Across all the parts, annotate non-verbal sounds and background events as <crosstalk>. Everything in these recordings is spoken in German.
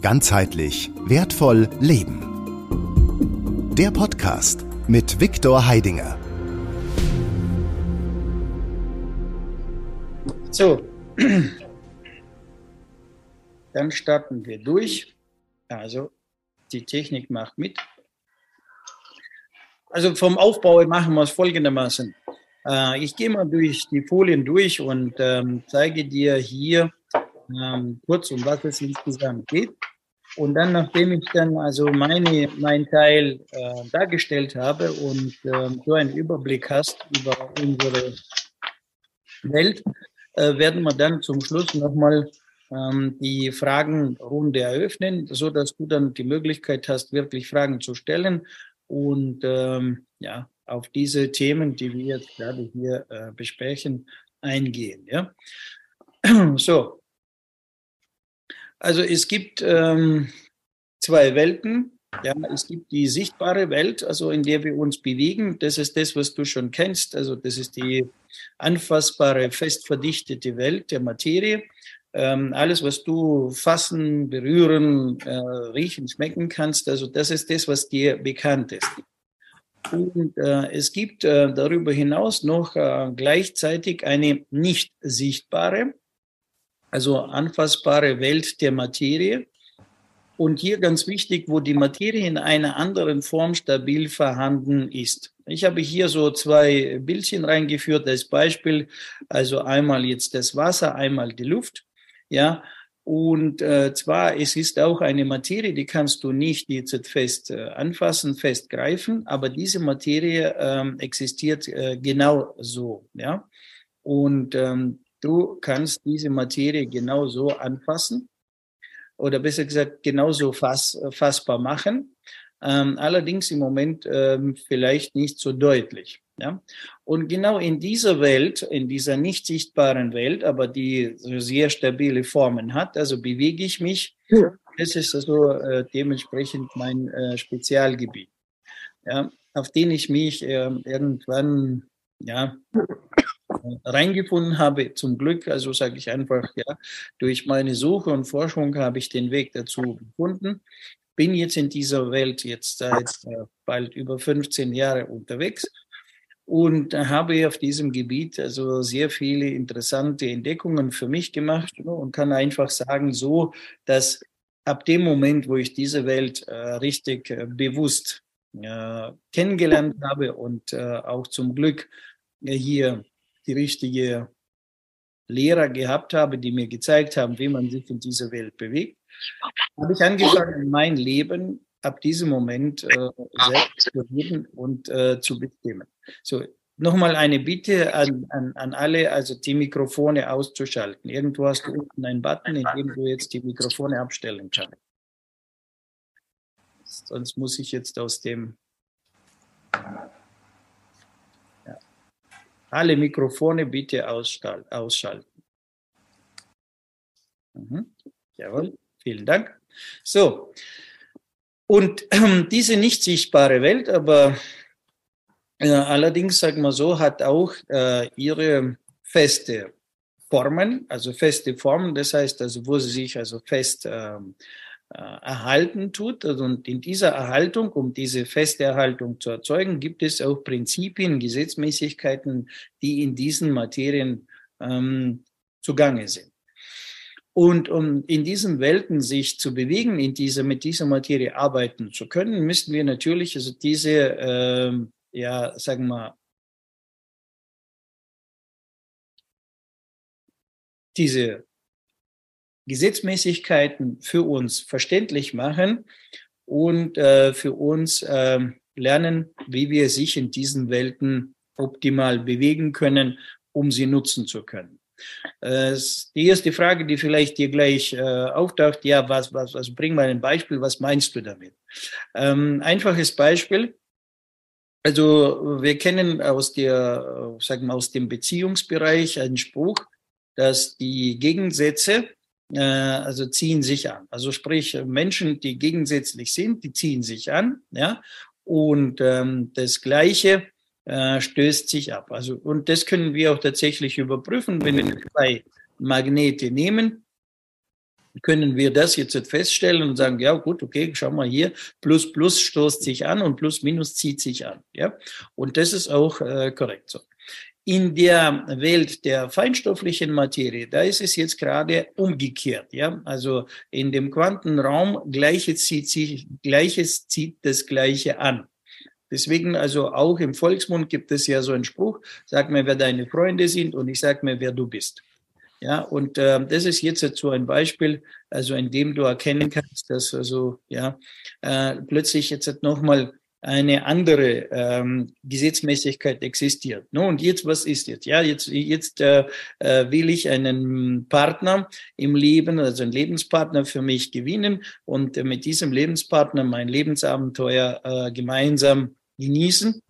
Ganzheitlich wertvoll leben. Der Podcast mit Viktor Heidinger. So, <clears throat> dann starten wir durch. Also die Technik macht mit. Also vom Aufbau machen wir es folgendermaßen. Äh, ich gehe mal durch die Folien durch und ähm, zeige dir hier ähm, kurz, um was es insgesamt geht. Und dann, nachdem ich dann also meine, mein Teil äh, dargestellt habe und äh, so einen Überblick hast über unsere Welt, äh, werden wir dann zum Schluss nochmal ähm, die Fragenrunde eröffnen, so dass du dann die Möglichkeit hast, wirklich Fragen zu stellen und ähm, ja, auf diese Themen, die wir jetzt gerade hier äh, besprechen, eingehen. Ja? <clears throat> So, also es gibt ähm, zwei Welten. Ja, es gibt die sichtbare Welt, also in der wir uns bewegen. Das ist das, was du schon kennst. Also das ist die anfassbare, fest verdichtete Welt der Materie. Ähm, alles, was du fassen, berühren, äh, riechen, schmecken kannst, also das ist das, was dir bekannt ist. Und äh, es gibt äh, darüber hinaus noch äh, gleichzeitig eine nicht sichtbare, also anfassbare Welt der Materie. Und hier ganz wichtig, wo die Materie in einer anderen Form stabil vorhanden ist. Ich habe hier so zwei Bildchen reingeführt als Beispiel. Also einmal jetzt das Wasser, einmal die Luft. Ja, und äh, zwar, es ist auch eine Materie, die kannst du nicht jetzt fest äh, anfassen, fest greifen, aber diese Materie ähm, existiert äh, genau so. Ja? Und ähm, Du kannst diese Materie genauso anfassen oder besser gesagt genauso fass, fassbar machen, ähm, allerdings im Moment ähm, vielleicht nicht so deutlich. Ja? Und genau in dieser Welt, in dieser nicht sichtbaren Welt, aber die sehr stabile Formen hat, also bewege ich mich. Ja. Das ist also äh, dementsprechend mein äh, Spezialgebiet, ja, auf den ich mich äh, irgendwann ja, reingefunden habe, zum Glück, also sage ich einfach, ja, durch meine Suche und Forschung habe ich den Weg dazu gefunden. Bin jetzt in dieser Welt jetzt seit äh, bald über 15 Jahre unterwegs und habe auf diesem Gebiet also sehr viele interessante Entdeckungen für mich gemacht ne, und kann einfach sagen, so, dass ab dem Moment, wo ich diese Welt äh, richtig äh, bewusst kennengelernt habe und auch zum Glück hier die richtige Lehrer gehabt habe, die mir gezeigt haben, wie man sich in dieser Welt bewegt, habe ich angefangen, mein Leben ab diesem Moment äh, selbst zu leben und äh, zu bestimmen. So, nochmal eine Bitte an, an, an alle, also die Mikrofone auszuschalten. Irgendwo hast du unten einen Button, in dem du jetzt die Mikrofone abstellen kannst. Sonst muss ich jetzt aus dem Alle Mikrofone bitte ausschalten. Mhm. Jawohl, vielen Dank. So, und äh, <clears throat> diese nicht sichtbare Welt, aber äh, allerdings, sagen wir so, hat auch äh, ihre feste Formen, also feste Formen, das heißt also, wo sie sich also fest ähm, äh, erhalten tut. Also, und in dieser Erhaltung, um diese feste Erhaltung zu erzeugen, gibt es auch Prinzipien, Gesetzmäßigkeiten, die in diesen Materien ähm, zugange sind. Und um in diesen Welten sich zu bewegen, in dieser, mit dieser Materie arbeiten zu können, müssen wir natürlich also diese, äh, ja, sagen wir, diese Gesetzmäßigkeiten für uns verständlich machen und äh, für uns äh, lernen, wie wir sich in diesen Welten optimal bewegen können, um sie nutzen zu können. Äh, die erste Frage, die vielleicht dir gleich äh, auftaucht, ja, was, was, also bring mal ein Beispiel, was meinst du damit? Ähm, einfaches Beispiel. Also wir kennen aus der, sagen wir, aus dem Beziehungsbereich einen Spruch, dass die Gegensätze äh, also ziehen sich an. Also sprich, Menschen, die gegensätzlich sind, die ziehen sich an, ja, und ähm, das Gleiche äh, stößt sich ab. Also und das können wir auch tatsächlich überprüfen, wenn wir zwei Magnete nehmen. können wir das jetzt feststellen und sagen, ja gut, okay, schau mal hier, Plus Plus stoßt sich an und Plus Minus zieht sich an. Ja? Und das ist auch äh, korrekt so. In der Welt der feinstofflichen Materie, da ist es jetzt gerade umgekehrt. Ja? Also in dem Quantenraum, Gleiches zieht, sich, Gleiches zieht das Gleiche an. Deswegen, also auch im Volksmund gibt es ja so einen Spruch, sag mir, wer deine Freunde sind und ich sag mir, wer du bist. Ja, und äh, das ist jetzt so ein Beispiel, also in dem du erkennen kannst, dass also ja äh, plötzlich jetzt nochmal eine andere ähm, Gesetzmäßigkeit existiert. No, und jetzt, was ist jetzt? Ja, jetzt, jetzt äh, äh, will ich einen Partner im Leben, also einen Lebenspartner für mich gewinnen und äh, mit diesem Lebenspartner mein Lebensabenteuer äh, gemeinsam genießen.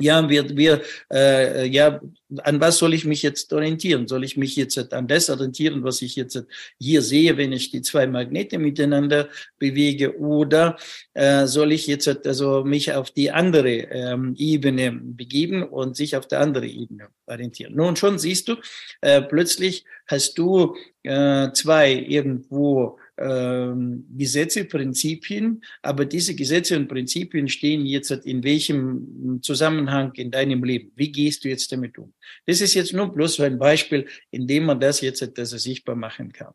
Ja, wir, wir, äh, ja, an was soll ich mich jetzt orientieren? Soll ich mich jetzt an das orientieren, was ich jetzt hier sehe, wenn ich die zwei Magnete miteinander bewege? Oder äh, soll ich jetzt also mich auf die andere ähm, Ebene begeben und sich auf der andere Ebene orientieren? Nun schon siehst du, äh, plötzlich hast du äh, zwei irgendwo ähm, Gesetze, Prinzipien, aber diese Gesetze und Prinzipien stehen jetzt in welchem Zusammenhang in deinem Leben? Wie gehst du jetzt damit um? Das ist jetzt nur bloß ein Beispiel, in dem man das jetzt das sichtbar machen kann.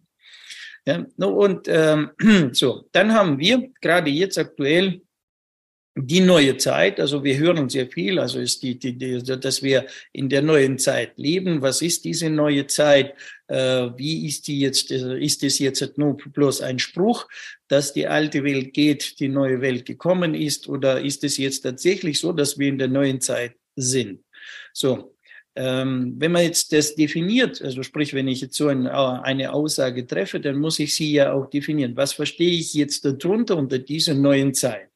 Ja, und ähm, <clears throat> so, dann haben wir gerade jetzt aktuell die neue Zeit, also wir hören sehr viel, also ist die, die, die, dass wir in der neuen Zeit leben. Was ist diese neue Zeit? Äh, wie ist die jetzt? Äh, ist es jetzt nur bloß ein Spruch, dass die alte Welt geht, die neue Welt gekommen ist, oder ist es jetzt tatsächlich so, dass wir in der neuen Zeit sind? So. Ähm, wenn man jetzt das definiert, also sprich, wenn ich jetzt so ein, eine Aussage treffe, dann muss ich sie ja auch definieren. Was verstehe ich jetzt darunter unter dieser neuen Zeit?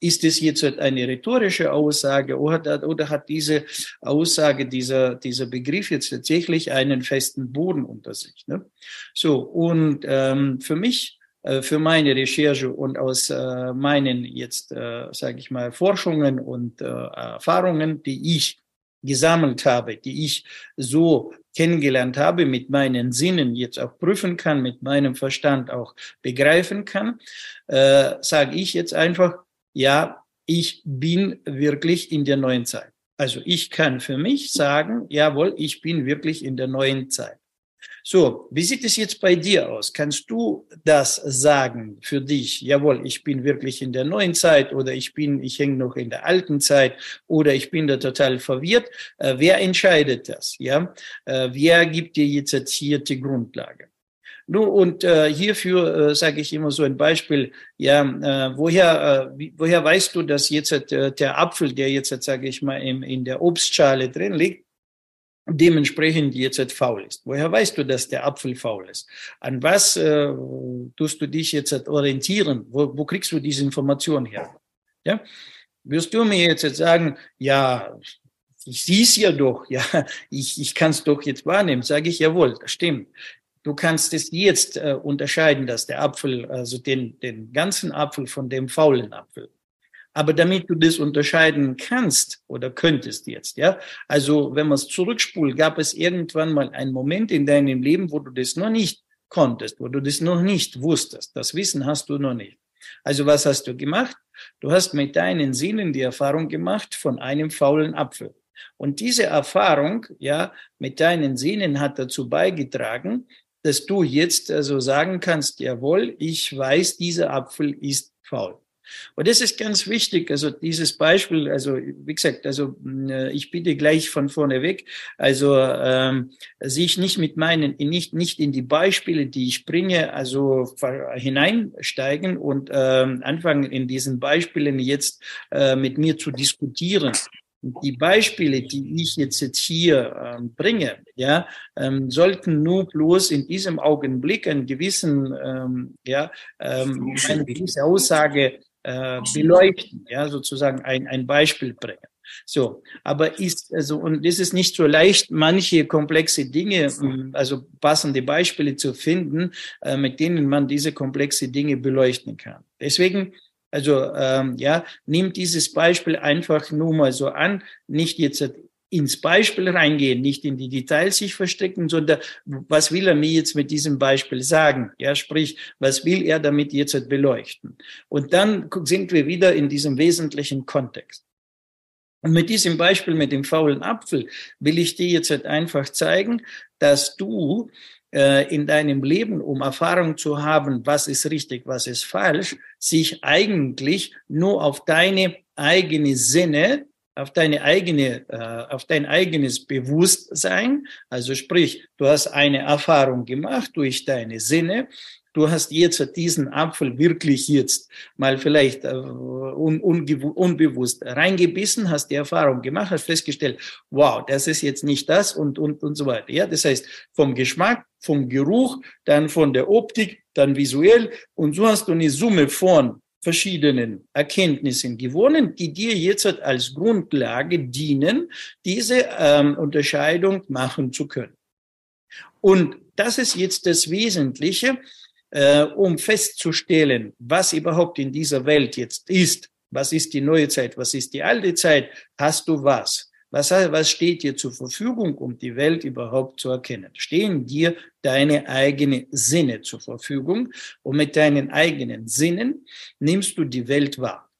Ist es jetzt eine rhetorische Aussage oder, oder hat diese Aussage, dieser, dieser Begriff jetzt tatsächlich einen festen Boden unter sich? Ne? So, und ähm, für mich, äh, für meine Recherche und aus äh, meinen jetzt, äh, sage ich mal, Forschungen und äh, Erfahrungen, die ich gesammelt habe, die ich so kennengelernt habe, mit meinen Sinnen jetzt auch prüfen kann, mit meinem Verstand auch begreifen kann, äh, sage ich jetzt einfach, ja, ich bin wirklich in der neuen Zeit. Also ich kann für mich sagen, jawohl, ich bin wirklich in der neuen Zeit. So, wie sieht es jetzt bei dir aus? Kannst du das sagen für dich? Jawohl, ich bin wirklich in der neuen Zeit oder ich bin, ich hänge noch in der alten Zeit oder ich bin da total verwirrt. Äh, wer entscheidet das? Ja, äh, wer gibt dir jetzt hier die Grundlage? Nun, und äh, hierfür äh, sage ich immer so ein Beispiel, ja, äh, woher, äh, woher weißt du, dass jetzt äh, der Apfel, der jetzt, sage ich mal, im, in der Obstschale drin liegt, dementsprechend jetzt faul ist. Woher weißt du, dass der Apfel faul ist? An was äh, tust du dich jetzt orientieren? Wo, wo kriegst du diese Information her? Ja? Wirst du mir jetzt sagen, ja, ich sehe es ja doch, ja, <laughs> ich, ich kann es doch jetzt wahrnehmen, sage ich, jawohl, stimmt. Du kannst es jetzt äh, unterscheiden, dass der Apfel, also den, den ganzen Apfel von dem faulen Apfel. Aber damit du das unterscheiden kannst oder könntest jetzt, ja, also wenn man es zurückspult, gab es irgendwann mal einen Moment in deinem Leben, wo du das noch nicht konntest, wo du das noch nicht wusstest. Das Wissen hast du noch nicht. Also was hast du gemacht? Du hast mit deinen Sinnen die Erfahrung gemacht von einem faulen Apfel. Und diese Erfahrung, ja, mit deinen Sinnen hat dazu beigetragen, dass du jetzt also sagen kannst, jawohl, ich weiß, dieser Apfel ist faul. Und das ist ganz wichtig. Also dieses Beispiel, also wie gesagt, also äh, ich bitte gleich von vorne weg, also ähm, sich nicht mit meinen, nicht nicht in die Beispiele, die ich bringe, also hineinsteigen und ähm, anfangen in diesen Beispielen jetzt äh, mit mir zu diskutieren die Beispiele, die ich jetzt, hier ähm, bringe, ja, ähm, sollten nur bloß in diesem Augenblick einen gewissen, ähm, ja, ähm, eine gewisse Aussage äh, beleuchten, ja, sozusagen ein, ein Beispiel bringen. So, aber ist, also, und es ist nicht so leicht, manche komplexe Dinge, ähm, also passende Beispiele zu finden, äh, mit denen man diese komplexe Dinge beleuchten kann. Deswegen also ähm, ja, nimm dieses Beispiel einfach nur mal so an, nicht jetzt ins Beispiel reingehen, nicht in die Details sich verstecken, sondern was will er mir jetzt mit diesem Beispiel sagen? Ja, sprich, was will er damit jetzt beleuchten? Und dann sind wir wieder in diesem wesentlichen Kontext. Und mit diesem Beispiel mit dem faulen Apfel will ich dir jetzt einfach zeigen, dass du äh, in deinem Leben, um Erfahrung zu haben, was ist richtig, was ist falsch, sich eigentlich nur auf deine eigene Sinne auf deine eigene, äh, auf dein eigenes Bewusstsein. Also sprich, du hast eine Erfahrung gemacht durch deine Sinne. Du hast jetzt diesen Apfel wirklich jetzt mal vielleicht äh, un, un, unbewusst reingebissen, hast die Erfahrung gemacht, hast festgestellt, wow, das ist jetzt nicht das und, und, und so weiter. Ja, das heißt, vom Geschmack, vom Geruch, dann von der Optik, dann visuell und so hast du eine Summe von verschiedenen Erkenntnissen gewonnen, die dir jetzt als Grundlage dienen, diese ähm, Unterscheidung machen zu können. Und das ist jetzt das Wesentliche, äh, um festzustellen, was überhaupt in dieser Welt jetzt ist. Was ist die neue Zeit? Was ist die alte Zeit? Hast du was? Was, was steht dir zur Verfügung, um die Welt überhaupt zu erkennen? Stehen dir deine eigenen Sinne zur Verfügung und mit deinen eigenen Sinnen nimmst du die Welt wahr.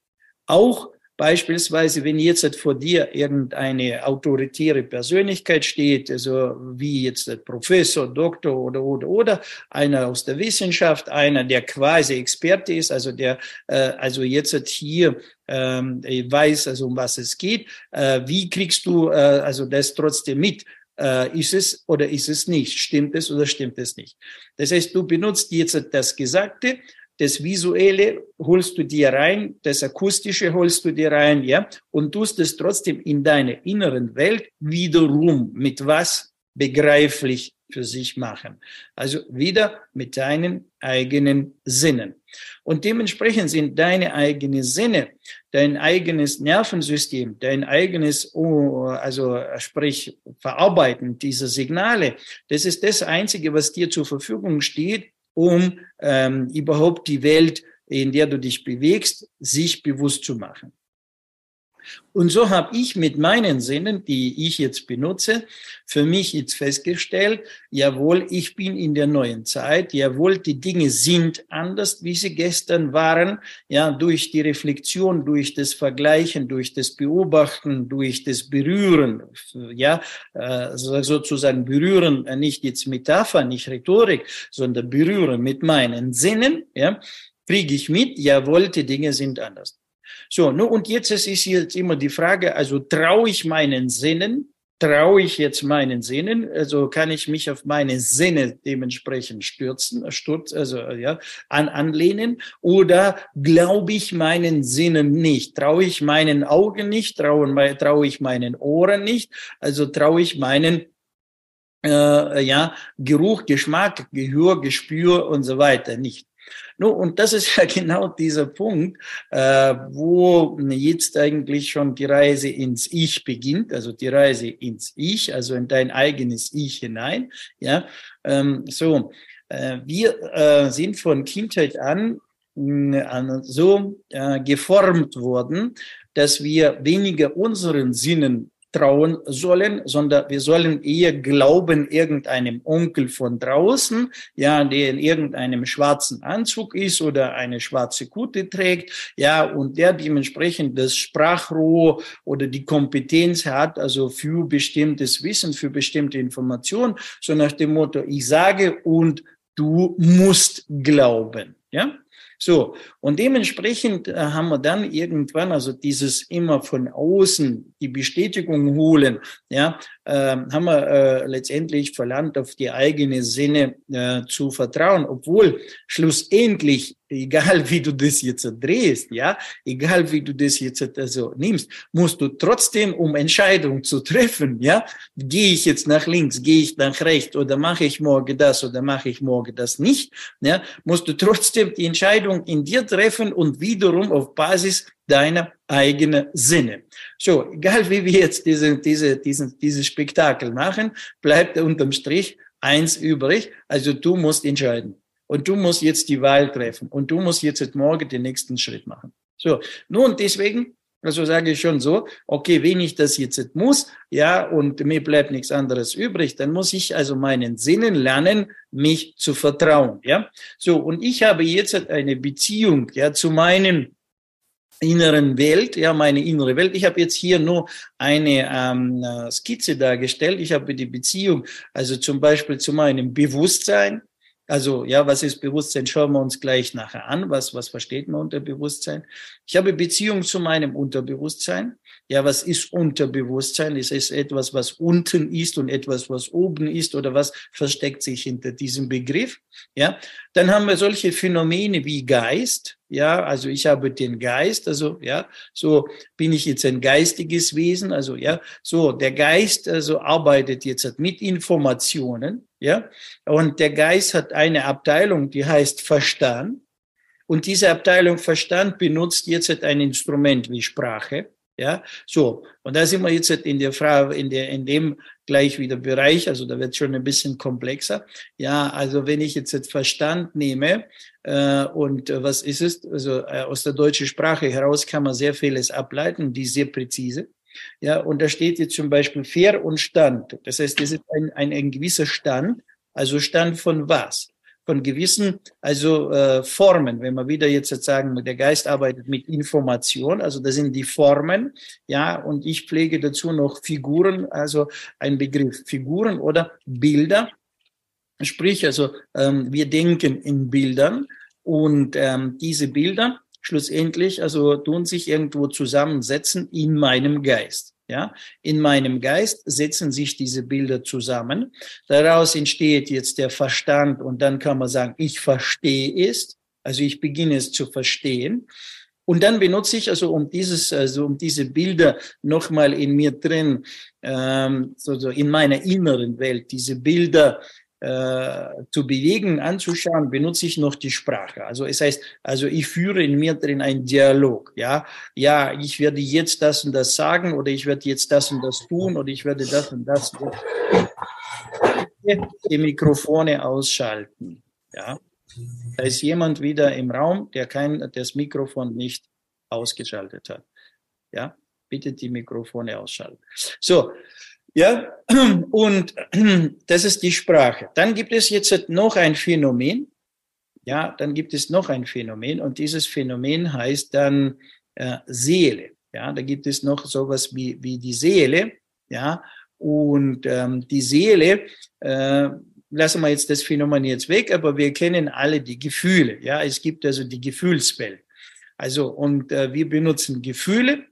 Auch Beispielsweise, wenn jetzt vor dir irgendeine autoritäre Persönlichkeit steht, also wie jetzt der Professor, Doktor oder, oder, oder, einer aus der Wissenschaft, einer, der quasi Experte ist, also der, äh, also jetzt hier ähm, weiß, also um was es geht, äh, wie kriegst du äh, also das trotzdem mit? Äh, ist es oder ist es nicht? Stimmt es oder stimmt es nicht? Das heißt, du benutzt jetzt das Gesagte, das Visuelle holst du dir rein, das Akustische holst du dir rein, ja, und tust es trotzdem in deiner inneren Welt wiederum mit was begreiflich für sich machen. Also wieder mit deinen eigenen Sinnen. Und dementsprechend sind deine eigenen Sinne, dein eigenes Nervensystem, dein eigenes, oh, also sprich Verarbeiten dieser Signale, das ist das Einzige, was dir zur Verfügung steht, um ähm, überhaupt die Welt, in der du dich bewegst, sich bewusst zu machen. Und so habe ich mit meinen Sinnen, die ich jetzt benutze, für mich jetzt festgestellt, jawohl, ich bin in der neuen Zeit, jawohl, die Dinge sind anders, wie sie gestern waren, ja, durch die Reflexion, durch das Vergleichen, durch das Beobachten, durch das Berühren, ja, äh, sozusagen berühren, nicht jetzt Metapher, nicht Rhetorik, sondern berühren mit meinen Sinnen, ja, kriege ich mit, jawohl, die Dinge sind anders. So, nu, und jetzt ist jetzt immer die Frage, also traue ich meinen Sinnen, traue ich jetzt meinen Sinnen, also kann ich mich auf meine Sinne dementsprechend stürzen, stürz, also ja, an, anlehnen, oder glaube ich meinen Sinnen nicht, traue ich meinen Augen nicht, traue, traue ich meinen Ohren nicht, also traue ich meinen äh, ja, Geruch, Geschmack, Gehör, Gespür und so weiter nicht. No, und das ist <laughs> ja genau dieser Punkt, äh, wo jetzt eigentlich schon die Reise ins Ich beginnt, also die Reise ins Ich, also in dein eigenes Ich hinein. Ja, ähm, so. Äh, wir äh, sind von Kindheit an äh, so äh, geformt worden, dass wir weniger unseren Sinnen trauen sollen, sondern wir sollen eher glauben irgendeinem Onkel von draußen, ja, der in irgendeinem schwarzen Anzug ist oder eine schwarze Kutte trägt, ja, und der dementsprechend das Sprachrohr oder die Kompetenz hat, also für bestimmtes Wissen, für bestimmte Informationen, so nach dem Motto, ich sage und du musst glauben, ja. So, und dementsprechend äh, haben wir dann irgendwann, also dieses immer von außen die Bestätigung holen, ja, haben wir äh, letztendlich verlangt, auf die eigene Sinne äh, zu vertrauen, obwohl schlussendlich egal wie du das jetzt drehst, ja, egal wie du das jetzt also nimmst, musst du trotzdem, um Entscheidungen zu treffen, ja, gehe ich jetzt nach links, gehe ich nach rechts oder mache ich morgen das oder mache ich morgen das nicht, ja, musst du trotzdem die Entscheidung in dir treffen und wiederum auf Basis deiner eigenen Sinne. So, egal wie wir jetzt diese, diese, diesen, dieses Spektakel machen, bleibt unterm Strich eins übrig, also du musst entscheiden. Und du musst jetzt die Wahl treffen. Und du musst jetzt morgen den nächsten Schritt machen. So, nun deswegen Also sage ich schon so, okay, wenn ich das jetzt muss, ja, und mir bleibt nichts anderes übrig, dann muss ich also meinen Sinnen lernen, mich zu vertrauen, ja. So, und ich habe jetzt eine Beziehung, ja, zu meinen inneren Welt, ja, meine innere Welt. Ich habe jetzt hier nur eine ähm, Skizze dargestellt. Ich habe die Beziehung, also zum Beispiel zu meinem Bewusstsein, also, ja, was ist Bewusstsein? Schauen wir uns gleich nachher an. Was, was versteht man unter Bewusstsein? Ich habe Beziehung zu meinem Unterbewusstsein. Ja, was ist Unterbewusstsein? Ist es etwas, was unten ist und etwas, was oben ist oder was versteckt sich hinter diesem Begriff? Ja, dann haben wir solche Phänomene wie Geist. Ja, also ich habe den Geist, also ja, so bin ich jetzt ein geistiges Wesen, also ja, so der Geist also arbeitet jetzt mit Informationen, ja, und der Geist hat eine Abteilung, die heißt Verstand. Und diese Abteilung Verstand benutzt jetzt ein Instrument wie Sprache. Ja, so. Und da sind wir jetzt in der Frage, in der, in dem gleich wieder Bereich, also da wird schon ein bisschen komplexer. Ja, also wenn ich jetzt, jetzt Verstand nehme, äh, und äh, was ist es? Also äh, aus der deutschen Sprache heraus kann man sehr vieles ableiten, die sehr präzise. Ja, und da steht jetzt zum Beispiel fair und Stand. Das heißt, das ist ein, ein, ein gewisser Stand. Also Stand von was? Von gewissen, also äh, Formen. Wenn wir wieder jetzt sagen, der Geist arbeitet mit Information, also das sind die Formen, ja, und ich pflege dazu noch Figuren, also ein Begriff Figuren oder Bilder. Sprich, also ähm, wir denken in Bildern und ähm, diese Bilder schlussendlich also tun sich irgendwo zusammensetzen in meinem Geist. Ja, in meinem Geist setzen sich diese Bilder zusammen. Daraus entsteht jetzt der Verstand und dann kann man sagen, ich verstehe es. Also ich beginne es zu verstehen. Und dann benutze ich also um dieses, also um diese Bilder nochmal in mir drin, ähm, so, so in meiner inneren Welt, diese Bilder äh, zu bewegen, anzuschauen, benutze ich noch die Sprache. Also es heißt, also ich führe in mir drin einen Dialog. Ja, ja, ich werde jetzt das und das sagen oder ich werde jetzt das und das tun oder ich werde das und das. Die Mikrofone ausschalten. Ja, da ist jemand wieder im Raum, der kein das Mikrofon nicht ausgeschaltet hat. Ja, bitte die Mikrofone ausschalten. So, ja, <clears throat> und <clears throat> das ist die Sprache. Dann gibt es jetzt noch ein Phänomen. Ja, dann gibt es noch ein Phänomen und dieses Phänomen heißt dann äh, Seele. Ja, da gibt es noch sowas wie, wie die Seele. Ja, und ähm, die Seele, äh, lassen wir jetzt das Phänomen jetzt weg, aber wir kennen alle die Gefühle. Ja, es gibt also die Gefühlswelt. Also, und äh, wir benutzen Gefühle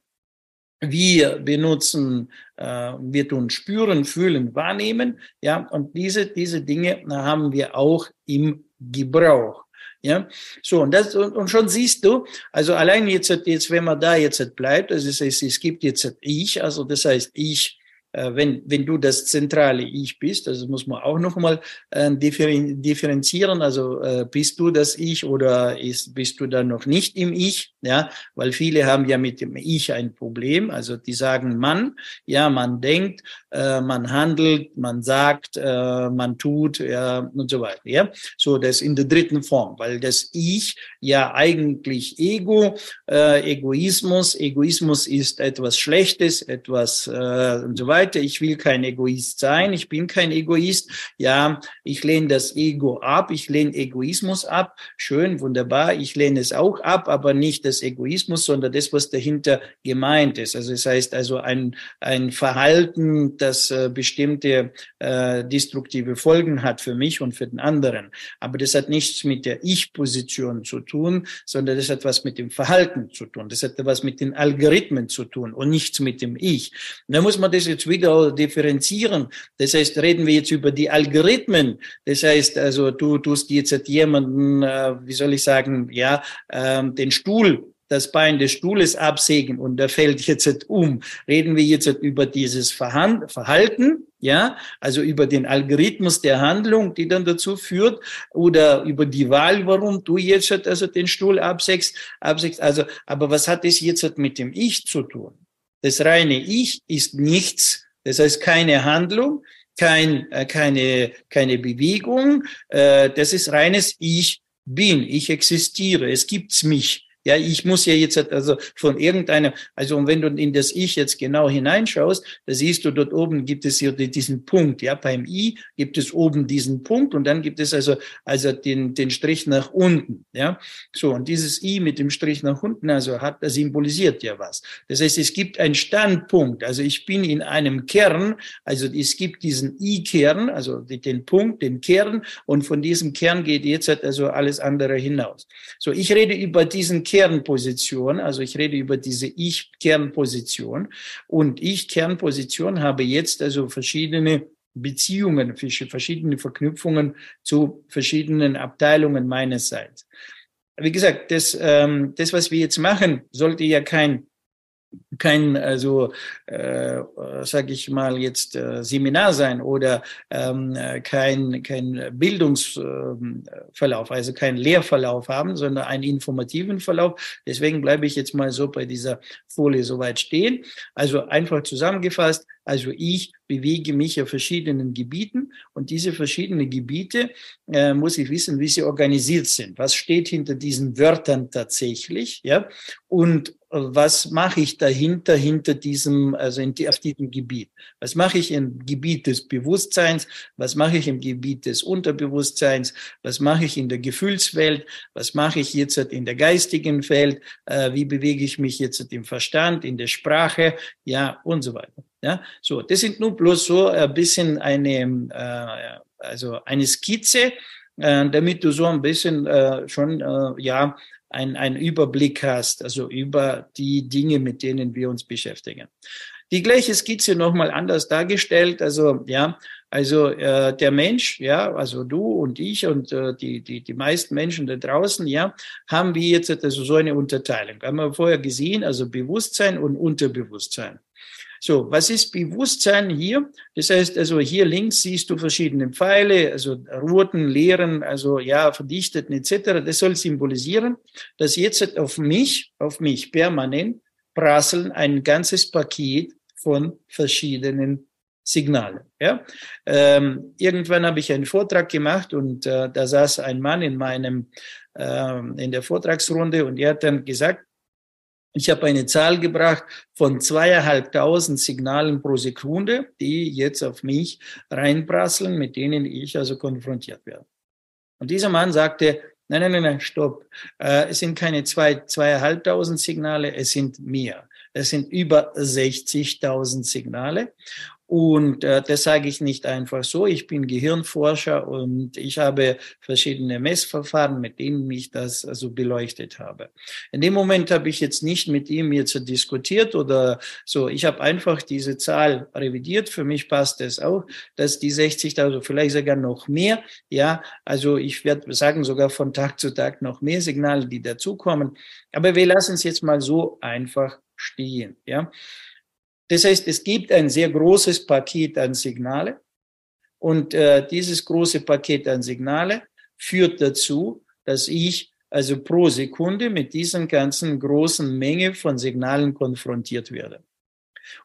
wir benutzen, äh, wir tun spüren, fühlen, wahrnehmen, ja, und diese, diese Dinge haben wir auch im Gebrauch. Ja, so, und das, und, schon siehst du, also allein jetzt, jetzt, wenn man da jetzt bleibt, also es, es, es gibt jetzt ich, also das heißt, ich wenn, wenn du das zentrale Ich bist, also muss man auch nochmal äh, differenzieren, also äh, bist du das Ich oder ist, bist du da noch nicht im Ich, ja, weil viele haben ja mit dem Ich ein Problem, also die sagen man, ja, man denkt, äh, man handelt, man sagt, äh, man tut, ja, und so weiter, ja, so das in der dritten Form, weil das Ich ja eigentlich Ego, äh, Egoismus, Egoismus ist etwas Schlechtes, etwas äh, und so weiter, weiter, ich will kein Egoist sein, ich bin kein Egoist. Ja, ich lehne das Ego ab, ich lehne Egoismus ab. Schön, wunderbar, ich lehne es auch ab, aber nicht das Egoismus, sondern das, was dahinter gemeint ist. Also es heißt also ein, ein Verhalten, das äh, bestimmte äh, destruktive Folgen hat für mich und für den anderen. Aber das hat nichts mit der Ich-Position zu tun, sondern das hat was mit dem Verhalten zu tun. Das hat was mit den Algorithmen zu tun und nichts mit dem Ich. da muss man das jetzt wieder differenzieren. Das heißt, reden wir jetzt über die Algorithmen. Das heißt, also du tust jetzt jemanden, äh, wie soll ich sagen, ja, ähm, den Stuhl das Bein des Stuhles absägen und der fällt jetzt um. Reden wir jetzt über dieses Verhalten, ja, also über den Algorithmus der Handlung, die dann dazu führt, oder über die Wahl, warum du jetzt also den Stuhl absägst, absägst. Also, aber was hat das jetzt mit dem Ich zu tun? Das reine Ich ist nichts das heißt keine Handlung, kein, äh, keine, keine Bewegung. Äh, das ist reines Ich bin, ich existiere, es gibt's mich. Ja, ich muss ja jetzt also von irgendeinem, also wenn du in das Ich jetzt genau hineinschaust, da siehst du dort oben gibt es hier diesen Punkt. Ja, beim I gibt es oben diesen Punkt und dann gibt es also, also den, den Strich nach unten. Ja, so und dieses I mit dem Strich nach unten, also hat, das symbolisiert ja was. Das heißt, es gibt einen Standpunkt. Also ich bin in einem Kern, also es gibt diesen I-Kern, also den Punkt, den Kern und von diesem Kern geht jetzt also alles andere hinaus. So, ich rede über diesen Kernposition, also ich rede über diese Ich-Kernposition und Ich-Kernposition habe jetzt also verschiedene Beziehungen, verschiedene Verknüpfungen zu verschiedenen Abteilungen meinerseits. Wie gesagt, das, ähm, das, was wir jetzt machen, sollte ja kein kein, also äh, sage ich mal jetzt äh, Seminar sein oder ähm, kein kein Bildungsverlauf, also kein Lehrverlauf haben, sondern einen informativen Verlauf. Deswegen bleibe ich jetzt mal so bei dieser Folie soweit stehen. Also einfach zusammengefasst, also ich bewege mich auf verschiedenen Gebieten und diese verschiedenen Gebiete äh, muss ich wissen, wie sie organisiert sind. Was steht hinter diesen Wörtern tatsächlich? Ja, und was mache ich dahinter, hinter diesem, also in, auf diesem Gebiet? Was mache ich im Gebiet des Bewusstseins? Was mache ich im Gebiet des Unterbewusstseins? Was mache ich in der Gefühlswelt? Was mache ich jetzt in der geistigen Welt? Äh, wie bewege ich mich jetzt im Verstand, in der Sprache? Ja, und so weiter. Ja, so, das sind nur bloß so ein bisschen eine, äh, also eine Skizze, äh, damit du so ein bisschen äh, schon, ja, ein, einen Überblick hast, also über die Dinge, mit denen wir uns beschäftigen. Die gleiche Skizze nochmal anders dargestellt, also ja, also äh, der Mensch, ja, also du und ich und äh, die, die, die meisten Menschen da draußen, ja, haben wir jetzt also so eine Unterteilung. Haben wir vorher gesehen, also Bewusstsein und Unterbewusstsein. So, was ist Bewusstsein hier? Das heißt, also hier links siehst du verschiedene Pfeile, also roten, leeren, also ja, verdichteten etc. Das soll symbolisieren, dass jetzt auf mich, auf mich permanent prasseln ein ganzes Paket von verschiedenen Signalen. Ja? Ähm, irgendwann habe ich einen Vortrag gemacht und äh, da saß ein Mann in meinem äh, in der Vortragsrunde und er hat dann gesagt, ich habe eine Zahl gebracht von zweieinhalbtausend Signalen pro Sekunde, die jetzt auf mich reinprasseln, mit denen ich also konfrontiert werde. Und dieser Mann sagte, nein, nein, nein, nein stopp. Äh, es sind keine zwei, zweieinhalbtausend Signale, es sind mehr. Es sind über 60.000 Signale. Und äh, das sage ich nicht einfach so. Ich bin Gehirnforscher und ich habe verschiedene Messverfahren, mit denen ich das also beleuchtet habe. In dem Moment habe ich jetzt nicht mit ihm jetzt diskutiert oder so. Ich habe einfach diese Zahl revidiert. Für mich passt es auch, dass die 60.000, also vielleicht sogar noch mehr, ja, also ich werde sagen sogar von Tag zu Tag noch mehr Signale, die dazukommen. Aber wir lassen es jetzt mal so einfach stehen, ja. Das heißt, es gibt ein sehr großes Paket an Signale und äh, dieses große Paket an Signale führt dazu, dass ich also pro Sekunde mit diesen ganzen großen Menge von Signalen konfrontiert werde.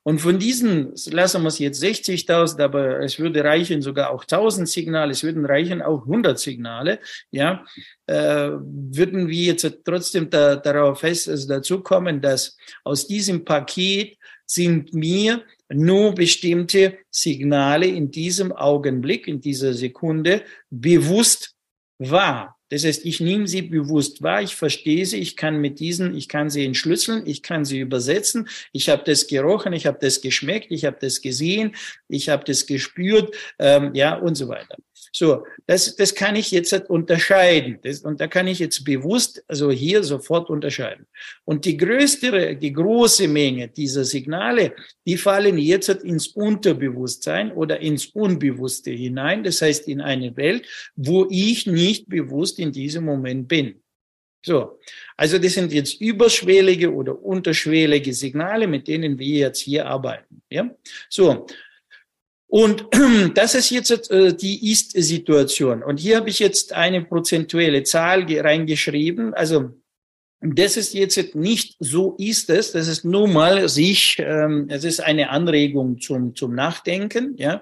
Und von diesen, lassen wir es jetzt 60.000, aber es würde reichen sogar auch 1000 Signale, es würden reichen auch 100 Signale, ja, äh, würden wir jetzt trotzdem da, darauf fest, also dazu kommen, dass aus diesem Paket sind mir nur bestimmte Signale in diesem Augenblick, in dieser Sekunde bewusst wahr. Das heißt, ich nehme sie bewusst wahr, ich verstehe sie, ich kann mit diesen, ich kann sie entschlüsseln, ich kann sie übersetzen, ich habe das gerochen, ich habe das geschmeckt, ich habe das gesehen, ich habe das gespürt, ähm, ja und so weiter. So, das, das kann ich jetzt unterscheiden. Das, und da kann ich jetzt bewusst, also hier sofort unterscheiden. Und die größte, die große Menge dieser Signale, die fallen jetzt ins Unterbewusstsein oder ins Unbewusste hinein. Das heißt, in eine Welt, wo ich nicht bewusst in diesem Moment bin. So. Also das sind jetzt überschwellige oder unterschwellige Signale, mit denen wir jetzt hier arbeiten. Ja. So. Und <clears throat> das ist jetzt äh, die Ist-Situation. Und hier habe ich jetzt eine prozentuelle Zahl reingeschrieben. Also das ist jetzt nicht so ist es. Das ist nur mal sich, ähm, es ist eine Anregung zum, zum Nachdenken. Ja,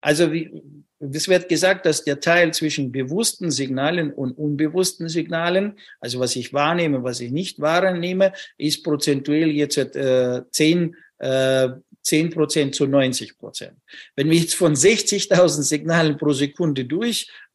also wie, es wird gesagt, dass der Teil zwischen bewussten Signalen und unbewussten Signalen, also was ich wahrnehme, was ich nicht wahrnehme, ist prozentuell jetzt äh, 10 äh, 10 Prozent zu 90 Prozent. Wenn wir jetzt von 60.000 Signalen pro Sekunde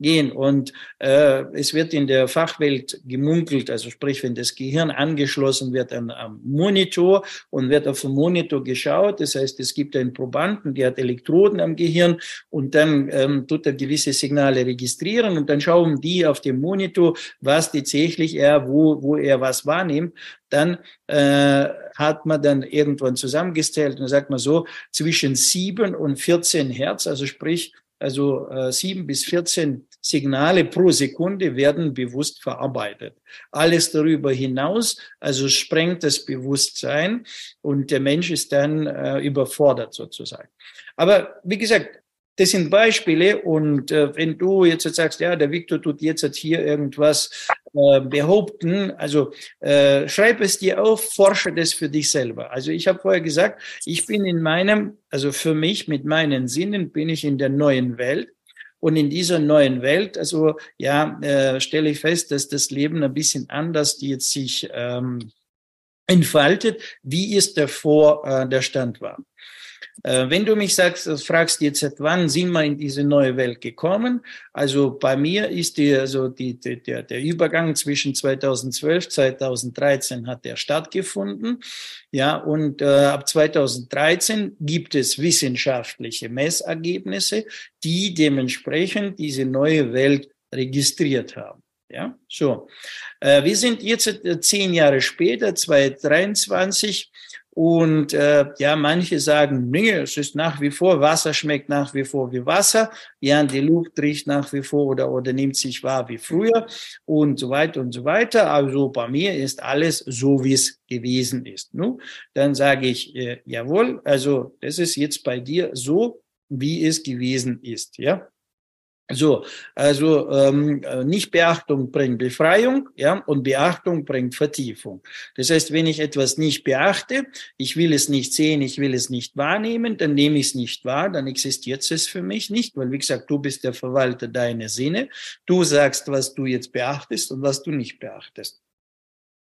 durchgehen und äh, es wird in der Fachwelt gemunkelt, also sprich, wenn das Gehirn angeschlossen wird an, am Monitor und wird auf dem Monitor geschaut, das heißt, es gibt einen Probanden, der hat Elektroden am Gehirn und dann ähm, tut er gewisse Signale registrieren und dann schauen die auf dem Monitor, was tatsächlich er, wo, wo er was wahrnimmt. Dann äh, hat man dann irgendwann zusammengestellt und sagt man so, zwischen sieben und 14 Hertz, also sprich, also äh, sieben bis 14 Signale pro Sekunde werden bewusst verarbeitet. Alles darüber hinaus, also sprengt das Bewusstsein und der Mensch ist dann äh, überfordert sozusagen. Aber wie gesagt, das sind Beispiele und äh, wenn du jetzt sagst, ja, der Viktor tut jetzt hier irgendwas äh, behaupten, also äh, schreib es dir auf, forsche das für dich selber. Also ich habe vorher gesagt, ich bin in meinem, also für mich mit meinen Sinnen bin ich in der neuen Welt. Und in dieser neuen Welt, also ja, äh, stelle ich fest, dass das Leben ein bisschen anders jetzt sich ähm, entfaltet, wie es davor äh, der Stand war. Äh, wenn du mich sagst, fragst jetzt, wann sind wir in diese neue Welt gekommen? Also bei mir ist die, also die, die, der, der Übergang zwischen 2012, 2013 hat der stattgefunden. Ja, und äh, ab 2013 gibt es wissenschaftliche Messergebnisse, die dementsprechend diese neue Welt registriert haben. Ja, so. Äh, wir sind jetzt äh, zehn Jahre später, 2023. Und äh, ja, manche sagen, nee, es ist nach wie vor, Wasser schmeckt nach wie vor wie Wasser, ja, die Luft riecht nach wie vor oder, oder nimmt sich wahr wie früher und so weiter und so weiter. Also bei mir ist alles so, wie es gewesen ist. Nu, dann sage ich, äh, jawohl, also das ist jetzt bei dir so, wie es gewesen ist, ja. So, also ähm, nicht Beachtung bringt Befreiung, ja, und Beachtung bringt Vertiefung. Das heißt, wenn ich etwas nicht beachte, ich will es nicht sehen, ich will es nicht wahrnehmen, dann nehme ich es nicht wahr, dann existiert es für mich nicht, weil wie gesagt, du bist der Verwalter deiner Sinne. Du sagst, was du jetzt beachtest und was du nicht beachtest.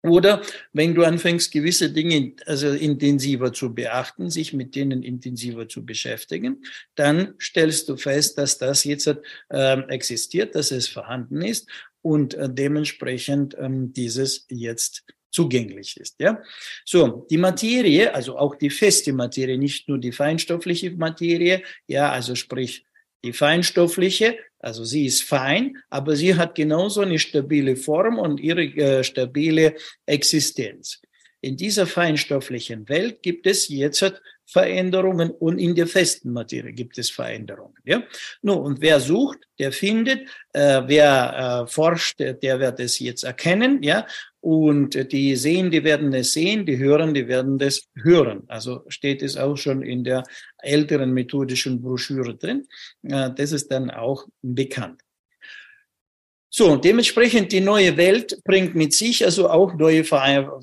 Oder wenn du anfängst, gewisse Dinge also intensiver zu beachten, sich mit denen intensiver zu beschäftigen, dann stellst du fest, dass das jetzt äh, existiert, dass es vorhanden ist und äh, dementsprechend äh, dieses jetzt zugänglich ist. Ja, so die Materie, also auch die feste Materie, nicht nur die feinstoffliche Materie, ja, also sprich die feinstoffliche, also sie ist fein, aber sie hat genauso eine stabile Form und ihre äh, stabile Existenz. In dieser feinstofflichen Welt gibt es jetzt Veränderungen und in der festen Materie gibt es Veränderungen. Ja? Nun, und wer sucht, der findet, äh, wer äh, forscht, der, der wird es jetzt erkennen, ja, und die sehen, die werden es sehen, die hören, die werden das hören. Also steht es auch schon in der älteren methodischen Broschüre drin. Äh, das ist dann auch bekannt. So, dementsprechend die neue Welt bringt mit sich also auch neue,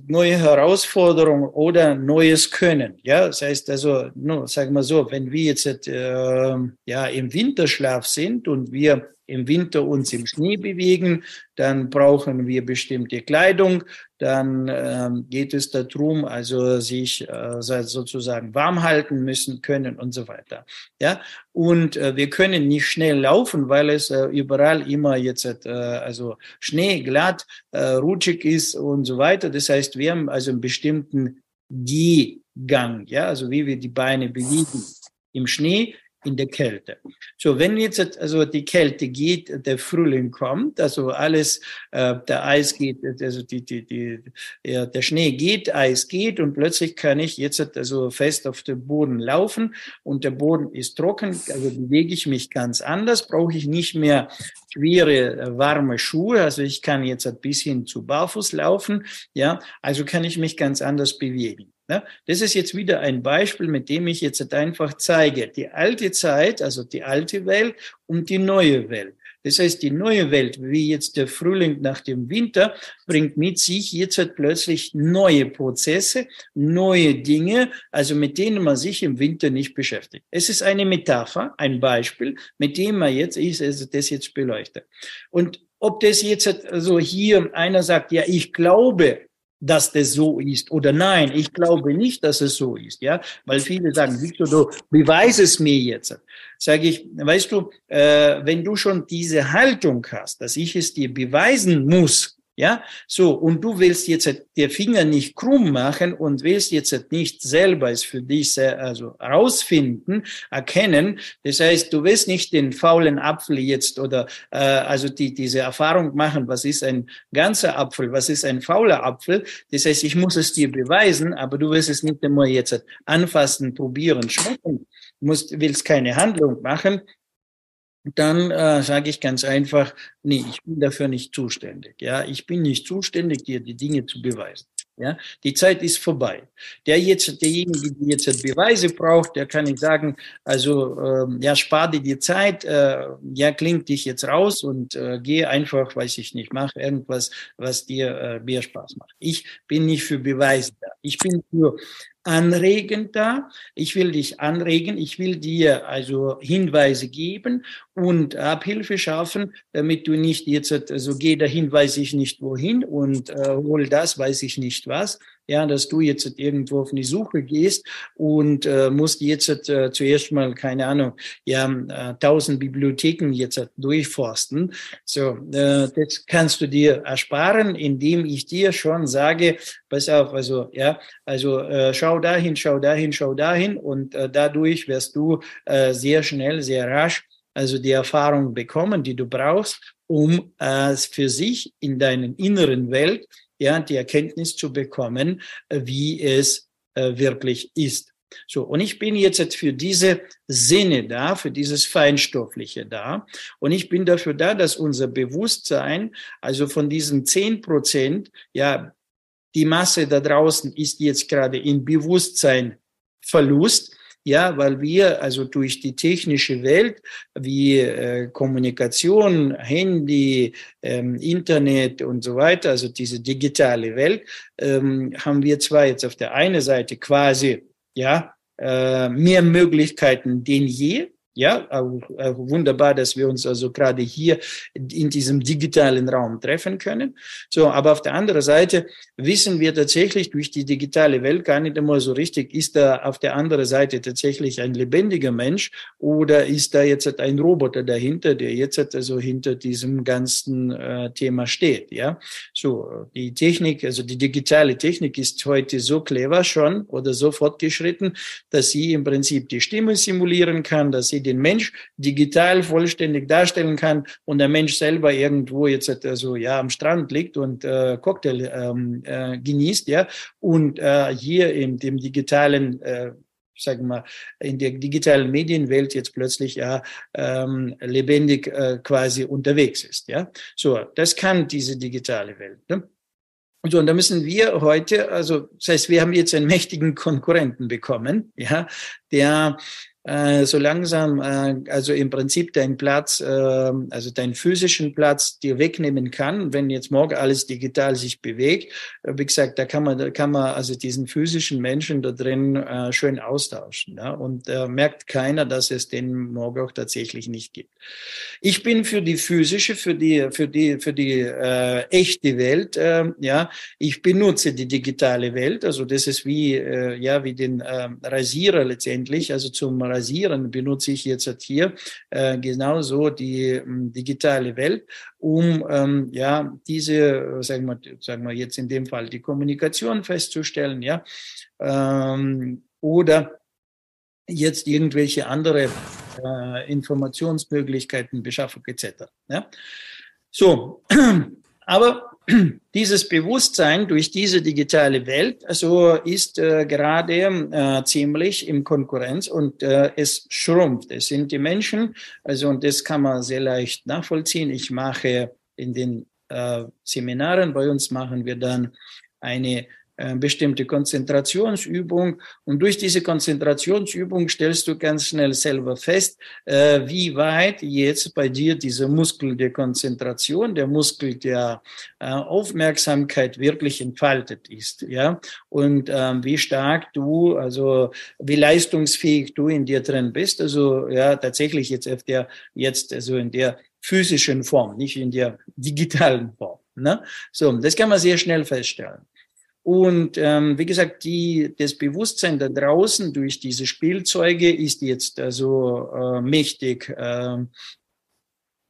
neue Herausforderungen oder neues Können. Ja, das heißt also, no, sagen wir so, wenn wir jetzt äh, ja im Winterschlaf sind und wir im Winter uns im Schnee bewegen, dann brauchen wir bestimmte Kleidung, dann ähm, geht es darum, also sich äh, sozusagen warm halten müssen können und so weiter. Ja, und äh, wir können nicht schnell laufen, weil es äh, überall immer jetzt äh, also Schnee glatt, äh, rutschig ist und so weiter. Das heißt, wir haben also einen bestimmten Gehgang, ja, also wie wir die Beine bewegen im Schnee in der Kälte. So, wenn jetzt also die Kälte geht, der Frühling kommt, also alles, äh, der Eis geht, also die, die, die, ja, der Schnee geht, Eis geht und plötzlich kann ich jetzt also fest auf dem Boden laufen und der Boden ist trocken, also bewege ich mich ganz anders, brauche ich nicht mehr schwere, äh, warme Schuhe, also ich kann jetzt ein bisschen zu barfuß laufen, ja, also kann ich mich ganz anders bewegen. Ja, das ist jetzt wieder ein Beispiel, mit dem ich jetzt einfach zeige, die alte Zeit, also die alte Welt und die neue Welt. Das heißt, die neue Welt, wie jetzt der Frühling nach dem Winter, bringt mit sich jetzt halt plötzlich neue Prozesse, neue Dinge, also mit denen man sich im Winter nicht beschäftigt. Es ist eine Metapher, ein Beispiel, mit dem man jetzt, ich also das jetzt beleuchte. Und ob das jetzt also hier einer sagt, ja, ich glaube, dass das so ist oder nein, ich glaube nicht, dass es so ist, ja, weil viele sagen, Victor, du beweis es mir jetzt. Sage ich, weißt du, äh, wenn du schon diese Haltung hast, dass ich es dir beweisen muss, ja, so, und du willst jetzt der Finger nicht krumm machen und willst jetzt nicht selber es für dich also rausfinden, erkennen. Das heißt, du willst nicht den faulen Apfel jetzt oder äh, also die, diese Erfahrung machen, was ist ein ganzer Apfel, was ist ein fauler Apfel. Das heißt, ich muss es dir beweisen, aber du willst es nicht immer jetzt anfassen, probieren, schmecken, musst, willst keine Handlung machen, dann äh, sage ich ganz einfach, nee, ich bin dafür nicht zuständig. Ja, ich bin nicht zuständig, dir die Dinge zu beweisen. Ja, die Zeit ist vorbei. Der jetzt, derjenige, der jetzt Beweise braucht, der kann ich sagen, also ähm, ja, spar dir die Zeit, äh, ja, klingt dich jetzt raus und äh, geh einfach, weiß ich nicht, mach irgendwas, was dir äh, mehr Spaß macht. Ich bin nicht für Beweise da. Ich bin für anregend da. Ich will dich anregen, ich will dir also Hinweise geben und Abhilfe schaffen, damit du nicht jetzt, also geh dahin, weiß ich nicht wohin und äh, hol das, weiß ich nicht was, ja, dass du jetzt irgendwo auf die Suche gehst und äh, musst jetzt äh, zuerst mal, keine Ahnung, ja, äh, tausend Bibliotheken jetzt äh, durchforsten. So, äh, das kannst du dir ersparen, indem ich dir schon sage, pass auf, also, ja, also äh, schau dahin, schau dahin, schau dahin und äh, dadurch wirst du äh, sehr schnell, sehr rasch also die Erfahrung bekommen, die du brauchst, um äh, für sich in deinen inneren Welt ja, die Erkenntnis zu bekommen, äh, wie es äh, wirklich ist. So, und ich bin jetzt für diese Sinne da, für dieses Feinstoffliche da. Und ich bin dafür da, dass unser Bewusstsein, also von diesen zehn Prozent, ja, die Masse da draußen ist jetzt gerade im Bewusstsein Verlust. Ja, weil wir also durch die technische Welt wie äh, Kommunikation, Handy, ähm, Internet und so weiter, also diese digitale Welt, ähm, haben wir zwar jetzt auf der einen Seite quasi ja äh, mehr Möglichkeiten denn je, ja, wunderbar, dass wir uns also gerade hier in diesem digitalen Raum treffen können. So, aber auf der anderen Seite wissen wir tatsächlich durch die digitale Welt gar nicht immer so richtig, ist da auf der anderen Seite tatsächlich ein lebendiger Mensch oder ist da jetzt ein Roboter dahinter, der jetzt also hinter diesem ganzen äh, Thema steht, ja. So, die Technik, also die digitale Technik ist heute so clever schon oder so fortgeschritten, dass sie im Prinzip die Stimme simulieren kann, dass sie den Mensch digital vollständig darstellen kann und der Mensch selber irgendwo jetzt also ja am Strand liegt und äh, Cocktail ähm, äh, genießt, ja, und äh, hier in dem digitalen äh, sagen wir, in der digitalen Medienwelt jetzt plötzlich ja ähm, lebendig äh, quasi unterwegs ist. Ja, so das kann diese digitale Welt. Ne? So, und da müssen wir heute, also das heißt, wir haben jetzt einen mächtigen Konkurrenten bekommen, ja, der äh, so langsam, äh, also im Prinzip deinen Platz, äh, also deinen physischen Platz dir wegnehmen kann. Wenn jetzt morgen alles digital sich bewegt, äh, wie gesagt, da kann man, da kann man also diesen physischen Menschen da drin äh, schön austauschen. Ja? Und merkt keiner, dass es den morgen auch tatsächlich nicht gibt. Ich bin für die physische, für die, für die, für die echte Welt. Äh, ja, ich benutze die digitale Welt. Also das ist wie, ja, wie den äh, Rasierer letztendlich, also zum Rasieren benutze ich jetzt hier äh, genauso die ähm, digitale Welt, um ähm, ja diese, sagen wir, sagen wir jetzt in dem Fall die Kommunikation festzustellen, ja, ähm, oder jetzt irgendwelche andere äh, Informationsmöglichkeiten, Beschaffung etc. Ja. So, <clears throat> aber <clears throat> dieses Bewusstsein durch diese digitale Welt also ist äh, gerade äh, ziemlich im Konkurrenz und äh, es schrumpft. Es sind die Menschen, also und das kann man sehr leicht nachvollziehen. Ich mache in den äh, Seminaren bei uns machen wir dann eine bestimmte Konzentrationsübung. Und durch diese Konzentrationsübung stellst du ganz schnell selber fest, äh, wie weit jetzt bei dir dieser Muskel der Konzentration, der Muskel der äh, Aufmerksamkeit wirklich entfaltet ist. Ja, und ähm, wie stark du, also wie leistungsfähig du in dir drin bist. Also ja, tatsächlich jetzt auf der, jetzt also in der physischen Form, nicht in der digitalen Form. Ne? So, das kann man sehr schnell feststellen. Und ähm, wie gesagt, die, das Bewusstsein da draußen durch diese Spielzeuge ist jetzt also äh, mächtig äh,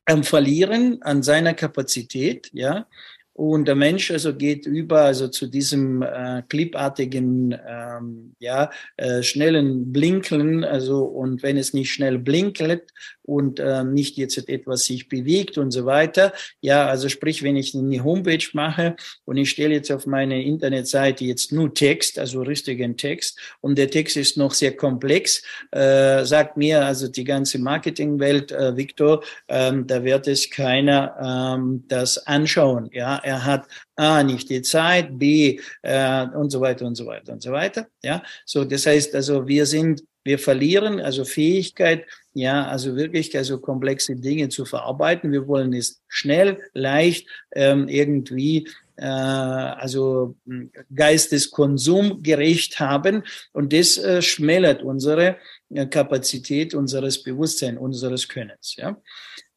am Verlieren an seiner Kapazität, ja. Und der Mensch also geht über also zu diesem äh, clipartigen, ähm, ja, äh, schnellen Blinkeln. Also und wenn es nicht schnell blinkelt und äh, nicht jetzt etwas sich bewegt und so weiter, ja, also sprich, wenn ich eine Homepage mache und ich stelle jetzt auf meine Internetseite jetzt nur Text, also richtigen Text, und der Text ist noch sehr komplex, äh, sagt mir also die ganze Marketingwelt, äh, Victor, ähm, da wird es keiner ähm, das anschauen, ja er hat A, nicht die Zeit, B, äh, und so weiter und so weiter und so weiter. Ja, so, das heißt also, wir sind, wir verlieren also Fähigkeit, ja, also wirklich also komplexe Dinge zu verarbeiten. Wir wollen es schnell, leicht, ähm, irgendwie äh, also hm, geisteskonsumgerecht haben und das äh, schmälert unsere äh, Kapazität unseres Bewusstseins, unseres Könnens. Ja.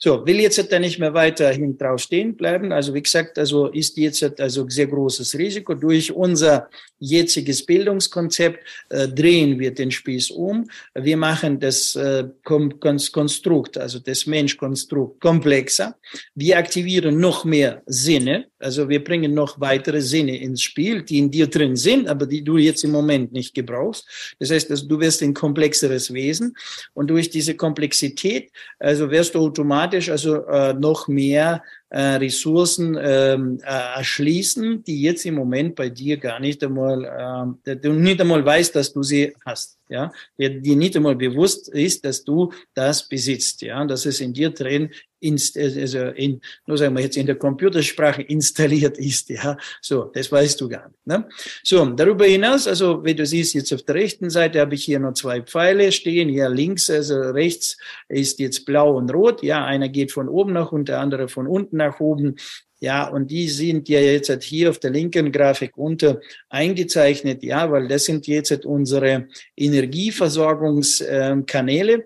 So, will jetzt da nicht mehr weiterhin drauf stehen bleiben. Also wie gesagt, also ist jetzt also sehr großes Risiko. Durch unser jetziges Bildungskonzept äh, drehen wir den Spieß um. Wir machen das äh, Konstrukt, also das Menschkonstrukt komplexer. Wir aktivieren noch mehr Sinne. Also wir bringen noch weitere Sinne ins Spiel, die in dir drin sind, aber die du jetzt im Moment nicht gebrauchst. Das heißt, also, du wirst ein komplexeres Wesen und durch diese Komplexität, also wirst du automatisch also äh, noch mehr äh, Ressourcen ähm, äh, erschließen, die jetzt im Moment bei dir gar nicht einmal, äh, du nicht einmal weißt, dass du sie hast, ja, dir nicht einmal bewusst ist, dass du das besitzt, ja, dass es in dir drin inst, also in, nur sagen wir jetzt in der Computersprache installiert ist, ja, so, das weißt du gar nicht. Ne? So, darüber hinaus, also wie du siehst, jetzt auf der rechten Seite habe ich hier noch zwei Pfeile stehen, hier links, also rechts ist jetzt blau und rot, ja, einer geht von oben nach und der andere von unten nach oben. Ja, und die sind ja jetzt hier auf der linken Grafik unter eingezeichnet, ja, weil das sind jetzt unsere Energieversorgungskanäle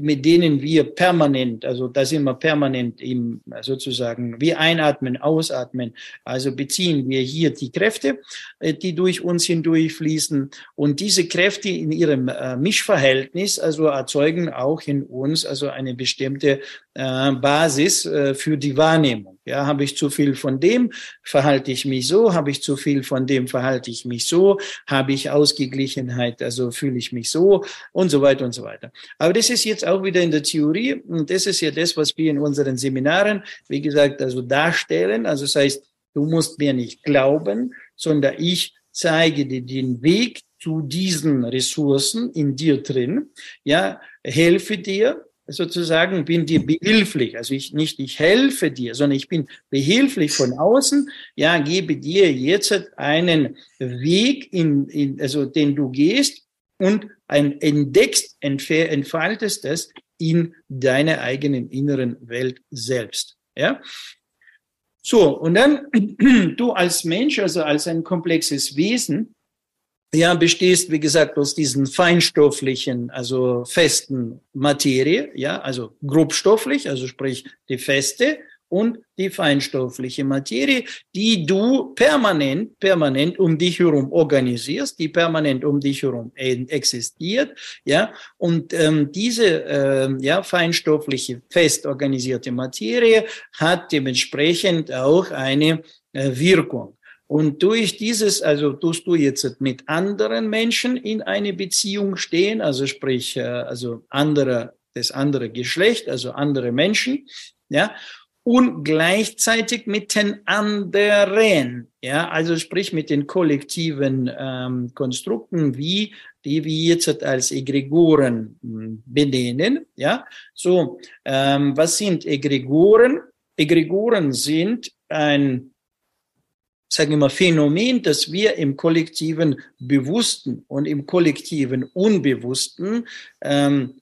mit denen wir permanent, also da sind wir permanent im sozusagen wie einatmen, ausatmen. Also beziehen wir hier die Kräfte, äh, die durch uns hindurch fließen und diese Kräfte in ihrem äh, Mischverhältnis also erzeugen auch in uns also eine bestimmte äh, Basis für die Wahrnehmung. Ja, habe ich zu viel von dem, verhalte ich mich so, habe ich zu viel von dem, verhalte ich mich so, habe ich Ausgeglichenheit, also fühle ich mich so und so weiter und so weiter. Aber das ist jetzt auch wieder in der Theorie und das ist ja das, was wir in unseren Seminaren, wie gesagt, also darstellen. Also das heißt, du musst mir nicht glauben, sondern ich zeige dir den Weg zu diesen Ressourcen in dir drin, ja, helfe dir, sozusagen, bin dir behilflich. Also ich nicht, ich helfe dir, sondern ich bin behilflich von außen. Ja, gebe dir jetzt einen Weg, in, in, also den du gehst und ein, entdeckst, entfaltest es in deiner eigenen inneren Welt selbst. Ja. So, und dann <clears throat> du als Mensch, also als ein komplexes Wesen, ja, bestehst, wie gesagt, aus diesen feinstofflichen, also festen Materie, ja, also grobstofflich, also sprich die feste und die feinstoffliche Materie, die du permanent, permanent um dich herum organisierst, die permanent um dich herum existiert, ja, und ähm, diese ähm, ja feinstoffliche, fest organisierte Materie hat dementsprechend auch eine äh, Wirkung. Und durch dieses, also tust du jetzt mit anderen Menschen in eine Beziehung stehen, also sprich, äh, also andere, das andere Geschlecht, also andere Menschen, ja, und gleichzeitig mit den anderen, ja, also sprich mit den kollektiven ähm, Konstrukten, wie die wir jetzt als Egregoren hm, benennen, ja. So, ähm, was sind Egregoren? Egregoren sind ein sagen wir, Phänomen, das wir im kollektiven Bewussten und im kollektiven Unbewussten ähm,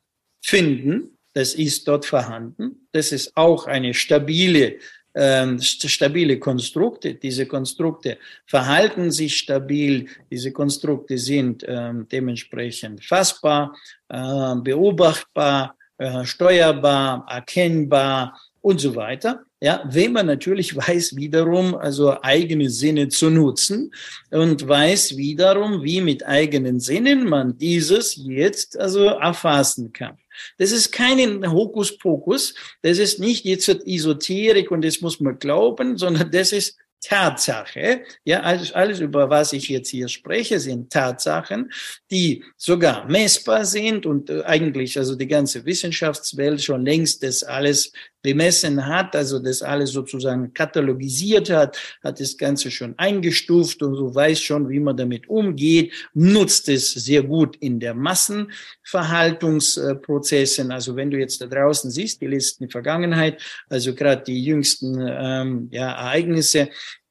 finden. Das ist dort vorhanden. Das ist auch eine stabile ähm, stabile Konstrukte. Diese Konstrukte verhalten sich stabil. Diese Konstrukte sind ähm, dementsprechend fassbar, äh, beobachtbar, äh, steuerbar, erkennbar und so weiter. Ja, wenn man natürlich weiß wiederum, also eigene Sinne zu nutzen und weiß wiederum, wie mit eigenen Sinnen man dieses jetzt also erfassen kann. Das ist kein Hokuspokus, das ist nicht jetzt Esoterik und das muss man glauben, sondern das ist Tatsache. Ja, alles, alles, über was ich jetzt hier spreche, sind Tatsachen, die sogar messbar sind und äh, eigentlich also die ganze Wissenschaftswelt schon längst das alles bemessen hat, also das alles sozusagen katalogisiert hat, hat das Ganze schon eingestuft und so weiß schon, wie man damit umgeht, nutzt es sehr gut in der Massenverhaltungsprozessen. Also wenn du jetzt da draußen siehst, die letzten Vergangenheit, also gerade die jüngsten ähm, ja, Ereignisse,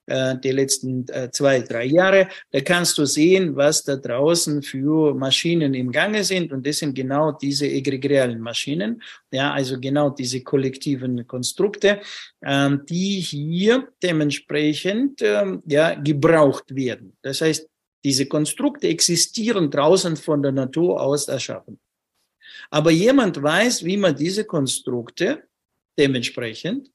äh, die letzten äh, zwei, drei Jahre. Da kannst du sehen, was da draußen für Maschinen im Gange sind. Und das sind genau diese egregialen Maschinen, ja, also genau diese kollektiven Konstrukte, ähm, die hier dementsprechend ähm, ja, gebraucht werden. Das heißt, diese Konstrukte existieren draußen von der Natur aus erschaffen. Aber jemand weiß, wie man diese Konstrukte dementsprechend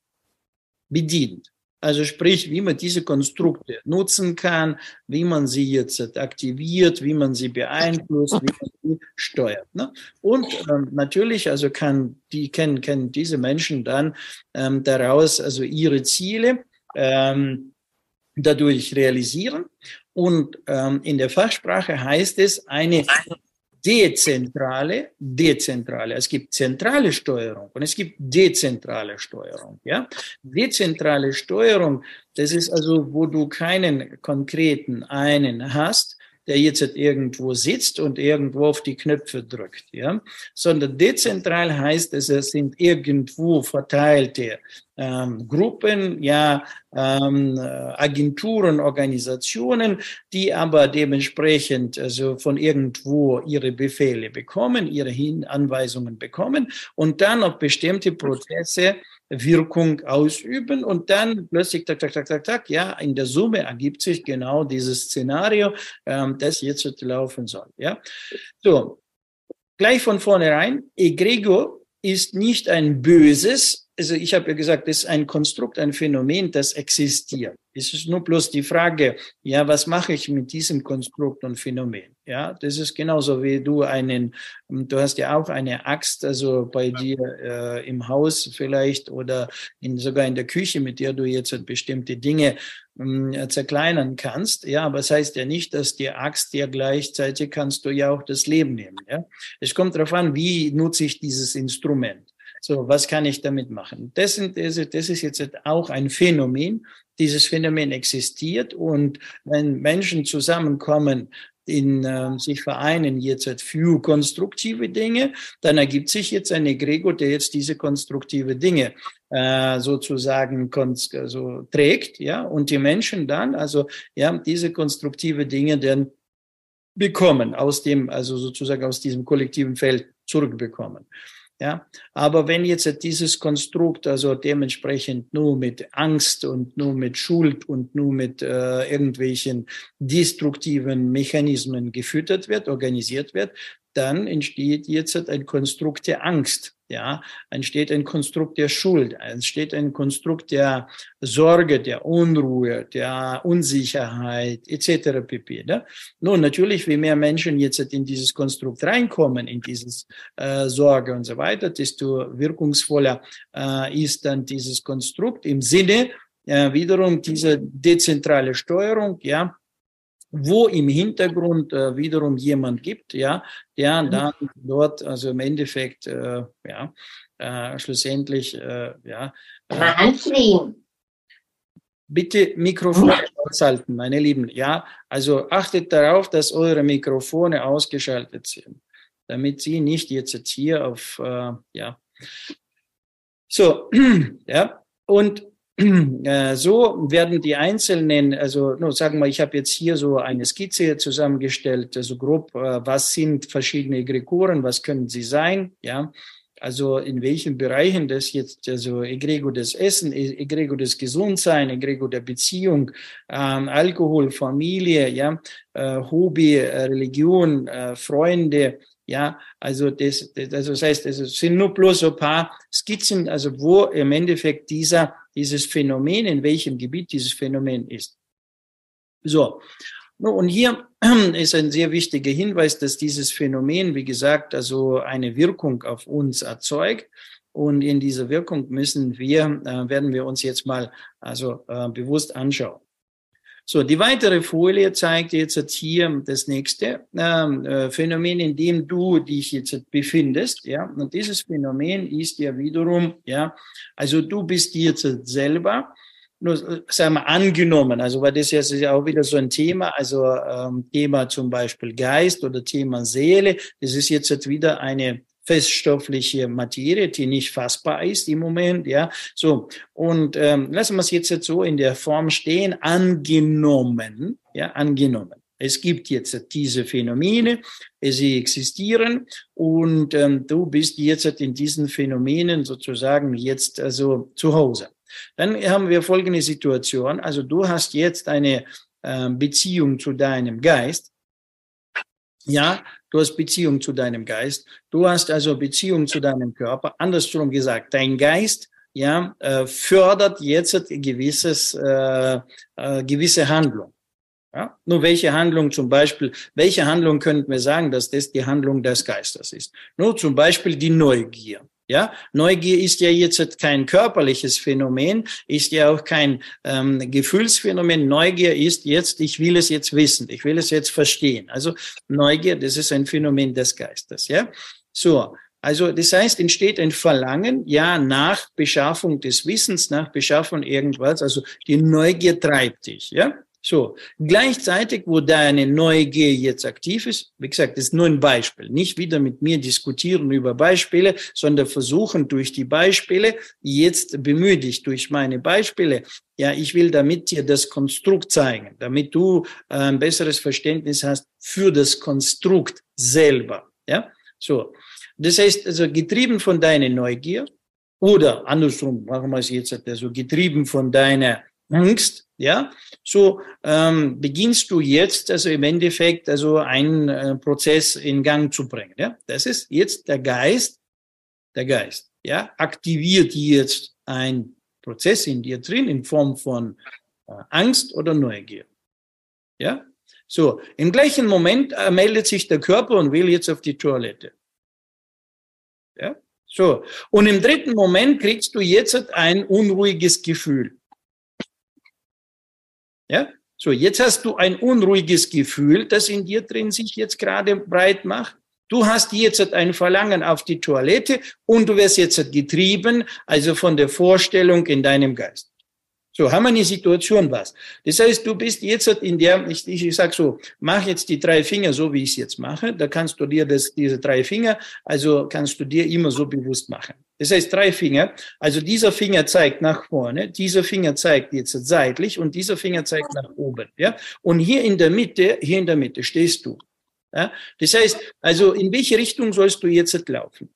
bedient. Also sprich, wie man diese Konstrukte nutzen kann, wie man sie jetzt aktiviert, wie man sie beeinflusst, wie man sie steuert. Ne? Und ähm, natürlich, also kann die kennen, kennen diese Menschen dann ähm, daraus also ihre Ziele ähm, dadurch realisieren. Und ähm, in der Fachsprache heißt es eine dezentrale, dezentrale. Es gibt zentrale Steuerung und es gibt dezentrale Steuerung. Ja, dezentrale Steuerung, das ist also, wo du keinen konkreten einen hast, der jetzt irgendwo sitzt und irgendwo auf die Knöpfe drückt, ja, sondern dezentral heißt es, es sind irgendwo verteilte ähm, Gruppen, ja, ähm, Agenturen, Organisationen, die aber dementsprechend also von irgendwo ihre Befehle bekommen, ihre Hin Anweisungen bekommen und dann auf bestimmte Prozesse Wirkung ausüben und dann plötzlich, tak, tak, tak, tak, tak, ja, in der Summe ergibt sich genau dieses Szenario, ähm, das jetzt laufen soll, ja. So, gleich von vornherein, Egregor ist nicht ein böses, also ich habe ja gesagt, das ist ein Konstrukt, ein Phänomen, das existiert. Es ist nur bloß die Frage, ja, was mache ich mit diesem Konstrukt und Phänomen? Ja, das ist genauso wie du einen, du hast ja auch eine Axt, also bei dir äh, im Haus vielleicht oder in, sogar in der Küche, mit der du jetzt bestimmte Dinge äh, zerkleinern kannst. Ja, aber es das heißt ja nicht, dass die Axt dir gleichzeitig kannst du ja auch das Leben nehmen. Ja, es kommt darauf an, wie nutze ich dieses Instrument. So, was kann ich damit machen? Das, sind, das ist jetzt auch ein Phänomen. Dieses Phänomen existiert und wenn Menschen zusammenkommen, in äh, sich vereinen jetzt für konstruktive Dinge, dann ergibt sich jetzt ein Egregor, der jetzt diese konstruktive Dinge äh, sozusagen also trägt, ja, und die Menschen dann, also ja, diese konstruktive Dinge dann bekommen aus dem, also sozusagen aus diesem kollektiven Feld zurückbekommen. Ja, aber wenn jetzt dieses Konstrukt also dementsprechend nur mit Angst und nur mit Schuld und nur mit äh, irgendwelchen destruktiven Mechanismen gefüttert wird, organisiert wird, dann entsteht jetzt ein Konstrukt der Angst. Ja, entsteht ein Konstrukt der Schuld, entsteht ein Konstrukt der Sorge, der Unruhe, der Unsicherheit etc. pp. Ne? Nun, natürlich, wie mehr Menschen jetzt in dieses Konstrukt reinkommen, in dieses äh, Sorge und so weiter, desto wirkungsvoller äh, ist dann dieses Konstrukt im Sinne äh, wiederum dieser dezentrale Steuerung, ja, wo im Hintergrund äh, wiederum jemand gibt, ja, der mhm. dann dort, also im Endeffekt, äh, ja, äh, schlussendlich, äh, ja. Äh, bitte Mikrofon ausschalten, meine Lieben. Ja, also achtet darauf, dass eure Mikrofone ausgeschaltet sind, damit sie nicht jetzt hier auf, äh, ja. So, <clears throat> ja, und so werden die einzelnen, also no, sagen wir, ich habe jetzt hier so eine Skizze zusammengestellt, also grob, äh, was sind verschiedene Egregoren, was können sie sein, ja, also in welchen Bereichen das jetzt, also Egrego des Essen, Egrego des Gesundsein, Egrego der Beziehung, ähm, Alkohol, Familie, ja, äh, Hobby, äh, Religion, äh, Freunde, ja, also das, das, also das heißt, es sind nur bloß so ein paar Skizzen, also wo im Endeffekt dieser, dieses Phänomen, in welchem Gebiet dieses Phänomen ist. So. Und hier <clears throat> ist ein sehr wichtiger Hinweis, dass dieses Phänomen, wie gesagt, also eine Wirkung auf uns erzeugt. Und in dieser Wirkung müssen wir, äh, werden wir uns jetzt mal also äh, bewusst anschauen. So, die weitere Folie zeigt jetzt hier das nächste ähm, äh, Phänomen, in dem du dich jetzt befindest. Ja, und dieses Phänomen ist ja wiederum, ja, also du bist jetzt selber nur, sagen wir, angenommen. Also, weil das jetzt ist ja auch wieder so ein Thema, also ähm, Thema zum Beispiel Geist oder Thema Seele. Das ist jetzt wieder eine feststoffliche Materie, die nicht fassbar ist im Moment, ja. So und ähm, lassen wir es jetzt, jetzt so in der Form stehen, angenommen, ja, angenommen. Es gibt jetzt diese Phänomene, sie existieren und ähm, du bist jetzt in diesen Phänomenen sozusagen jetzt also zu Hause. Dann haben wir folgende Situation. Also du hast jetzt eine äh, Beziehung zu deinem Geist. Ja, du hast Beziehung zu deinem Geist. Du hast also Beziehung zu deinem Körper. Andersrum gesagt, dein Geist ja, äh, fördert jetzt gewisses, äh, äh, gewisse Handlung. Ja? Nur welche Handlung zum Beispiel, welche Handlung könnten wir sagen, dass das die Handlung des Geistes ist? Nur zum Beispiel die Neugier. Ja, Neugier ist ja jetzt kein körperliches Phänomen, ist ja auch kein ähm, Gefühlsphänomen. Neugier ist jetzt, ich will es jetzt wissen, ich will es jetzt verstehen. Also Neugier, das ist ein Phänomen des Geistes. Ja, so. Also das heißt, entsteht ein Verlangen, ja, nach Beschaffung des Wissens, nach Beschaffung irgendwas. Also die Neugier treibt dich, ja. So, gleichzeitig, wo deine Neugier jetzt aktiv ist, wie gesagt, das ist nur ein Beispiel. Nicht wieder mit mir diskutieren über Beispiele, sondern versuchen durch die Beispiele, jetzt bemühe dich durch meine Beispiele. Ja, ich will damit dir das Konstrukt zeigen, damit du äh, ein besseres Verständnis hast für das Konstrukt selber. Ja, so. Das heißt, also getrieben von deiner Neugier oder andersrum, machen wir es jetzt, also getrieben von deiner Angst, ja, so ähm, beginnst du jetzt also im Endeffekt also einen äh, Prozess in Gang zu bringen. Ja, das ist jetzt der Geist, der Geist, ja, aktiviert jetzt ein Prozess in dir drin in Form von äh, Angst oder Neugier. Ja, so im gleichen Moment äh, meldet sich der Körper und will jetzt auf die Toilette. Ja, so und im dritten Moment kriegst du jetzt ein unruhiges Gefühl. Ja? So, jetzt hast du ein unruhiges Gefühl, das in dir drin sich jetzt gerade breit macht. Du hast jetzt ein Verlangen auf die Toilette und du wirst jetzt getrieben, also von der Vorstellung in deinem Geist. So, haben wir eine Situation was. Das heißt, du bist jetzt in der, ich, ich, sag so, mach jetzt die drei Finger so, wie ich es jetzt mache. Da kannst du dir das, diese drei Finger, also kannst du dir immer so bewusst machen. Das heißt, drei Finger, also dieser Finger zeigt nach vorne, dieser Finger zeigt jetzt seitlich und dieser Finger zeigt nach oben, ja. Und hier in der Mitte, hier in der Mitte stehst du. Ja? Das heißt, also in welche Richtung sollst du jetzt laufen?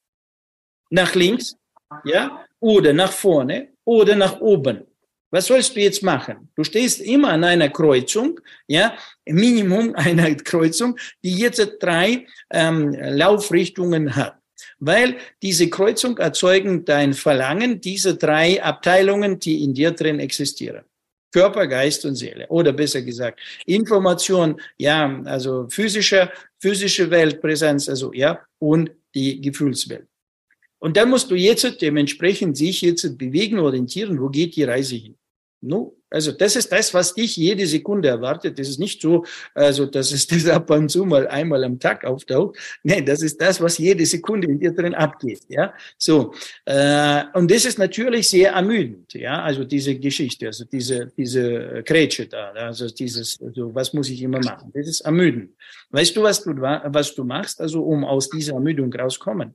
Nach links, ja, oder nach vorne oder nach oben. Was sollst du jetzt machen? Du stehst immer an einer Kreuzung, ja, Minimum <laughs> einer Kreuzung, die jetzt drei ähm, Laufrichtungen hat. Weil diese Kreuzung erzeugen dein Verlangen, diese drei Abteilungen, die in dir drin existieren. Körper, Geist und Seele. Oder besser gesagt, Information, ja, also physische, physische Weltpräsenz, also ja, und die Gefühlswelt. Und dann musst du jetzt dementsprechend sich jetzt bewegen, orientieren, wo geht die Reise hin. No, also das ist das, was dich jede Sekunde erwartet. Das ist nicht so, also dass es <laughs> das ab und zu mal einmal am Tag auftaucht. Nein, das ist das, was jede Sekunde in dir drin abgeht. Ja, so äh, und das ist natürlich sehr ermüdend. Ja, also diese Geschichte, also diese diese Grätsche da, also dieses, also was muss ich immer machen? Das ist ermüdend. Weißt du, was du was du machst, also um aus dieser Ermüdung rauskommen?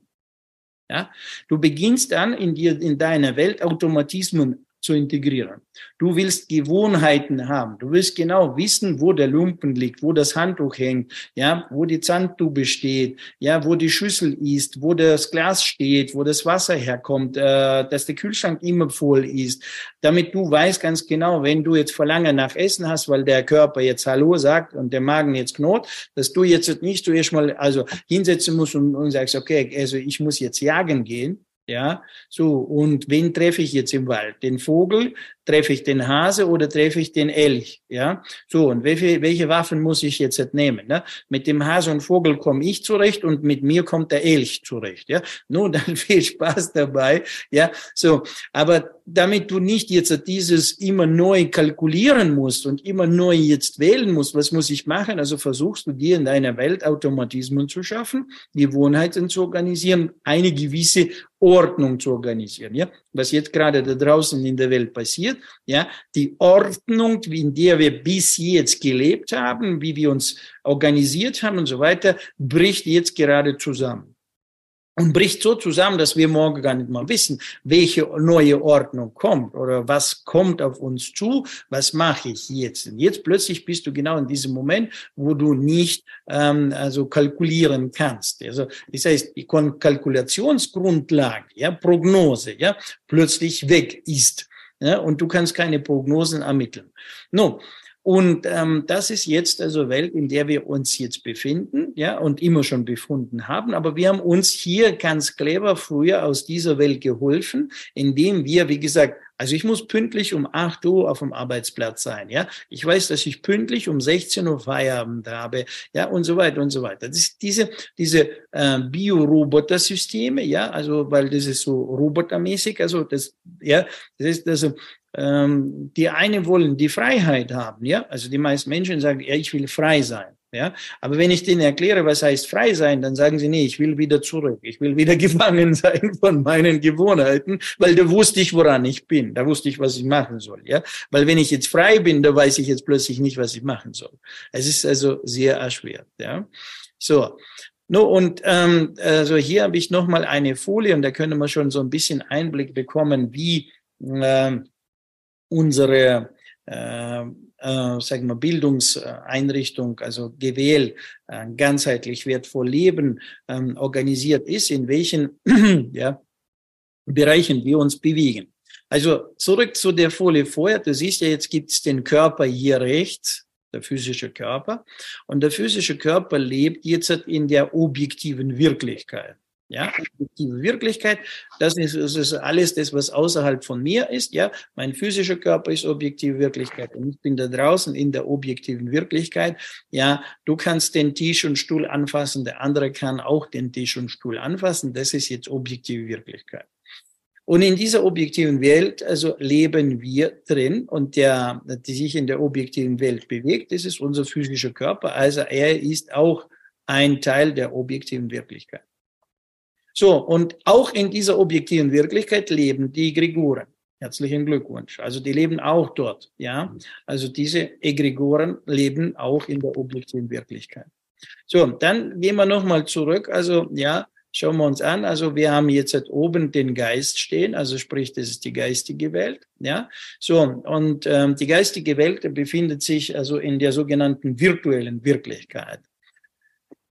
Ja, du beginnst dann in dir in deiner Welt Automatismen zu integrieren. Du willst Gewohnheiten haben. Du willst genau wissen, wo der Lumpen liegt, wo das Handtuch hängt, ja, wo die Zahntube steht, ja, wo die Schüssel ist, wo das Glas steht, wo das Wasser herkommt, äh, dass der Kühlschrank immer voll ist, damit du weißt ganz genau, wenn du jetzt Verlangen nach Essen hast, weil der Körper jetzt Hallo sagt und der Magen jetzt knurrt, dass du jetzt nicht zuerst mal also hinsetzen musst und, und sagst, okay, also ich muss jetzt jagen gehen, ja, so. Und wen treffe ich jetzt im Wald? Den Vogel, treffe ich den Hase oder treffe ich den Elch? Ja, so. Und welche, welche Waffen muss ich jetzt nehmen? Ne? Mit dem Hase und Vogel komme ich zurecht und mit mir kommt der Elch zurecht. Ja, <laughs> nun dann viel Spaß dabei. Ja, so. Aber damit du nicht jetzt dieses immer neu kalkulieren musst und immer neu jetzt wählen musst, was muss ich machen? Also versuchst du dir in deiner Welt Automatismen zu schaffen, Gewohnheiten zu organisieren, eine gewisse Ordnung zu organisieren. Ja, was jetzt gerade da draußen in der Welt passiert. Ja, die Ordnung, in der wir bis jetzt gelebt haben, wie wir uns organisiert haben und so weiter, bricht jetzt gerade zusammen und bricht so zusammen, dass wir morgen gar nicht mal wissen, welche neue Ordnung kommt oder was kommt auf uns zu, was mache ich jetzt. Und jetzt plötzlich bist du genau in diesem Moment, wo du nicht ähm, also kalkulieren kannst. Also das heißt, die Kalkulationsgrundlage, ja, Prognose, ja, plötzlich weg ist ja, und du kannst keine Prognosen ermitteln. No, und ähm, das ist jetzt also Welt, in der wir uns jetzt befinden, ja, und immer schon befunden haben. Aber wir haben uns hier ganz clever früher aus dieser Welt geholfen, indem wir, wie gesagt, also ich muss pünktlich um 8 Uhr auf dem Arbeitsplatz sein, ja. Ich weiß, dass ich pünktlich um 16 Uhr Feierabend habe, ja, und so weiter und so weiter. Das ist diese, diese äh, Bio-Roboter-Systeme, ja, also weil das ist so robotermäßig, also das, ja, das ist also ähm, die eine wollen die Freiheit haben, ja, also die meisten Menschen sagen, ja, ich will frei sein. Ja, aber wenn ich denen erkläre, was heißt frei sein, dann sagen sie, nee, ich will wieder zurück. Ich will wieder <laughs> gefangen sein von meinen Gewohnheiten, weil da wusste ich, woran ich bin. Da wusste ich, was ich machen soll. Ja, weil wenn ich jetzt frei bin, da weiß ich jetzt plötzlich nicht, was ich machen soll. Es ist also sehr erschwert. Ja, so. No, und ähm, also hier habe ich nochmal eine Folie und da können wir schon so ein bisschen Einblick bekommen, wie ähm, unsere äh, äh, sagen wir, Bildungseinrichtung, also GWL, äh, ganzheitlich wertvoll Leben ähm, organisiert ist, in welchen <clears throat> ja, Bereichen wir uns bewegen. Also zurück zu der Folie vorher. Du siehst ja, jetzt gibt es den Körper hier rechts, der physische Körper. Und der physische Körper lebt jetzt in der objektiven Wirklichkeit. Ja, objektive Wirklichkeit, das ist, das ist alles das, was außerhalb von mir ist. Ja, mein physischer Körper ist objektive Wirklichkeit und ich bin da draußen in der objektiven Wirklichkeit. Ja, du kannst den Tisch und Stuhl anfassen, der andere kann auch den Tisch und Stuhl anfassen. Das ist jetzt objektive Wirklichkeit. Und in dieser objektiven Welt, also leben wir drin und der, die sich in der objektiven Welt bewegt, das ist unser physischer Körper. Also er ist auch ein Teil der objektiven Wirklichkeit. So, und auch in dieser objektiven Wirklichkeit leben die Egregoren. Herzlichen Glückwunsch. Also die leben auch dort, ja. Also diese Egregoren leben auch in der objektiven Wirklichkeit. So, dann gehen wir nochmal zurück. Also, ja, schauen wir uns an. Also wir haben jetzt halt oben den Geist stehen, also sprich, das ist die geistige Welt. Ja, so und ähm, die geistige Welt befindet sich also in der sogenannten virtuellen Wirklichkeit.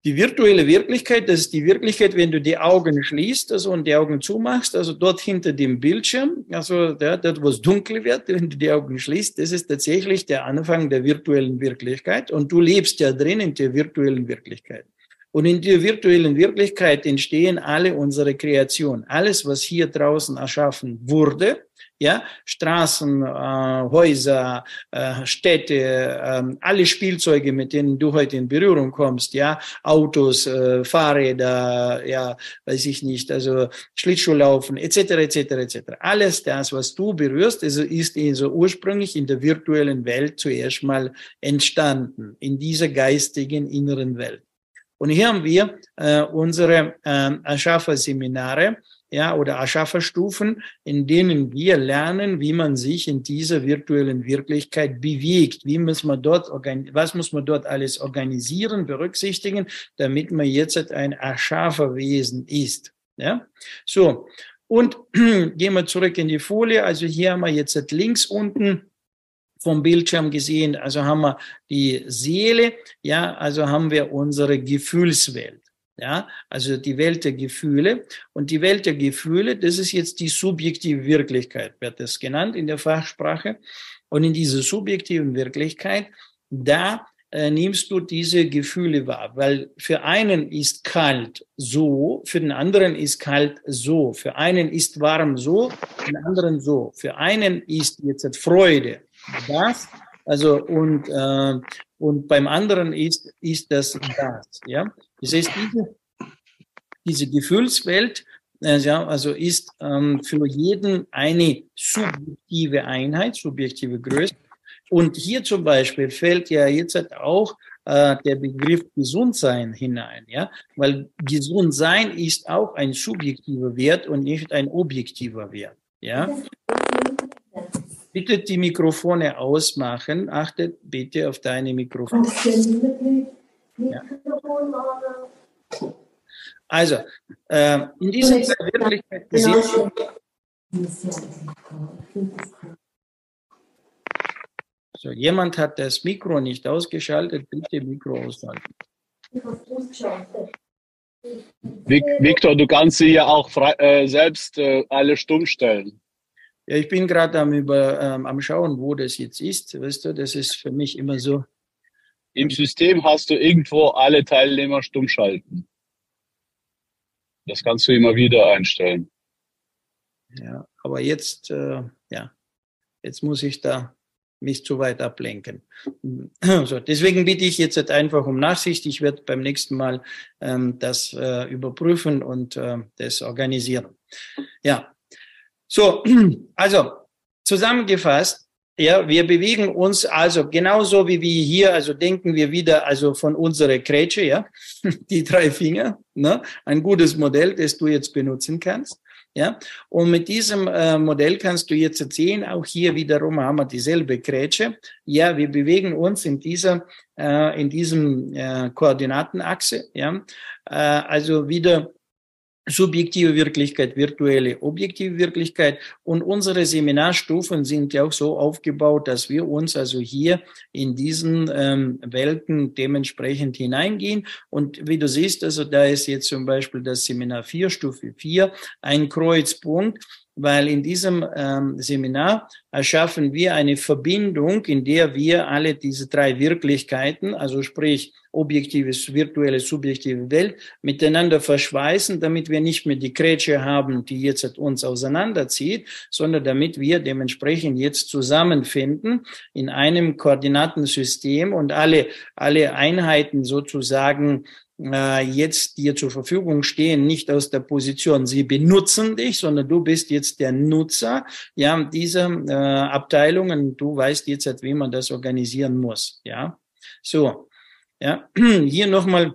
Die virtuelle Wirklichkeit, das ist die Wirklichkeit, wenn du die Augen schließt also, und die Augen zumachst, also dort hinter dem Bildschirm, also da, dort, wo es dunkel wird, wenn du die Augen schließt, das ist tatsächlich der Anfang der virtuellen Wirklichkeit und du lebst ja drin in der virtuellen Wirklichkeit. Und in der virtuellen Wirklichkeit entstehen alle unsere Kreationen. Alles, was hier draußen erschaffen wurde, ja, Straßen, äh, Häuser, äh, Städte, äh, alle Spielzeuge, mit denen du heute in Berührung kommst, ja, Autos, äh, Fahrräder, ja, weiß ich nicht, also Schlittschuhlaufen, etc., etc., etc. Alles das, was du berührst, also ist also ursprünglich in der virtuellen Welt zuerst mal entstanden, in dieser geistigen inneren Welt. Und hier haben wir äh, unsere äh, Aschafa-Seminare, ja, oder Aschafa-Stufen, in denen wir lernen, wie man sich in dieser virtuellen Wirklichkeit bewegt. Wie muss man dort, was muss man dort alles organisieren, berücksichtigen, damit man jetzt ein Aschafa-Wesen ist. Ja, so. Und <clears throat> gehen wir zurück in die Folie. Also hier haben wir jetzt links unten vom Bildschirm gesehen, also haben wir die Seele, ja, also haben wir unsere Gefühlswelt. Ja, also die Welt der Gefühle. Und die Welt der Gefühle, das ist jetzt die subjektive Wirklichkeit, wird das genannt in der Fachsprache. Und in dieser subjektiven Wirklichkeit, da äh, nimmst du diese Gefühle wahr, weil für einen ist kalt so, für den anderen ist kalt so, für einen ist warm so, für den anderen so, für einen ist jetzt Freude das, also und äh, und beim anderen ist ist das das, ja. Das heißt diese diese Gefühlswelt äh, also ist ähm, für jeden eine subjektive Einheit, subjektive Größe. Und hier zum Beispiel fällt ja jetzt halt auch äh, der Begriff Gesundsein hinein, ja, weil Gesundsein ist auch ein subjektiver Wert und nicht ein objektiver Wert, ja. Bitte die Mikrofone ausmachen. Achtet bitte auf deine Mikrofone. Ja. Also, äh, in diesem Wirklichkeit gesehen. So, jemand hat das Mikro nicht ausgeschaltet, bitte Mikro ausschalten. Victor, du kannst sie ja auch frei, äh, selbst äh, alle stumm stellen. Ja, ich bin gerade am, ähm, am Schauen, wo das jetzt ist. Weißt du, das ist für mich immer so. Im System hast du irgendwo alle Teilnehmer stumm schalten. Das kannst du immer wieder einstellen. Ja, aber jetzt, äh, ja, jetzt muss ich da mich zu weit ablenken. <clears throat> So, deswegen bitte ich jetzt einfach um Nachsicht. Ich werde beim nächsten Mal ähm, das äh, überprüfen und äh, das organisieren. Ja, so, <clears throat> also zusammengefasst, ja, wir bewegen uns also genauso wie wir hier, also denken wir wieder also von unserer Grätsche, ja, <laughs> die drei Finger, ne, ein gutes Modell, das du jetzt benutzen kannst. Ja, und mit diesem äh, Modell kannst du jetzt sehen, auch hier wiederum haben wir dieselbe Grätsche. Ja, wir bewegen uns in dieser, äh, in diesem äh, Koordinatenachse. Ja, äh, also wieder subjektive Wirklichkeit, virtuelle, objektive Wirklichkeit. Und unsere Seminarstufen sind ja auch so aufgebaut, dass wir uns also hier in diesen ähm, Welten dementsprechend hineingehen. Und wie du siehst, also da ist jetzt zum Beispiel das Seminar 4, Stufe 4, ein Kreuzpunkt weil in diesem ähm, Seminar erschaffen wir eine Verbindung, in der wir alle diese drei Wirklichkeiten, also sprich objektives, virtuelle, subjektive Welt, miteinander verschweißen, damit wir nicht mehr die Grätsche haben, die jetzt uns auseinanderzieht, sondern damit wir dementsprechend jetzt zusammenfinden in einem Koordinatensystem und alle, alle Einheiten sozusagen äh, jetzt dir zur Verfügung stehen, nicht aus der Position, sie benutzen dich, sondern du bist jetzt der Nutzer ja, dieser äh, Abteilungen. Du weißt jetzt, wie man das organisieren muss. Ja, so. Ja, <clears throat> hier nochmal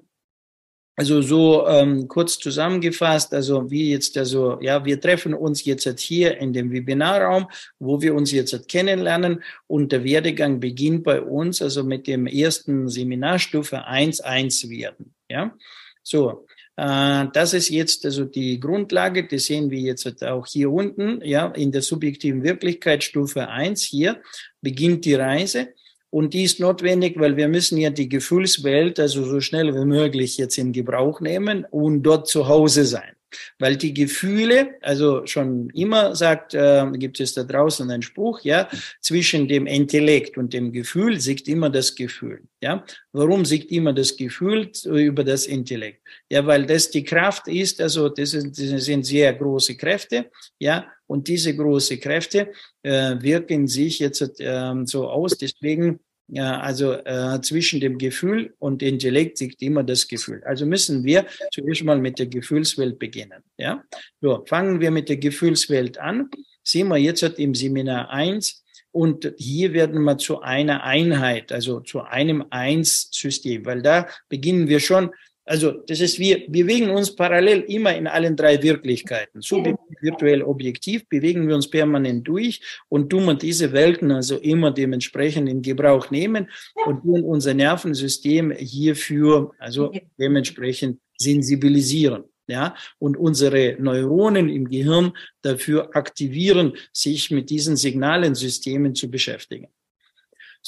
also so ähm, kurz zusammengefasst, also wie jetzt also, ja, wir treffen uns jetzt hier in dem Webinarraum, wo wir uns jetzt kennenlernen und der Werdegang beginnt bei uns also mit dem ersten Seminarstufe 1.1 werden. Ja, so. Äh, das ist jetzt also die Grundlage, das sehen wir jetzt auch hier unten, ja, in der subjektiven Wirklichkeit Stufe 1 hier beginnt die Reise. Und die ist notwendig, weil wir müssen ja die Gefühlswelt also so schnell wie möglich jetzt in Gebrauch nehmen und dort zu Hause sein. Weil die Gefühle, also schon immer sagt, äh, gibt es da draußen einen Spruch, ja, zwischen dem Intellekt und dem Gefühl siegt immer das Gefühl, ja. Warum siegt immer das Gefühl über das Intellekt? Ja, weil das die Kraft ist, also das, ist, das sind sehr große Kräfte, ja, und diese große Kräfte äh, wirken sich jetzt äh, so aus, deswegen also äh, zwischen dem Gefühl und Intellekt liegt immer das Gefühl. Also müssen wir zuerst mal mit der Gefühlswelt beginnen. Ja, so fangen wir mit der Gefühlswelt an. Sehen wir jetzt im Seminar 1 und hier werden wir zu einer Einheit, also zu einem Eins-System, weil da beginnen wir schon also das ist, wir bewegen uns parallel immer in allen drei Wirklichkeiten. Subjektiv, virtuell, objektiv bewegen wir uns permanent durch und tun wir diese Welten also immer dementsprechend in Gebrauch nehmen und tun unser Nervensystem hierfür also dementsprechend sensibilisieren. ja, und unsere Neuronen im Gehirn dafür aktivieren, sich mit diesen Signalensystemen zu beschäftigen.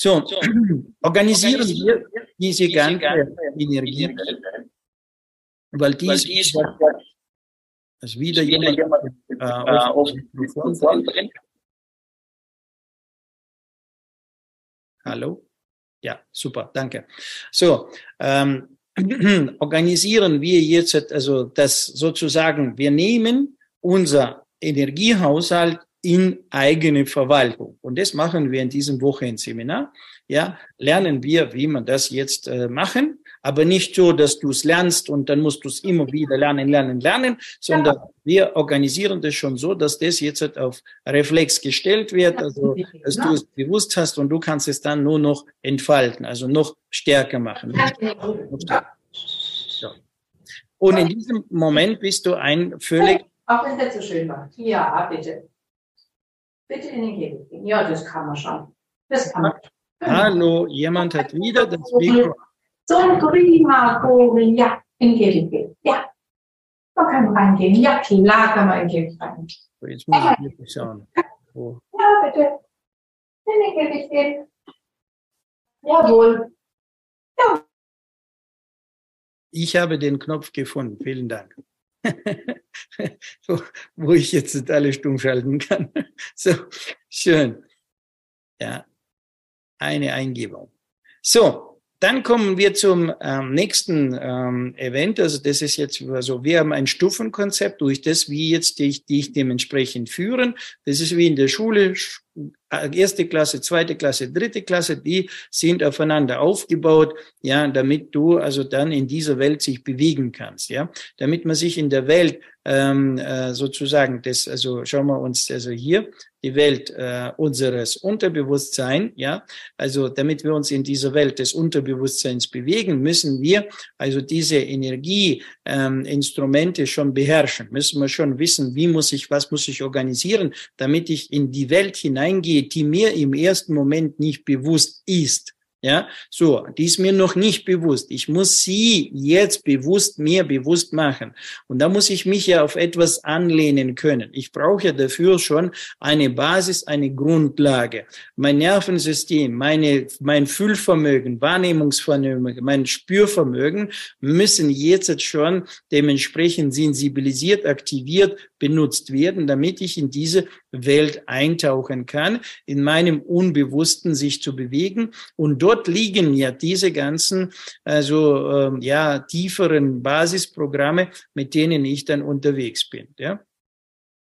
So, <clears throat> organisieren wir diese ganze Energie, weil dies, dies also wieder jemand, jemand äh, auf Mikrofon drin. Hallo? Ja, super, danke. So, ähm, <clears throat> organisieren wir jetzt, also das sozusagen, wir nehmen unser Energiehaushalt in eigene Verwaltung. Und das machen wir in diesem Wochenendseminar. Ja, lernen wir, wie man das jetzt äh, machen aber nicht so, dass du es lernst und dann musst du es immer wieder lernen, lernen, lernen, sondern ja. wir organisieren das schon so, dass das jetzt halt auf Reflex gestellt wird, also dass du es bewusst hast und du kannst es dann nur noch entfalten, also noch stärker machen. So. Und in diesem Moment bist du ein völlig... Auch wenn das so schön war. Ja, bitte. Bitte in den Käfig gehen. Ja, das kann man schon. Das kann man. Hallo, jemand hat wieder das Mikro so ein prima Vogel, ja, in den Käfig gehen. Ja, man kann reingehen. Ja, klar kann man in den Käfig rein. So, jetzt muss ich wirklich schauen. Oh. Ja, bitte. In den Käfig gehen. Jawohl. Ja. Ich habe den Knopf gefunden. Vielen Dank. <laughs> <laughs> so, wo ich jetzt alle stumm schalten kann. <laughs> so, schön. Ja, eine Eingebung. So, dann kommen wir zum ähm, nächsten ähm, Event. Also das ist jetzt so, also wir haben ein Stufenkonzept durch das, wie jetzt die, die ich dementsprechend führen. Das ist wie in der Schule, erste Klasse, zweite Klasse, dritte Klasse, die sind aufeinander aufgebaut, ja, damit du also dann in dieser Welt sich bewegen kannst, ja, damit man sich in der Welt ähm, äh, sozusagen das, also schauen wir uns also hier die Welt äh, unseres Unterbewusstseins, ja, also damit wir uns in dieser Welt des Unterbewusstseins bewegen, müssen wir also diese Energieinstrumente ähm, schon beherrschen, müssen wir schon wissen, wie muss ich, was muss ich organisieren, damit ich in die Welt hineingehe, die mir im ersten Moment nicht bewusst ist. Ja, so, die ist mir noch nicht bewusst. Ich muss sie jetzt bewusst mir bewusst machen. Und da muss ich mich ja auf etwas anlehnen können. Ich brauche ja dafür schon eine Basis, eine Grundlage. Mein Nervensystem, meine, mein Fühlvermögen, Wahrnehmungsvermögen, mein Spürvermögen müssen jetzt schon dementsprechend sensibilisiert, aktiviert, benutzt werden, damit ich in diese Welt eintauchen kann, in meinem Unbewussten sich zu bewegen. Und dort liegen ja diese ganzen, also äh, ja, tieferen Basisprogramme, mit denen ich dann unterwegs bin. Ja.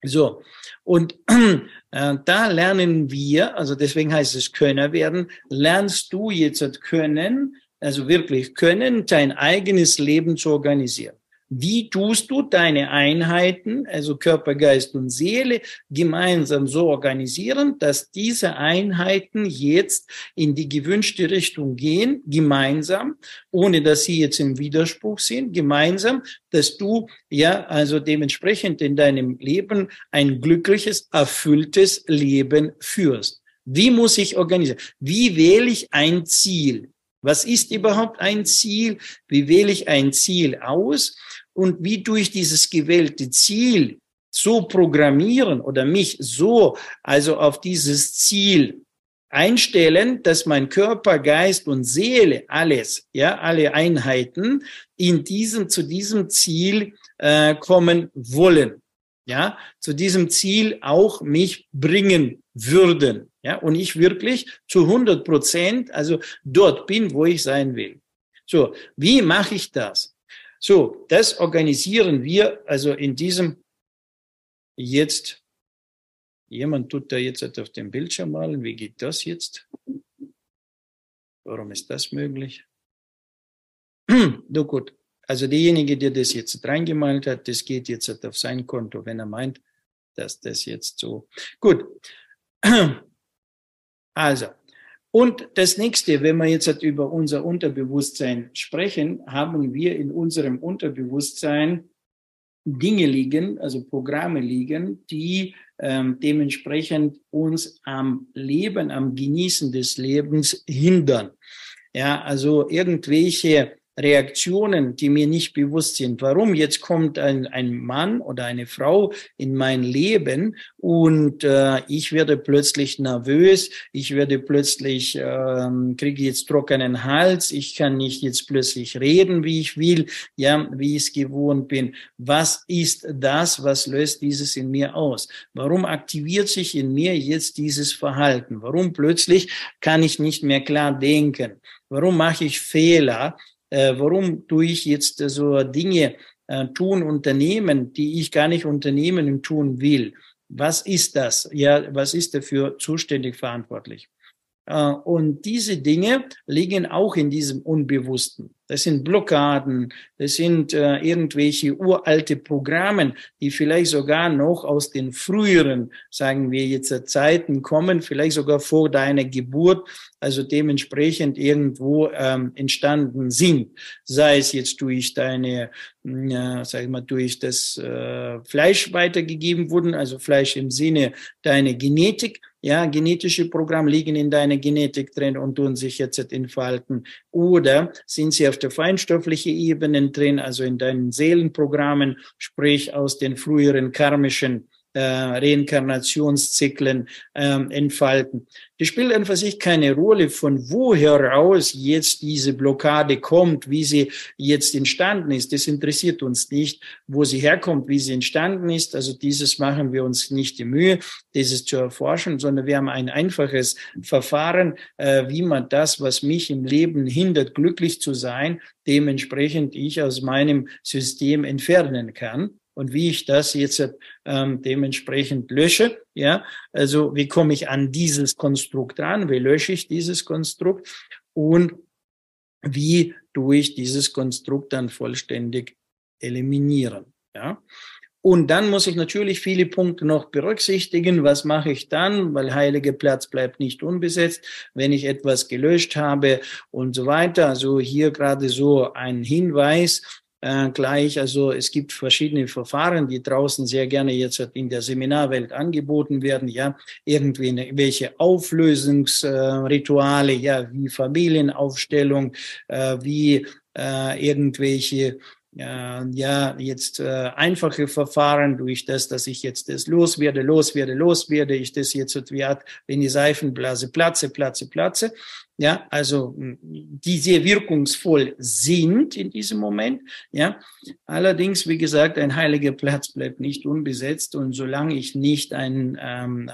So, und <clears throat> äh, da lernen wir, also deswegen heißt es Könner werden, lernst du jetzt können, also wirklich können, dein eigenes Leben zu organisieren. Wie tust du deine Einheiten, also Körper, Geist und Seele, gemeinsam so organisieren, dass diese Einheiten jetzt in die gewünschte Richtung gehen, gemeinsam, ohne dass sie jetzt im Widerspruch sind, gemeinsam, dass du ja also dementsprechend in deinem Leben ein glückliches, erfülltes Leben führst. Wie muss ich organisieren? Wie wähle ich ein Ziel? Was ist überhaupt ein Ziel? Wie wähle ich ein Ziel aus? Und wie durch dieses gewählte Ziel so programmieren oder mich so also auf dieses Ziel einstellen, dass mein Körper, Geist und Seele, alles, ja, alle Einheiten in diesem, zu diesem Ziel äh, kommen wollen, ja, zu diesem Ziel auch mich bringen würden, ja, und ich wirklich zu 100 Prozent, also dort bin, wo ich sein will. So, wie mache ich das? So, das organisieren wir also in diesem jetzt. Jemand tut da jetzt auf dem Bildschirm malen. Wie geht das jetzt? Warum ist das möglich? Du gut. Also derjenige, der das jetzt reingemalt hat, das geht jetzt auf sein Konto, wenn er meint, dass das jetzt so. Gut. Also, und das nächste, wenn wir jetzt halt über unser Unterbewusstsein sprechen, haben wir in unserem Unterbewusstsein Dinge liegen, also Programme liegen, die ähm, dementsprechend uns am Leben, am Genießen des Lebens hindern. Ja, also irgendwelche Reaktionen, die mir nicht bewusst sind. Warum jetzt kommt ein, ein Mann oder eine Frau in mein Leben und äh, ich werde plötzlich nervös, ich werde plötzlich, äh, kriege jetzt trockenen Hals, ich kann nicht jetzt plötzlich reden, wie ich will, ja, wie ich es gewohnt bin. Was ist das, was löst dieses in mir aus? Warum aktiviert sich in mir jetzt dieses Verhalten? Warum plötzlich kann ich nicht mehr klar denken? Warum mache ich Fehler? Äh, warum tue ich jetzt äh, so Dinge äh, tun, unternehmen, die ich gar nicht unternehmen und tun will? Was ist das? Ja, was ist dafür zuständig verantwortlich? Äh, und diese Dinge liegen auch in diesem Unbewussten. Das sind Blockaden, das sind äh, irgendwelche uralte Programme, die vielleicht sogar noch aus den früheren, sagen wir jetzt, Zeiten kommen, vielleicht sogar vor deiner Geburt, also dementsprechend irgendwo ähm, entstanden sind. Sei es jetzt durch deine, äh, sag ich mal, durch das äh, Fleisch weitergegeben wurden, also Fleisch im Sinne deiner Genetik, ja, genetische Programme liegen in deiner Genetik drin und tun sich jetzt entfalten. Oder sind sie auf der feinstofflichen Ebene drin, also in deinen Seelenprogrammen, sprich aus den früheren karmischen äh, Reinkarnationszyklen ähm, entfalten. Das spielt einfach sich keine Rolle, von wo heraus jetzt diese Blockade kommt, wie sie jetzt entstanden ist. Das interessiert uns nicht, wo sie herkommt, wie sie entstanden ist. Also dieses machen wir uns nicht die Mühe, dieses zu erforschen, sondern wir haben ein einfaches Verfahren, äh, wie man das, was mich im Leben hindert, glücklich zu sein, dementsprechend ich aus meinem System entfernen kann und wie ich das jetzt ähm, dementsprechend lösche. Ja, also wie komme ich an dieses Konstrukt ran? Wie lösche ich dieses Konstrukt? Und wie tue ich dieses Konstrukt dann vollständig eliminieren? Ja. Und dann muss ich natürlich viele Punkte noch berücksichtigen. Was mache ich dann? Weil heilige Platz bleibt nicht unbesetzt, wenn ich etwas gelöscht habe und so weiter. Also hier gerade so ein Hinweis äh, gleich. Also es gibt verschiedene Verfahren, die draußen sehr gerne jetzt in der Seminarwelt angeboten werden. Ja, irgendwie welche Auflösungsrituale, ja, wie Familienaufstellung, äh, wie äh, irgendwelche ja, jetzt äh, einfache Verfahren durch das, dass ich jetzt das loswerde, loswerde, loswerde, ich das jetzt wie Art, wenn die Seifenblase platze, platze, platze. Ja, also die sehr wirkungsvoll sind in diesem Moment. Ja, allerdings, wie gesagt, ein heiliger Platz bleibt nicht unbesetzt und solange ich nicht ein ähm,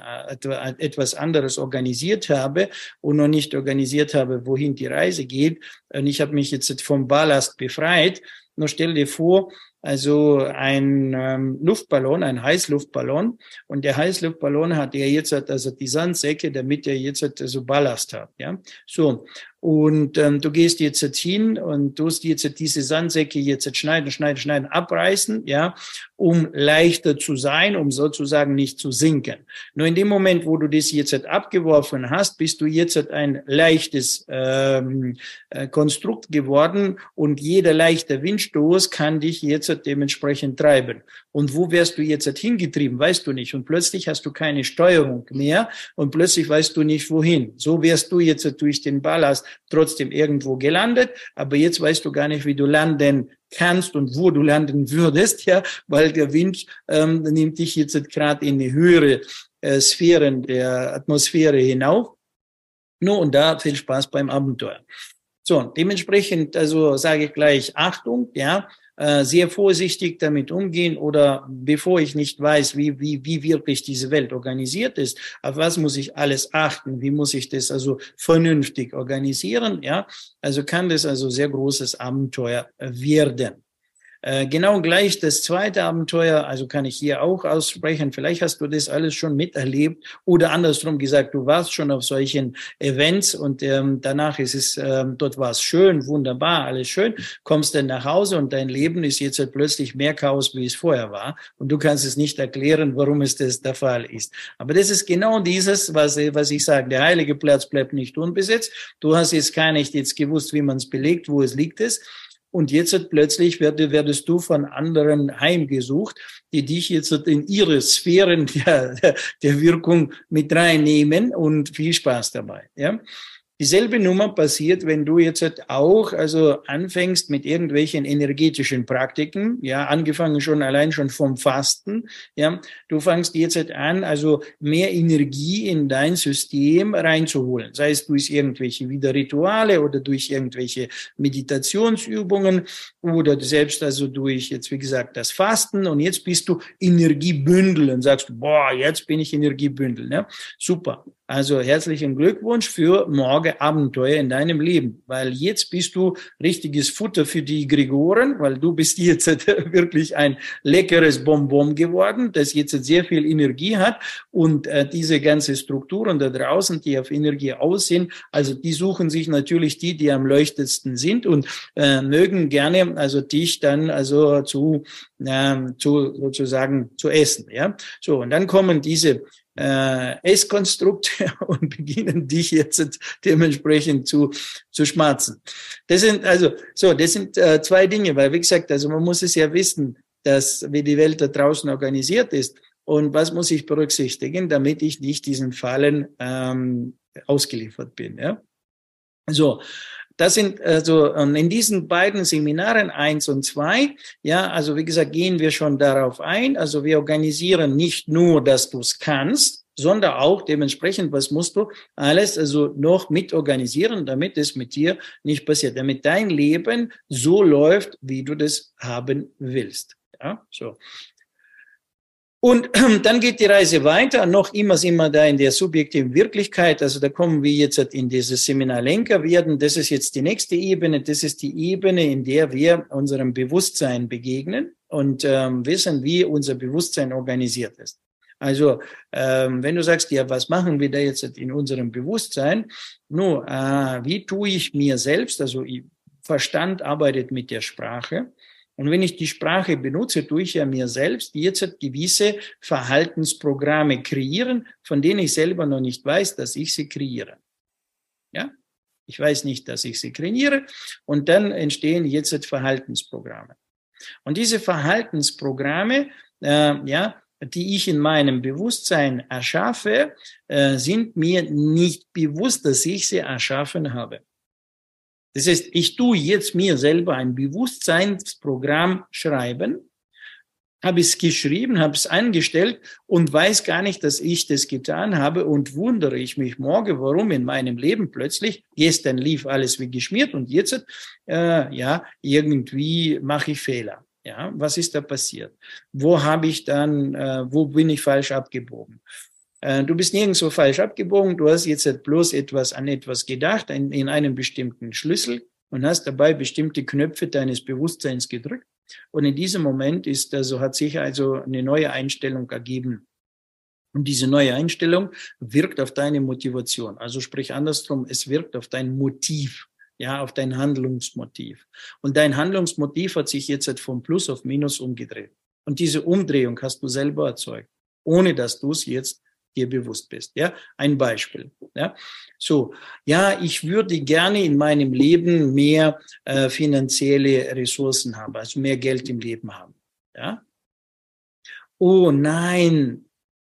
etwas anderes organisiert habe und noch nicht organisiert habe, wohin die Reise geht, und ich habe mich jetzt vom Ballast befreit, nur stell dir vor, also ein ähm, Luftballon, ein Heißluftballon. Und der Heißluftballon hat ja jetzt also die Sandsäcke, damit er jetzt also Ballast hat. Ja, so. Und ähm, du gehst jetzt, jetzt hin und tust jetzt diese Sandsäcke jetzt schneiden, schneiden, schneiden, abreißen, ja, um leichter zu sein, um sozusagen nicht zu sinken. Nur in dem Moment, wo du das jetzt abgeworfen hast, bist du jetzt ein leichtes ähm, äh, Konstrukt geworden und jeder leichte Windstoß kann dich jetzt dementsprechend treiben. Und wo wärst du jetzt hingetrieben, weißt du nicht. Und plötzlich hast du keine Steuerung mehr und plötzlich weißt du nicht wohin. So wärst du jetzt durch den Ballast trotzdem irgendwo gelandet, aber jetzt weißt du gar nicht, wie du landen kannst und wo du landen würdest, ja, weil der Wind ähm, nimmt dich jetzt gerade in die höhere äh, Sphären der Atmosphäre hinauf. No, und da viel Spaß beim Abenteuer. So, dementsprechend, also sage ich gleich Achtung, ja, sehr vorsichtig damit umgehen oder bevor ich nicht weiß, wie, wie, wie wirklich diese Welt organisiert ist, auf was muss ich alles achten, wie muss ich das also vernünftig organisieren, ja, also kann das also sehr großes Abenteuer werden. Äh, genau gleich das zweite Abenteuer, also kann ich hier auch aussprechen, vielleicht hast du das alles schon miterlebt oder andersrum gesagt, du warst schon auf solchen Events und ähm, danach ist es, ähm, dort war es schön, wunderbar, alles schön, kommst dann nach Hause und dein Leben ist jetzt halt plötzlich mehr Chaos, wie es vorher war und du kannst es nicht erklären, warum es das der Fall ist. Aber das ist genau dieses, was, was ich sage, der heilige Platz bleibt nicht unbesetzt. Du hast jetzt gar nicht jetzt gewusst, wie man es belegt, wo es liegt es. Und jetzt plötzlich werdest du von anderen heimgesucht, die dich jetzt in ihre Sphären der, der Wirkung mit reinnehmen und viel Spaß dabei. Ja? Dieselbe Nummer passiert, wenn du jetzt halt auch also anfängst mit irgendwelchen energetischen Praktiken, ja, angefangen schon allein schon vom Fasten, ja, du fängst jetzt halt an, also mehr Energie in dein System reinzuholen, sei es durch irgendwelche wieder Rituale oder durch irgendwelche Meditationsübungen oder selbst also durch jetzt wie gesagt das Fasten. Und jetzt bist du Energiebündel und sagst, boah, jetzt bin ich Energiebündel, ja, super. Also herzlichen Glückwunsch für morgen Abenteuer in deinem Leben, weil jetzt bist du richtiges Futter für die Gregoren, weil du bist jetzt <laughs> wirklich ein leckeres Bonbon geworden, das jetzt sehr viel Energie hat und äh, diese ganze Strukturen da draußen, die auf Energie aussehen, also die suchen sich natürlich die, die am leuchtetsten sind und äh, mögen gerne also dich dann also zu, äh, zu sozusagen zu essen, ja. So und dann kommen diese äh, S-Konstrukte <laughs> und beginnen dich jetzt dementsprechend zu, zu schmerzen. Das sind also so, das sind äh, zwei Dinge, weil wie gesagt, also man muss es ja wissen, dass wie die Welt da draußen organisiert ist und was muss ich berücksichtigen, damit ich nicht diesen Fallen ähm, ausgeliefert bin. Ja? So, das sind also in diesen beiden Seminaren eins und zwei, ja, also wie gesagt, gehen wir schon darauf ein. Also wir organisieren nicht nur, dass du es kannst, sondern auch dementsprechend, was musst du alles also noch mit organisieren, damit es mit dir nicht passiert, damit dein Leben so läuft, wie du das haben willst. Ja, so. Und <clears throat> dann geht die Reise weiter, noch immer sind wir da in der subjektiven Wirklichkeit. Also da kommen wir jetzt in dieses Seminar Lenker werden. Das ist jetzt die nächste Ebene. Das ist die Ebene, in der wir unserem Bewusstsein begegnen und ähm, wissen, wie unser Bewusstsein organisiert ist. Also ähm, wenn du sagst, ja, was machen wir da jetzt in unserem Bewusstsein? Nun, äh, wie tue ich mir selbst, also Verstand arbeitet mit der Sprache, und wenn ich die Sprache benutze, tue ich ja mir selbst jetzt gewisse Verhaltensprogramme kreieren, von denen ich selber noch nicht weiß, dass ich sie kreiere. Ja? Ich weiß nicht, dass ich sie kreiere. Und dann entstehen jetzt Verhaltensprogramme. Und diese Verhaltensprogramme, äh, ja, die ich in meinem Bewusstsein erschaffe, äh, sind mir nicht bewusst, dass ich sie erschaffen habe. Das heißt, ich tue jetzt mir selber ein Bewusstseinsprogramm schreiben, habe es geschrieben, habe es eingestellt und weiß gar nicht, dass ich das getan habe und wundere ich mich morgen, warum in meinem Leben plötzlich, gestern lief alles wie geschmiert und jetzt, äh, ja, irgendwie mache ich Fehler. Ja, was ist da passiert? Wo habe ich dann, äh, wo bin ich falsch abgebogen? Äh, du bist nirgendwo falsch abgebogen. Du hast jetzt bloß etwas an etwas gedacht, in, in einen bestimmten Schlüssel und hast dabei bestimmte Knöpfe deines Bewusstseins gedrückt. Und in diesem Moment ist, also hat sich also eine neue Einstellung ergeben. Und diese neue Einstellung wirkt auf deine Motivation. Also sprich andersrum, es wirkt auf dein Motiv, ja, auf dein Handlungsmotiv. Und dein Handlungsmotiv hat sich jetzt vom Plus auf Minus umgedreht. Und diese Umdrehung hast du selber erzeugt, ohne dass du es jetzt dir bewusst bist. Ja, ein Beispiel. Ja, so, ja, ich würde gerne in meinem Leben mehr äh, finanzielle Ressourcen haben, also mehr Geld im Leben haben. Ja, oh nein,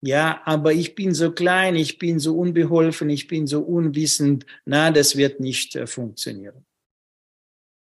ja, aber ich bin so klein, ich bin so unbeholfen, ich bin so unwissend. Na, das wird nicht äh, funktionieren.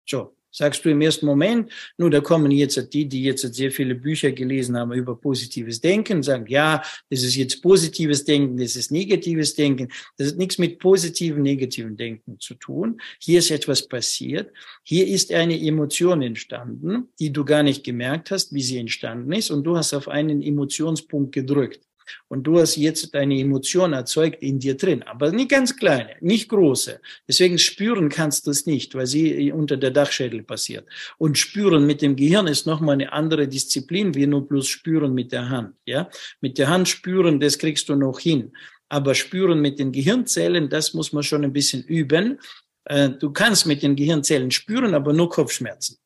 So, sagst du im ersten Moment, nur da kommen jetzt die, die jetzt sehr viele Bücher gelesen haben über positives Denken, sagen, ja, das ist jetzt positives Denken, das ist negatives Denken. Das hat nichts mit positiven, negativen Denken zu tun. Hier ist etwas passiert. Hier ist eine Emotion entstanden, die du gar nicht gemerkt hast, wie sie entstanden ist, und du hast auf einen Emotionspunkt gedrückt. Und du hast jetzt deine Emotion erzeugt in dir drin, aber nicht ganz kleine, nicht große. Deswegen spüren kannst du es nicht, weil sie unter der Dachschädel passiert. Und spüren mit dem Gehirn ist nochmal eine andere Disziplin, wie nur bloß spüren mit der Hand. Ja, mit der Hand spüren, das kriegst du noch hin. Aber spüren mit den Gehirnzellen, das muss man schon ein bisschen üben. Äh, du kannst mit den Gehirnzellen spüren, aber nur Kopfschmerzen.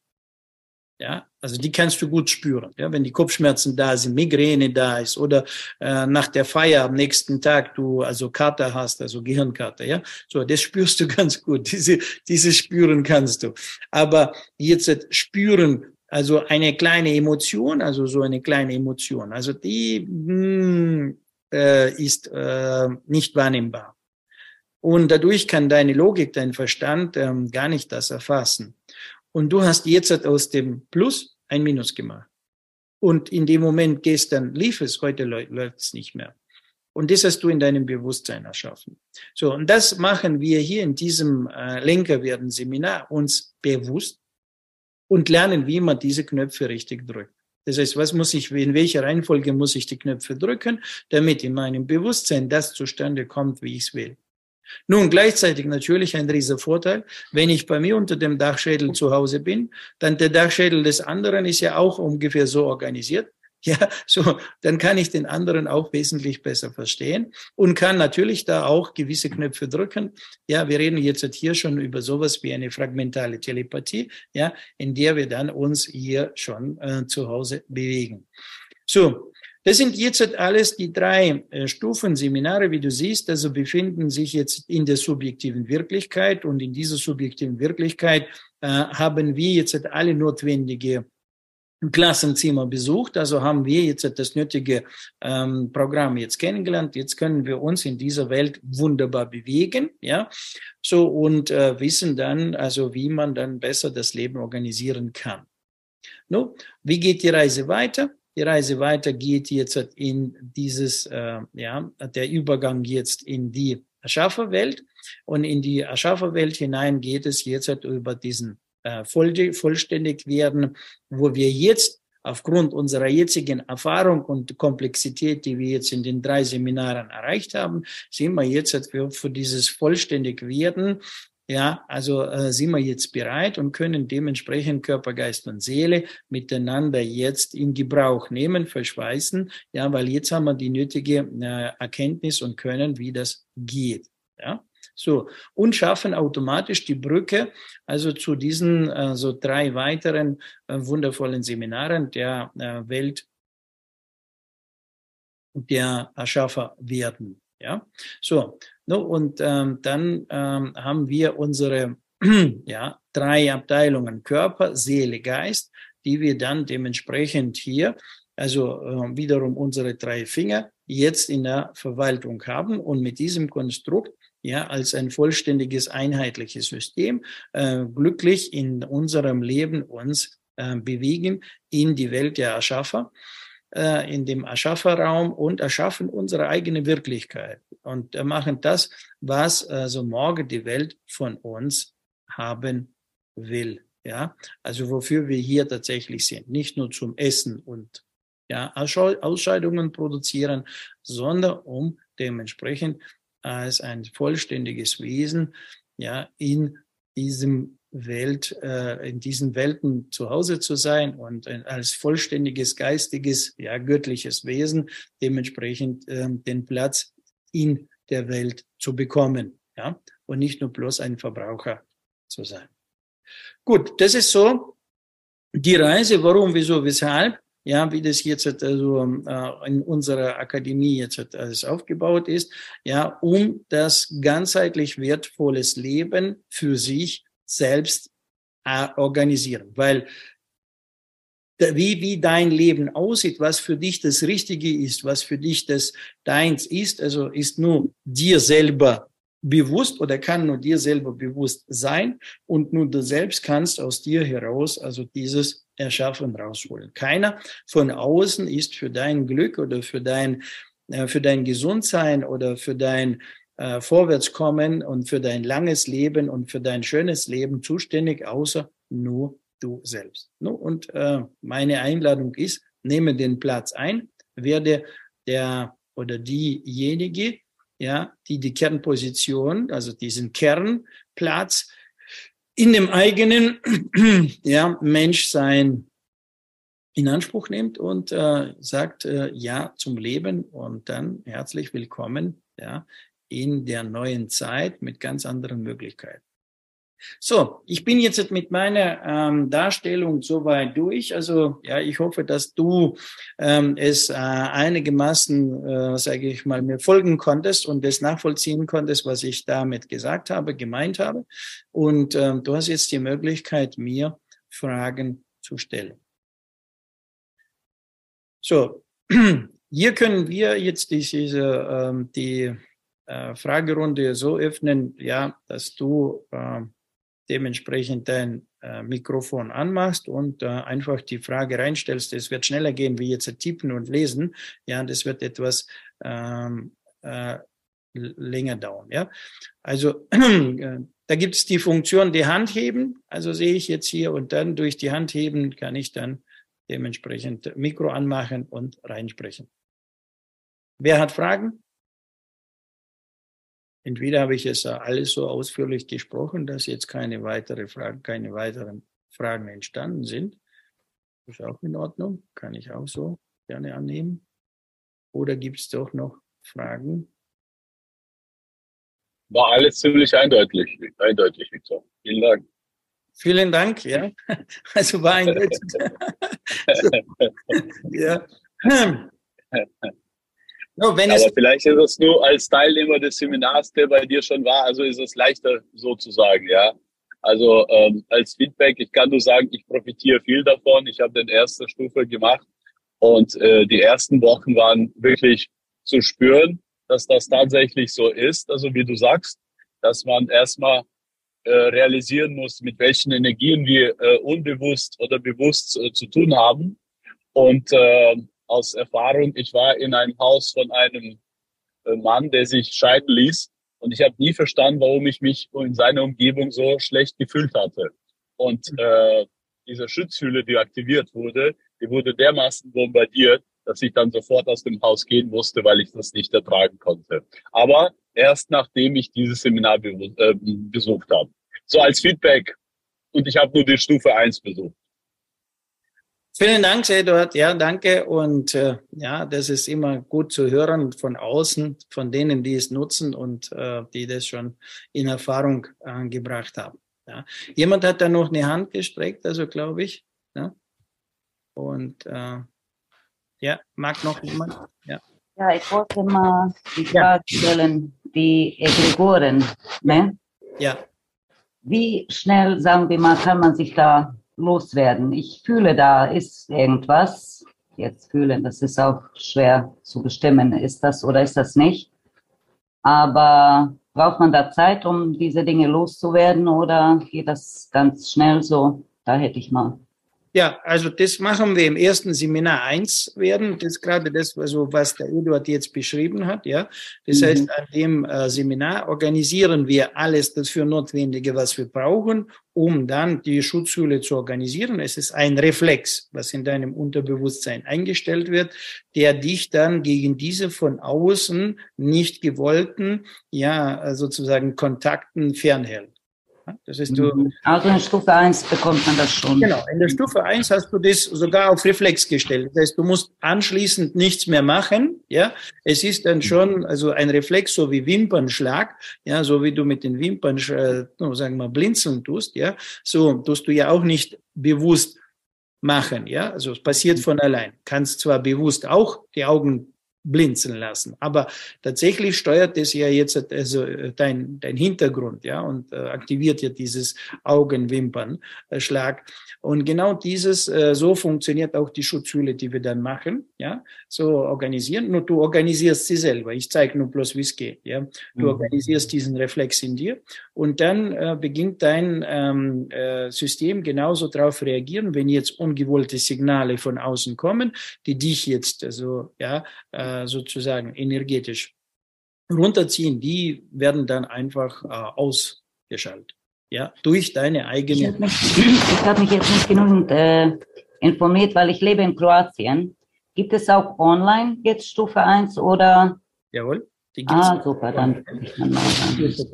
Ja, also die kannst du gut spüren. Ja, wenn die Kopfschmerzen da sind, Migräne da ist oder äh, nach der Feier am nächsten Tag du also Kater hast, also Gehirnkater. Ja, so das spürst du <laughs> ganz gut. Diese diese spüren kannst du. Aber jetzt spüren also eine kleine Emotion, also so eine kleine Emotion, also die mh, hm, äh, ist äh, nicht wahrnehmbar. Und dadurch kann deine Logik, dein Verstand ähm, gar nicht das erfassen. Und du hast jetzt aus dem Plus ein Minus gemacht. Und in dem Moment gestern lief es, heute läuft es nicht mehr. Und das hast du in deinem Bewusstsein erschaffen. So, und das machen wir hier in diesem äh, Lenker werden Seminar uns bewusst und lernen, wie man diese Knöpfe richtig drückt. Das heißt, was muss ich, in welcher Reihenfolge muss ich die Knöpfe drücken, damit in meinem Bewusstsein das zustande kommt, wie ich es will. Nun, gleichzeitig natürlich ein riesiger Vorteil, wenn ich bei mir unter dem Dachschädel zu Hause bin, dann der Dachschädel des anderen ist ja auch ungefähr so organisiert. <laughs> Ja, so, dann kann ich den anderen auch wesentlich besser verstehen und kann natürlich da auch gewisse Knöpfe drücken. Ja, wir reden jetzt hier schon über sowas wie eine fragmentale Telepathie, ja, in der wir dann uns hier schon äh, zu Hause bewegen. So, das sind jetzt alles die drei äh, Stufen Seminare, wie du siehst, also befinden sich jetzt in der subjektiven Wirklichkeit und in dieser subjektiven Wirklichkeit äh, haben wir jetzt alle notwendige Klassenzimmer besucht, also haben wir jetzt das nötige ähm, Programm jetzt kennengelernt. Jetzt können wir uns in dieser Welt wunderbar bewegen, ja, so und äh, wissen dann, also wie man dann besser das Leben organisieren kann. No, wie geht die Reise weiter? Die Reise weitergeht jetzt in dieses, äh, ja, der Übergang jetzt in die Erschafferwelt und in die Erschafferwelt hinein geht es jetzt über diesen äh, vollständig werden, wo wir jetzt aufgrund unserer jetzigen Erfahrung und Komplexität, die wir jetzt in den drei Seminaren erreicht haben, sind wir jetzt für, für dieses vollständig werden ja, also äh, sind wir jetzt bereit und können dementsprechend Körper, Geist und Seele miteinander jetzt in Gebrauch nehmen, verschweißen, ja, weil jetzt haben wir die nötige äh, Erkenntnis und können, wie das geht. Ja, so und schaffen automatisch die Brücke, also zu diesen äh, so drei weiteren äh, wundervollen Seminaren der äh, Welt der Erschaffer werden. Ja, so. No, und ähm, dann ähm, haben wir unsere <clears throat> ja, drei Abteilungen Körper, Seele, Geist, die wir dann dementsprechend hier, also äh, wiederum unsere drei Finger, jetzt in der Verwaltung haben und mit diesem Konstrukt ja, als ein vollständiges, einheitliches System äh, glücklich in unserem Leben uns äh, bewegen in die Welt der Erschaffer äh, in dem Erschafferraum und erschaffen unsere eigene Wirklichkeit und äh, machen das, was äh, so morgen die Welt von uns haben will. Ja, also wofür wir hier tatsächlich sind, nicht nur zum Essen und ja, Ausscheidungen produzieren, sondern um dementsprechend als ein vollständiges Wesen ja in diesem Welt, äh, in diesen Welten zu Hause zu sein und als vollständiges geistiges, ja, göttliches Wesen dementsprechend ähm, den Platz in der Welt zu bekommen, ja, und nicht nur bloß ein Verbraucher zu sein. Gut, das ist so die Reise, warum, wieso, weshalb, ja, wie das jetzt also äh, in unserer Akademie jetzt alles aufgebaut ist, ja, um das ganzheitlich wertvolles Leben für sich selbst äh, organisieren. Weil wie, wie dein Leben aussieht, was für dich das Richtige ist, was für dich das Deins ist, also ist nur dir selber bewusst oder kann nur dir selber bewusst sein und nur du selbst kannst aus dir heraus also dieses Erschaffen rausholen. Keiner von außen ist für dein Glück oder für dein, äh, für dein Gesundsein oder für dein äh, Vorwärtskommen und für dein langes Leben und für dein schönes Leben zuständig, außer nur du selbst. No? Und äh, meine Einladung ist, nehme den Platz ein, werde der oder diejenige, ja, die die Kernposition, also diesen Kernplatz in dem eigenen <clears throat> ja, Menschsein in Anspruch nimmt und äh, sagt äh, Ja zum Leben und dann herzlich willkommen ja, in der neuen Zeit mit ganz anderen Möglichkeiten. So, ich bin jetzt mit meiner ähm, Darstellung soweit durch. Also ja, ich hoffe, dass du ähm, es äh, einigermaßen, äh, sage ich mal, mir folgen konntest und es nachvollziehen konntest, was ich damit gesagt habe, gemeint habe. Und ähm, du hast jetzt die Möglichkeit, mir Fragen zu stellen. So, <clears throat> hier können wir jetzt diese, ähm, die äh, Fragerunde so öffnen, ja, dass du äh, dementsprechend dein äh, Mikrofon anmachst und äh, einfach die Frage reinstellst. Es wird schneller gehen, wie jetzt tippen und lesen. Ja, das wird etwas ähm, äh, länger dauern. Ja, also <clears throat> äh, da gibt es die Funktion, die Hand heben. Also sehe ich jetzt hier und dann durch die Hand heben kann ich dann dementsprechend Mikro anmachen und reinsprechen. Wer hat Fragen? Entweder habe ich es alles so ausführlich gesprochen, dass jetzt keine weitere Fragen, keine weiteren Fragen entstanden sind. Das ist auch in Ordnung, kann ich auch so gerne annehmen. Oder gibt es doch noch Fragen? War alles ziemlich eindeutig, eindeutig, Victor. Vielen Dank. Vielen Dank, ja. <laughs> Also war eindeutig. <laughs> <laughs> ja. No, Aber vielleicht ist es nur als Teilnehmer des Seminars, der bei dir schon war, also ist es leichter sozusagen, ja. Also ähm, als Feedback, ich kann nur sagen, ich profitiere viel davon. Ich habe den erste Stufe gemacht und äh, die ersten Wochen waren wirklich zu spüren, dass das tatsächlich so ist. Also wie du sagst, dass man erstmal äh, realisieren muss, mit welchen Energien wir äh, unbewusst oder bewusst äh, zu tun haben. Und äh, aus Erfahrung, ich war in einem Haus von einem äh, Mann, der sich scheiden ließ. Und ich habe nie verstanden, warum ich mich in seiner Umgebung so schlecht gefühlt hatte. Und mhm. äh, diese Schutzhülle, die aktiviert wurde, die wurde dermaßen bombardiert, dass ich dann sofort aus dem Haus gehen musste, weil ich das nicht ertragen konnte. Aber erst nachdem ich dieses Seminar äh, besucht habe. So als Feedback. Und ich habe nur die Stufe 1 besucht. Vielen Dank, Eduard. Ja, danke. Und äh, ja, das ist immer gut zu hören von außen, von denen, die es nutzen und äh, die das schon in Erfahrung äh, gebracht haben. Ja. Jemand hat da noch eine Hand gestreckt, also glaube ich. Ja. Und äh, ja, mag noch jemand? Ja. Ja, ich wollte mal die Frage stellen, die Egregoren, ne? Ja. Wie schnell, sagen wir mal, kann man sich da loswerden. Ich fühle, da ist irgendwas. Jetzt fühlen, das ist auch schwer zu bestimmen. Ist das oder ist das nicht? Aber braucht man da Zeit, um diese Dinge loszuwerden oder geht das ganz schnell so? Da hätte ich mal ja, also das machen wir im ersten Seminar eins werden. Das ist gerade das, also was der Eduard jetzt beschrieben hat. Ja, das mhm. heißt, an dem äh, Seminar organisieren wir alles dafür Notwendige, was wir brauchen, um dann die Schutzhülle zu organisieren. Es ist ein Reflex, was in deinem Unterbewusstsein eingestellt wird, der dich dann gegen diese von außen nicht gewollten, ja, sozusagen Kontakten fernhält. Das ist du, mhm. also in Stufe 1 bekommt man das schon. Genau, in der Stufe 1 hast du das sogar auf Reflex gestellt. Das heißt, du musst anschließend nichts mehr machen. Ja, es ist dann schon also ein Reflex, so wie Wimpernschlag, ja, so wie du mit den Wimpern, äh, sagen wir mal, blinzeln tust, ja, so tust du ja auch nicht bewusst machen, ja, also es passiert von allein. Kannst zwar bewusst auch die Augen blinzeln lassen. Aber tatsächlich steuert es ja jetzt also dein, dein Hintergrund, ja, und äh, aktiviert ja dieses Augenwimpernschlag. Und genau dieses, äh, so funktioniert auch die Schutzhülle, die wir dann machen, ja, so organisieren. Nur du organisierst sie selber. Ich zeige nur bloß, wie es geht, ja. Du mhm. organisierst diesen Reflex in dir und dann äh, beginnt dein ähm, äh, System genauso darauf reagieren, wenn jetzt ungewollte Signale von außen kommen, die dich jetzt, also, ja, äh, äh, sozusagen energetisch runterziehen, die werden dann einfach äh, ausgeschaltet. Ja, durch deine eigene. Ich habe mich, hab mich, jetzt nicht genügend äh, informiert, weil ich lebe in Kroatien. Gibt es auch online jetzt Stufe 1 oder? Jawohl. Ah, super, dann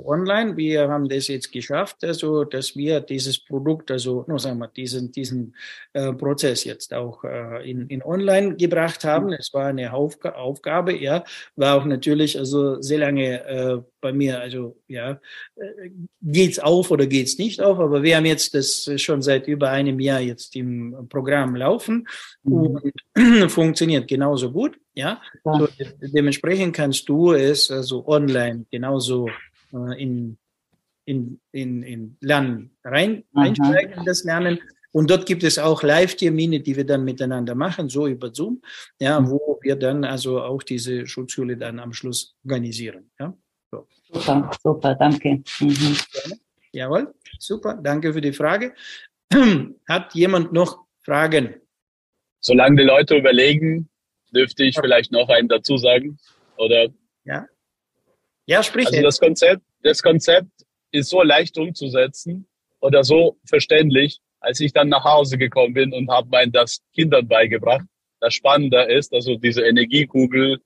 online. Wir haben das jetzt geschafft, also dass wir dieses Produkt, also no, sagen wir, diesen, diesen äh, Prozess jetzt auch äh, in, in online gebracht haben. Es war eine Aufga Aufgabe, ja, war auch natürlich also sehr lange äh, bei mir, also ja, äh, geht's auf oder geht's nicht auf, aber wir haben jetzt das schon seit über einem Jahr jetzt im Programm laufen mhm. und <clears throat> funktioniert genauso gut. Ja, ja. So, dementsprechend kannst du es also online genauso äh, in, in, in, in Lernen rein, einsteigen, in das Lernen. Und dort gibt es auch Live-Termine, die wir dann miteinander machen, so über Zoom, ja, mhm. wo wir dann also auch diese Schutzschule dann am Schluss organisieren. Ja. Super, super, danke. Mhm. Jawohl, super, danke für die Frage. <clears throat> Hat jemand noch Fragen? Solange die Leute überlegen, dürfte ich vielleicht noch einen dazu sagen, oder? Ja. Ja, sprich. Also das Konzept, das Konzept ist so leicht umzusetzen oder so verständlich, als ich dann nach Hause gekommen bin und habe mein das Kindern beigebracht. Das Spannende ist, also diese Energiekugel,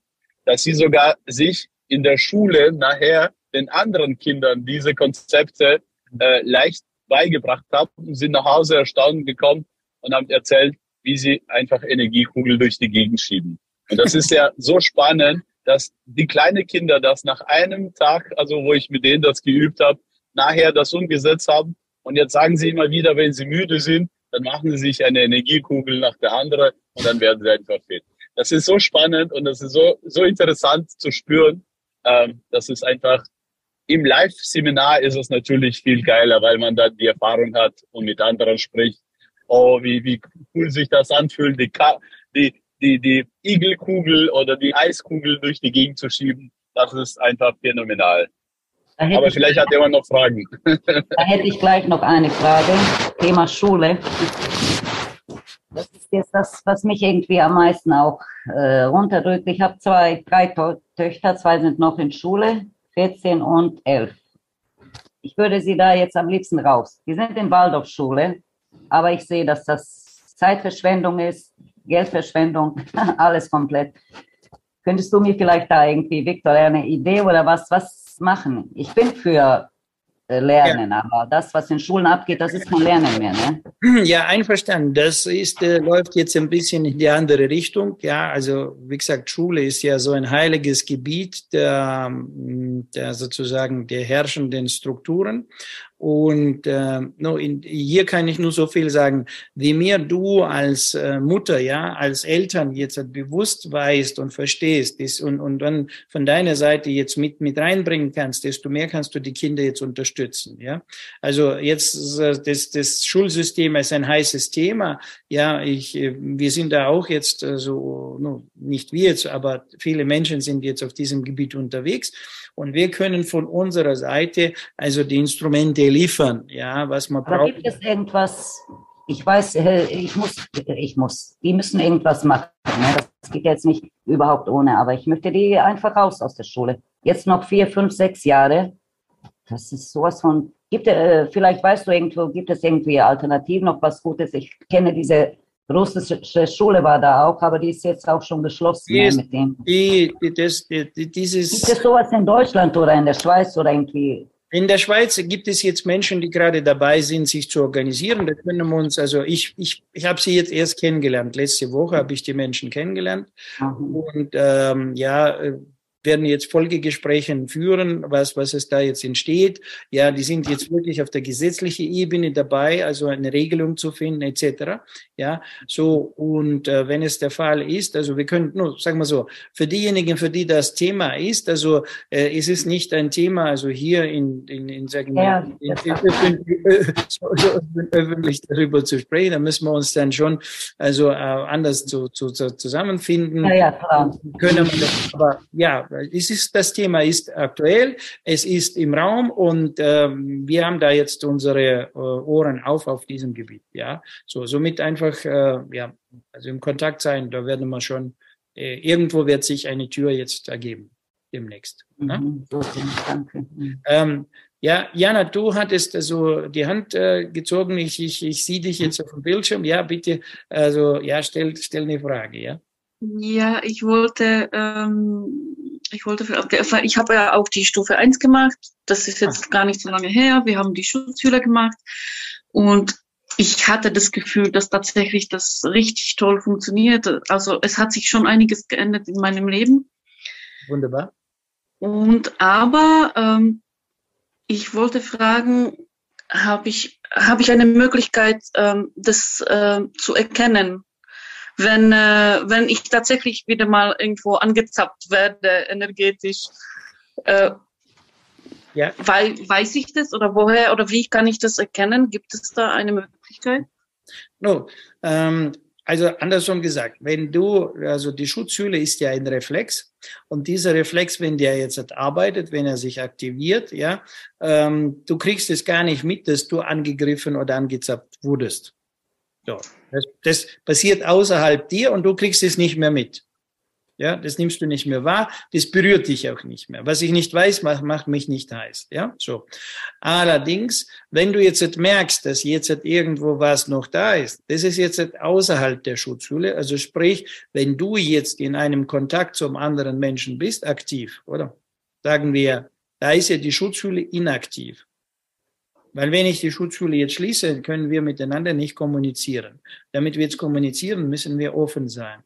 dass sie sogar sich in der Schule nachher den anderen Kindern diese Konzepte äh, leicht beigebracht haben, sind nach Hause erstaunt gekommen und haben erzählt, wie sie einfach Energiekugel durch die Gegend schieben. Und das ist ja so spannend, dass die kleinen Kinder das nach einem Tag, also wo ich mit denen das geübt habe, nachher das umgesetzt haben. Und jetzt sagen sie immer wieder, wenn sie müde sind, dann machen sie sich eine Energiekugel nach der anderen und dann werden sie einfach fit. Das ist so spannend und das ist so, so interessant zu spüren. Ähm, das ist einfach, im Live-Seminar ist es natürlich viel geiler, weil man da die Erfahrung hat und mit anderen spricht. Oh, wie, wie cool sich das anfühlt, die, die, die, die Igelkugel oder die Eiskugel durch die Gegend zu schieben. Das ist einfach phänomenal. Aber vielleicht hat jemand noch Fragen. <laughs> Da hätte ich gleich noch eine Frage. Thema Schule. Das ist jetzt das, was mich irgendwie am meisten auch äh, runterdrückt. Ich habe zwei, drei Töchter, zwei sind noch in Schule, 14 und 11. Ich würde sie da jetzt am liebsten raus. Die sind in Waldorfschule, aber ich sehe, dass das Zeitverschwendung ist, Geldverschwendung, <laughs> alles komplett. Könntest du mir vielleicht da irgendwie, Victor, eine Idee oder was, was machen? Ich bin für äh, Lernen, ja. aber das, was in Schulen abgeht, das ist kein Lernen mehr. Ne? Ja, einverstanden. Das ist, äh, läuft jetzt ein bisschen in die andere Richtung. Ja, also wie gesagt, Schule ist ja so ein heiliges Gebiet der, der sozusagen der herrschenden Strukturen. Und äh, no, in, hier kann ich nur so viel sagen, wie mehr du als äh, Mutter, ja, als Eltern jetzt bewusst weißt und verstehst ist, und, und dann von deiner Seite jetzt mit, mit reinbringen kannst, desto mehr kannst du die Kinder jetzt unterstützen. Ja, also jetzt äh, das, das Schulsystem ist ein heißes Thema. Ja, ich, äh, wir sind da auch jetzt äh, so, no, nicht wir jetzt, aber viele Menschen sind jetzt auf diesem Gebiet unterwegs. Und wir können von unserer Seite also die Instrumente liefern, ja, was man Aber braucht. Gibt es irgendwas? Ich weiß, äh, ich muss, ich muss. Die müssen irgendwas machen. Ne? Das geht jetzt nicht überhaupt ohne. Aber ich möchte die einfach raus aus der Schule. Jetzt noch vier, fünf, sechs Jahre. Das ist sowas von. Gibt äh, vielleicht weißt du irgendwo, gibt es irgendwie alternativ noch was Gutes? Ich kenne diese russische Schule war da auch, aber die ist jetzt auch schon geschlossen Die ne, ist- mit dem. Die, die, das, die, dieses Gibt es sowas in Deutschland oder in der Schweiz oder irgendwie? In der Schweiz gibt es jetzt Menschen, die gerade dabei sind, sich zu organisieren. Da können wir uns, also ich, ich, ich habe sie jetzt erst kennengelernt. Letzte Woche habe ich die Menschen kennengelernt. Und ähm, ja, äh, werden jetzt Folgegespräche führen, was, was es da jetzt entsteht. Ja, die sind jetzt wirklich auf der gesetzlichen Ebene dabei, also eine Regelung zu finden, etc. Ja, so und äh, wenn es der Fall ist, also wir können nur, sagen wir so, für diejenigen, für die das Thema ist, also äh, es ist nicht ein Thema, also hier in, in, in sagen wir, Ja, in, in, öffentlich, so, so öffentlich darüber zu sprechen, da müssen wir uns dann schon also äh, anders zu, zu, zu zusammenfinden Ja, ja, klar. können wir aber ja, es ist, das Thema ist aktuell, es ist im Raum und ähm, wir haben da jetzt unsere äh, Ohren auf auf diesem Gebiet, ja. So, somit einfach, äh, ja, also im Kontakt sein, da werden wir schon, äh, irgendwo wird sich eine Tür jetzt ergeben, demnächst. Ne? Mhm, so, danke. Mhm. Ähm, ja, Jana, du hattest also die Hand äh, gezogen. Ich, ich, ich sehe dich jetzt auf dem Bildschirm. Ja, bitte, also ja, stell, stell eine Frage, ja. Ja, ich wollte, ähm, ich wollte, ich habe ja auch die Stufe 1 gemacht. Das ist jetzt gar nicht so lange her. Wir haben die Schutzhülle gemacht und ich hatte das Gefühl, dass tatsächlich das richtig toll funktioniert. Also es hat sich schon einiges geändert in meinem Leben. Wunderbar. Und aber ähm, ich wollte fragen, habe ich, habe ich eine Möglichkeit, ähm, das äh, zu erkennen, wenn, äh, wenn ich tatsächlich wieder mal irgendwo angezappt werde, energetisch? Äh, Ja. weil, weiß ich das oder woher oder wie kann ich das erkennen? Gibt es da eine Möglichkeit? No, ähm, also andersrum gesagt, wenn du, also die Schutzhülle ist ja ein Reflex und dieser Reflex, wenn der jetzt arbeitet, wenn er sich aktiviert, ja, ähm, du kriegst es gar nicht mit, dass du angegriffen oder angezappt wurdest. So, das, das passiert außerhalb dir und du kriegst es nicht mehr mit. Ja, das nimmst du nicht mehr wahr, das berührt dich auch nicht mehr. Was ich nicht weiß, macht, macht mich nicht heiß. Ja, so. Allerdings, wenn du jetzt merkst, dass jetzt irgendwo was noch da ist, das ist jetzt außerhalb der Schutzhülle. Also sprich, wenn du jetzt in einem Kontakt zum anderen Menschen bist, aktiv, oder? Sagen wir, da ist ja die Schutzhülle inaktiv. Weil wenn ich die Schutzhülle jetzt schließe, können wir miteinander nicht kommunizieren. Damit wir jetzt kommunizieren, müssen wir offen sein.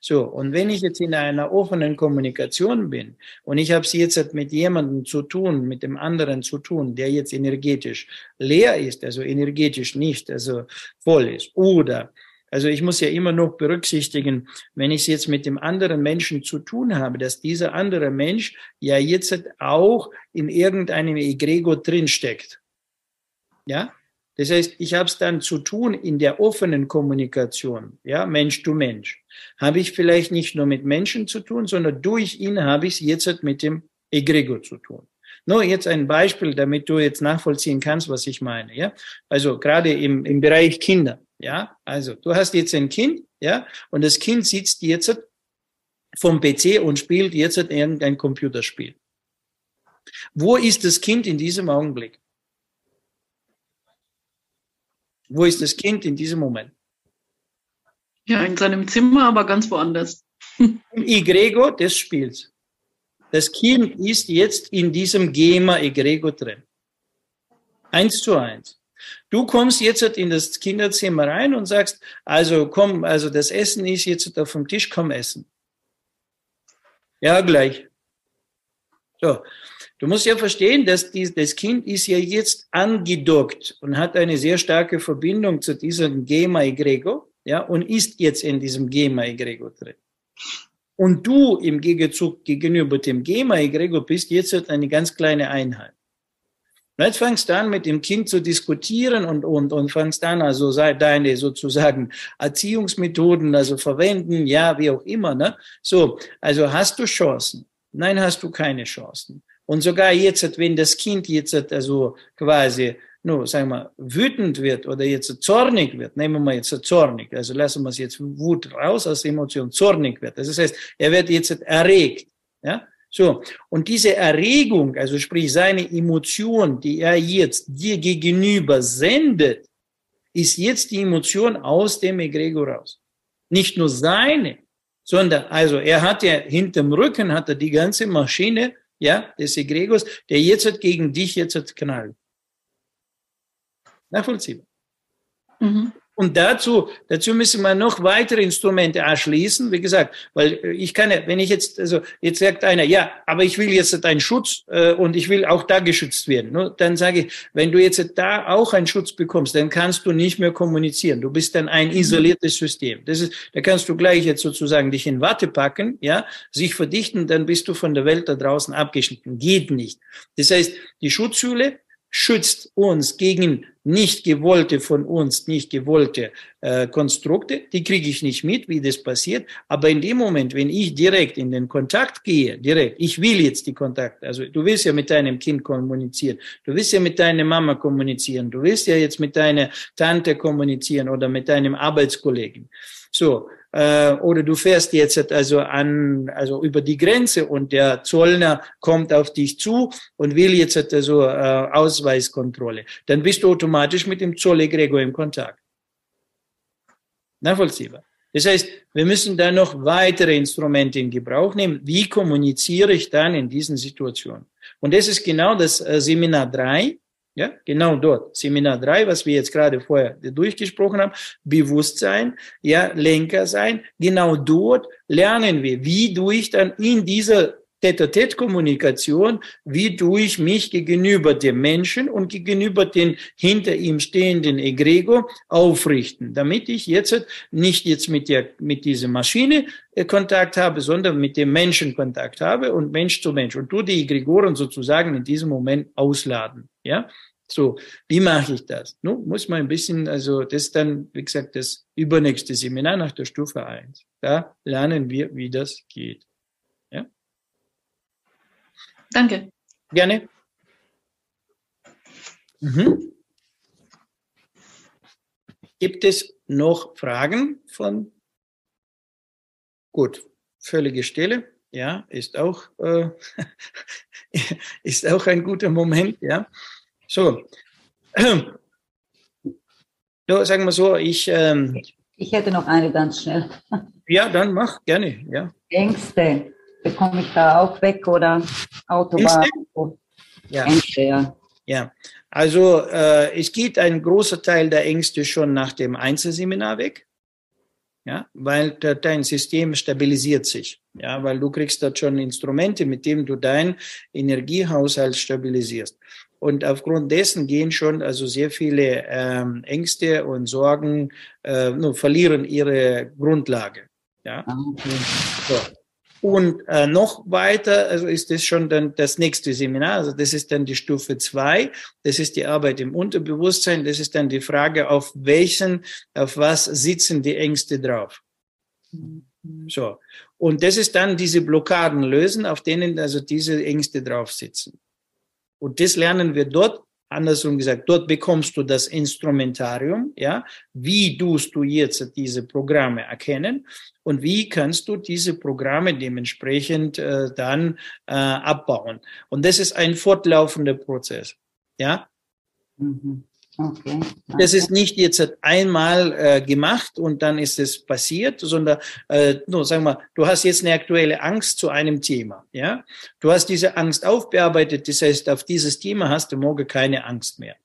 So, und wenn ich jetzt in einer offenen Kommunikation bin und ich habe es jetzt mit jemandem zu tun, mit dem anderen zu tun, der jetzt energetisch leer ist, also energetisch nicht, also voll ist, oder also ich muss ja immer noch berücksichtigen, wenn ich es jetzt mit dem anderen Menschen zu tun habe, dass dieser andere Mensch ja jetzt auch in irgendeinem Egregor drinsteckt. Ja, das heißt, ich habe es dann zu tun in der offenen Kommunikation, ja, Mensch zu Mensch. Habe ich vielleicht nicht nur mit Menschen zu tun, sondern durch ihn habe ich es jetzt mit dem Egregor zu tun. Nur jetzt ein Beispiel, damit du jetzt nachvollziehen kannst, was ich meine, ja. Also gerade im, im Bereich Kinder, ja. Also du hast jetzt ein Kind, ja, und das Kind sitzt jetzt vom PC und spielt jetzt irgendein Computerspiel. Wo ist das Kind in diesem Augenblick? Wo ist das Kind in diesem Moment? Ja, in seinem Zimmer, aber ganz woanders. <laughs> Im Egrego des Spiels. Das Kind ist jetzt in diesem Gema-Egrego drin. Eins zu eins. Du kommst jetzt in das Kinderzimmer rein und sagst, also komm, also das Essen ist jetzt auf dem Tisch, komm essen. Ja, gleich. So, Du musst ja verstehen, dass die, das Kind ist ja jetzt angedockt und hat eine sehr starke Verbindung zu diesem Gema-Egregor, ja, und ist jetzt in diesem Gema-Egregor drin. Und du im Gegenzug gegenüber dem Gema-Egregor bist jetzt halt eine ganz kleine Einheit. Und jetzt fangst du an, mit dem Kind zu diskutieren und, und, und fangst an, also deine sozusagen Erziehungsmethoden, also verwenden, ja, wie auch immer, ne? So, also hast du Chancen? Nein, hast du keine Chancen. Und sogar jetzt, wenn das Kind jetzt also quasi, nur sagen wir, wütend wird oder jetzt zornig wird, nehmen wir mal jetzt zornig, also lassen wir es jetzt Wut raus aus Emotion, zornig wird. Das heißt, er wird jetzt erregt, ja, so. Und diese Erregung, also sprich seine Emotion, die er jetzt dir gegenüber sendet, ist jetzt die Emotion aus dem Egregor raus. Nicht nur seine, sondern, also er hat ja hinterm Rücken hat er die ganze Maschine ja, des Egregors, der jetzt gegen dich jetzt knallt. Nachvollziehbar. Mhm. Und dazu, dazu müssen wir noch weitere Instrumente erschließen. Wie gesagt, weil äh, ich kann ja, wenn ich jetzt, also jetzt sagt einer, ja, aber ich will jetzt einen Schutz äh, und ich will auch da geschützt werden. Ne? Dann sage ich, wenn du jetzt da auch einen Schutz bekommst, dann kannst du nicht mehr kommunizieren. Du bist dann ein mhm. isoliertes System. Das ist, da kannst du gleich jetzt sozusagen dich in Watte packen, ja, sich verdichten, dann bist du von der Welt da draußen abgeschnitten. Geht nicht. Das heißt, die Schutzhülle schützt uns gegen nicht gewollte von uns, nicht gewollte äh, Konstrukte. Die kriege ich nicht mit, wie das passiert. Aber in dem Moment, wenn ich direkt in den Kontakt gehe, direkt, ich will jetzt die Kontakte, also du willst ja mit deinem Kind kommunizieren, du willst ja mit deiner Mama kommunizieren, du willst ja jetzt mit deiner Tante kommunizieren oder mit deinem Arbeitskollegen. So, äh, oder du fährst jetzt also an, also über die Grenze und der Zollner kommt auf dich zu und will jetzt also äh, Ausweiskontrolle, dann bist du automatisch mit dem Zollegregor im Kontakt. Nachvollziehbar. Das heißt, wir müssen da noch weitere Instrumente in Gebrauch nehmen. Wie kommuniziere ich dann in diesen Situationen? Und das ist genau das äh, Seminar 3, ja, genau dort. Seminar 3, was wir jetzt gerade vorher durchgesprochen haben, Bewusstsein, ja, Lenker sein. Genau dort lernen wir, wie du ich dann in dieser Tete-a-Tete-Kommunikation, wie durch mich gegenüber dem Menschen und gegenüber den hinter ihm stehenden Egregor aufrichten, damit ich jetzt nicht jetzt mit der, mit dieser Maschine äh, Kontakt habe, sondern mit dem Menschen Kontakt habe und Mensch zu Mensch und du die Egregoren sozusagen in diesem Moment ausladen, ja. So, wie mache ich das? No, muss man ein bisschen, also das ist dann, wie gesagt, das übernächste Seminar nach der Stufe 1. Da lernen wir, wie das geht. Ja? Danke. Gerne. Mhm. Gibt es noch Fragen von? Gut, völlige Stille. Ja, ist auch, äh, <laughs> ist auch ein guter Moment. Ja, so. <clears throat> So, sagen wir so, ich. Ähm, ich hätte noch eine ganz schnell. Ja, dann mach gerne. Ja. Ängste. Bekomme ich da auch weg oder Autobahn? Ängste? Ja. Ängste, ja. Ja, also äh, es geht ein großer Teil der Ängste schon nach dem Einzelseminar weg, ja, weil dein System stabilisiert sich, ja, weil du kriegst dort schon Instrumente, mit denen du dein Energiehaushalt stabilisierst. Und aufgrund dessen gehen schon also sehr viele ähm, Ängste und Sorgen, äh, nur verlieren ihre Grundlage. Ja. Ah, okay. So. Und äh, noch weiter, also ist das schon dann das nächste Seminar, also das ist dann die Stufe zwei. das ist die Arbeit im Unterbewusstsein, das ist dann die Frage, auf welchen, auf was sitzen die Ängste drauf. Mhm. So. Und das ist dann diese Blockaden lösen, auf denen also diese Ängste drauf sitzen. Und das lernen wir dort andersrum gesagt, dort bekommst du das Instrumentarium, ja, wie tust du jetzt diese Programme erkennen und wie kannst du diese Programme dementsprechend äh, dann äh, abbauen. Und das ist ein fortlaufender Prozess, ja. Mhm. Okay. Das ist nicht jetzt einmal äh, gemacht und dann ist es passiert, sondern äh, nur sagen wir, du hast jetzt eine aktuelle Angst zu einem Thema, ja. Du hast diese Angst aufbearbeitet, das heißt, auf dieses Thema hast du morgen keine Angst mehr.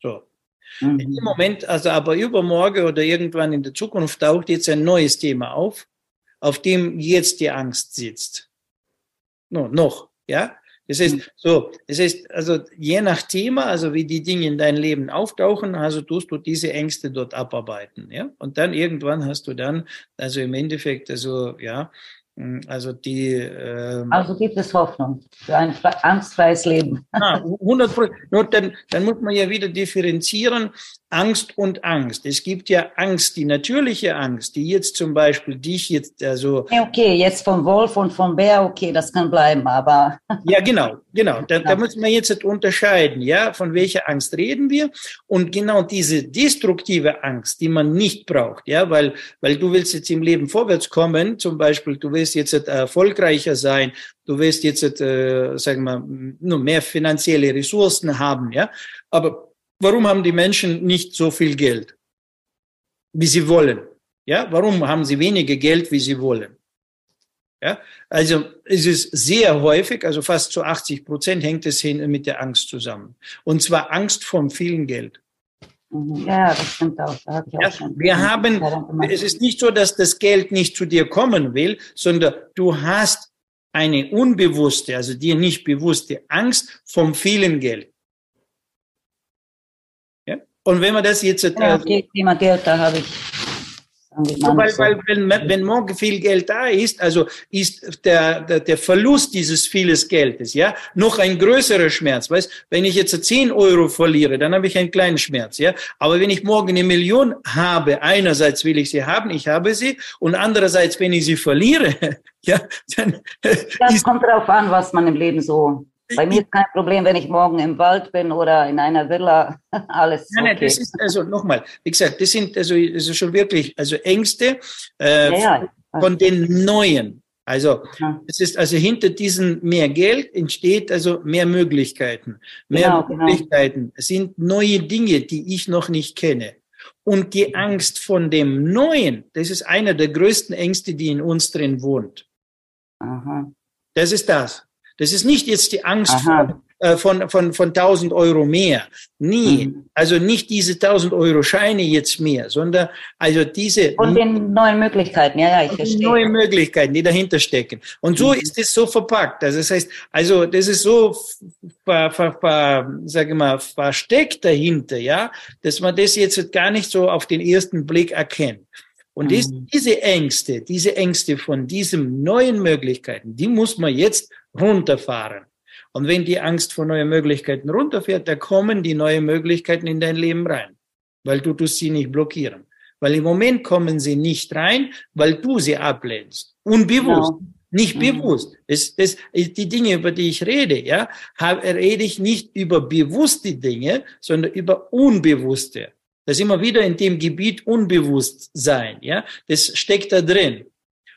So. Mhm. In dem Moment, also aber übermorgen oder irgendwann in der Zukunft taucht jetzt ein neues Thema auf, auf dem jetzt die Angst sitzt. No, noch, ja. Das heißt, hm. so, das heißt, also je nach Thema, also wie die Dinge in dein Leben auftauchen, also tust du diese Ängste dort abarbeiten, ja. Und dann irgendwann hast du dann, also im Endeffekt, also ja, also die. Ähm, also gibt es Hoffnung für ein angstfreies Leben. <laughs> Ah, 100 Nur dann, dann muss man ja wieder differenzieren Angst und Angst. Es gibt ja Angst, die natürliche Angst, die jetzt zum Beispiel dich jetzt also. Okay, jetzt vom Wolf und vom Bär, okay, das kann bleiben, aber. <laughs> Ja, genau, genau. Da, da muss man jetzt unterscheiden, ja, von welcher Angst reden wir? Und genau diese destruktive Angst, die man nicht braucht, ja, weil, weil du willst jetzt im Leben vorwärts kommen, zum Beispiel, du willst jetzt erfolgreicher sein, du willst jetzt, äh, sagen wir, nur mehr finanzielle Ressourcen haben, ja, aber warum haben die Menschen nicht so viel Geld, wie sie wollen? Ja, warum haben sie weniger Geld, wie sie wollen? Ja, also es ist sehr häufig, also fast zu 80 Prozent hängt es hin mit der Angst zusammen. Und zwar Angst vom vielen Geld. Mhm. Ja, das stimmt auch. Da ja, auch wir haben, es ist nicht so, dass das Geld nicht zu dir kommen will, sondern du hast eine unbewusste, also dir nicht bewusste Angst vom vielen Geld. Und wenn man das jetzt... Ja, äh, Thema Geld, da habe ich... So, weil, weil wenn, wenn morgen viel Geld da ist, also ist der, der, der Verlust dieses vieles Geldes, ja, noch ein größerer Schmerz. Weißt, wenn ich jetzt 10 Euro verliere, dann habe ich einen kleinen Schmerz, ja. Aber wenn ich morgen eine Million habe, einerseits will ich sie haben, ich habe sie, und andererseits, wenn ich sie verliere, <laughs> ja, dann. Das kommt darauf an, was man im Leben so bei mir ist kein Problem, wenn ich morgen im Wald bin oder in einer Villa, <laughs> alles. Nein, nein, das ist also nochmal, wie gesagt, das sind also, also schon wirklich also Ängste äh, ja, ja. von den Neuen. Also es ist also hinter diesem mehr Geld entsteht also mehr Möglichkeiten. Mehr genau, genau. Möglichkeiten genau. sind neue Dinge, die ich noch nicht kenne. Und die Angst von dem Neuen, das ist einer der größten Ängste, die in uns drin wohnt. Aha. Das ist das. Das ist nicht jetzt die Angst von, äh, von, von, von 1000 Euro mehr. Nie. Mhm. Also nicht diese 1000 Euro Scheine jetzt mehr, sondern also diese. Und den neuen Möglichkeiten, ja, ja, ich verstehe. Neue Möglichkeiten, die dahinter stecken. Und so mhm. ist es so verpackt. Also das heißt, also das ist so, ver, ver, ver, sag ich mal, versteckt dahinter, ja, dass man das jetzt gar nicht so auf den ersten Blick erkennt. Und mhm. diese Ängste, diese Ängste von diesen neuen Möglichkeiten, die muss man jetzt runterfahren. Und wenn die Angst vor neuen Möglichkeiten runterfährt, da kommen die neuen Möglichkeiten in dein Leben rein, weil du tust sie nicht blockieren. Weil im Moment kommen sie nicht rein, weil du sie ablehnst. Unbewusst. Genau. Nicht mhm. bewusst. Das, das, die Dinge, über die ich rede, ja, rede ich nicht über bewusste Dinge, sondern über unbewusste. Das ist immer wieder in dem Gebiet Unbewusstsein, ja. Das steckt da drin.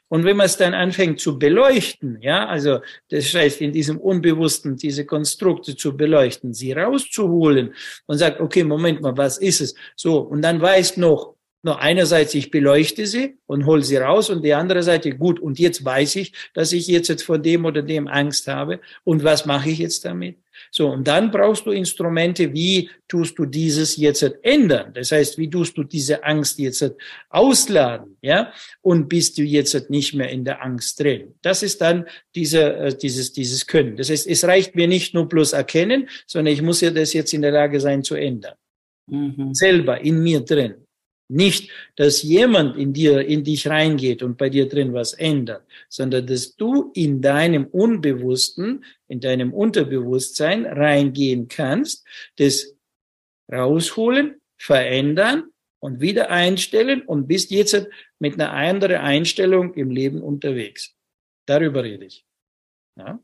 Und wenn man es dann anfängt zu beleuchten, ja, also das heißt in diesem Unbewussten diese Konstrukte zu beleuchten, sie rauszuholen und sagt, okay, Moment mal, was ist es? So, und dann weiß noch, nur einerseits, ich beleuchte sie und hole sie raus und die andere Seite, gut, und jetzt weiß ich, dass ich jetzt vor dem oder dem Angst habe. Und was mache ich jetzt damit? So, und dann brauchst du Instrumente, wie tust du dieses jetzt ändern? Das heißt, wie tust du diese Angst jetzt ausladen, ja? Und bist du jetzt nicht mehr in der Angst drin? Das ist dann diese, äh, dieses, dieses Können. Das heißt, es reicht mir nicht nur bloß erkennen, sondern ich muss ja das jetzt in der Lage sein zu ändern. Mhm. Selber in mir drin. Nicht, dass jemand in dir, in dich reingeht und bei dir drin was ändert, sondern dass du in deinem Unbewussten, in deinem Unterbewusstsein reingehen kannst, das rausholen, verändern und wieder einstellen und bist jetzt mit einer anderen Einstellung im Leben unterwegs. Darüber rede ich. Ja?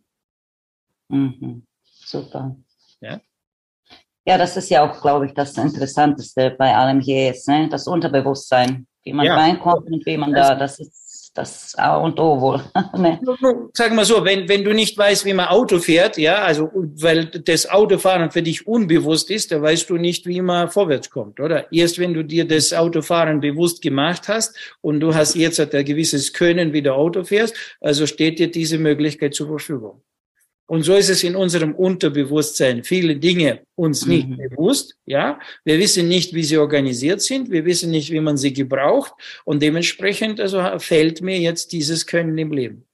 Mhm. Super. Ja? Ja, das ist ja auch, glaube ich, das Interessanteste bei allem hier ist, ne? das Unterbewusstsein, wie man ja. reinkommt und wie man da, das ist das A und O wohl. <laughs> ne? Sag mal so, wenn, wenn du nicht weißt, wie man Auto fährt, ja, also weil das Autofahren für dich unbewusst ist, da weißt du nicht, wie man vorwärts kommt, oder? Erst wenn du dir das Autofahren bewusst gemacht hast und du hast jetzt ein gewisses Können, wie du Auto fährst, also steht dir diese Möglichkeit zur Verfügung. Und so ist es in unserem Unterbewusstsein. Viele Dinge uns nicht mhm. bewusst, ja. Wir wissen nicht, wie sie organisiert sind. Wir wissen nicht, wie man sie gebraucht. Und dementsprechend, also fällt mir jetzt dieses Können im Leben.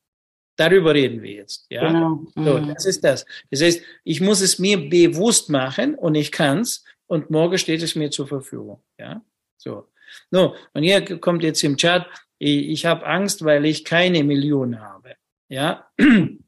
Darüber reden wir jetzt, ja. Genau. Mhm. So, das ist das. Das heißt, ich muss es mir bewusst machen und ich kann's. Und morgen steht es mir zur Verfügung, ja. So. No, und hier kommt jetzt im Chat, ich, ich habe Angst, weil ich keine Million habe, ja. <clears throat>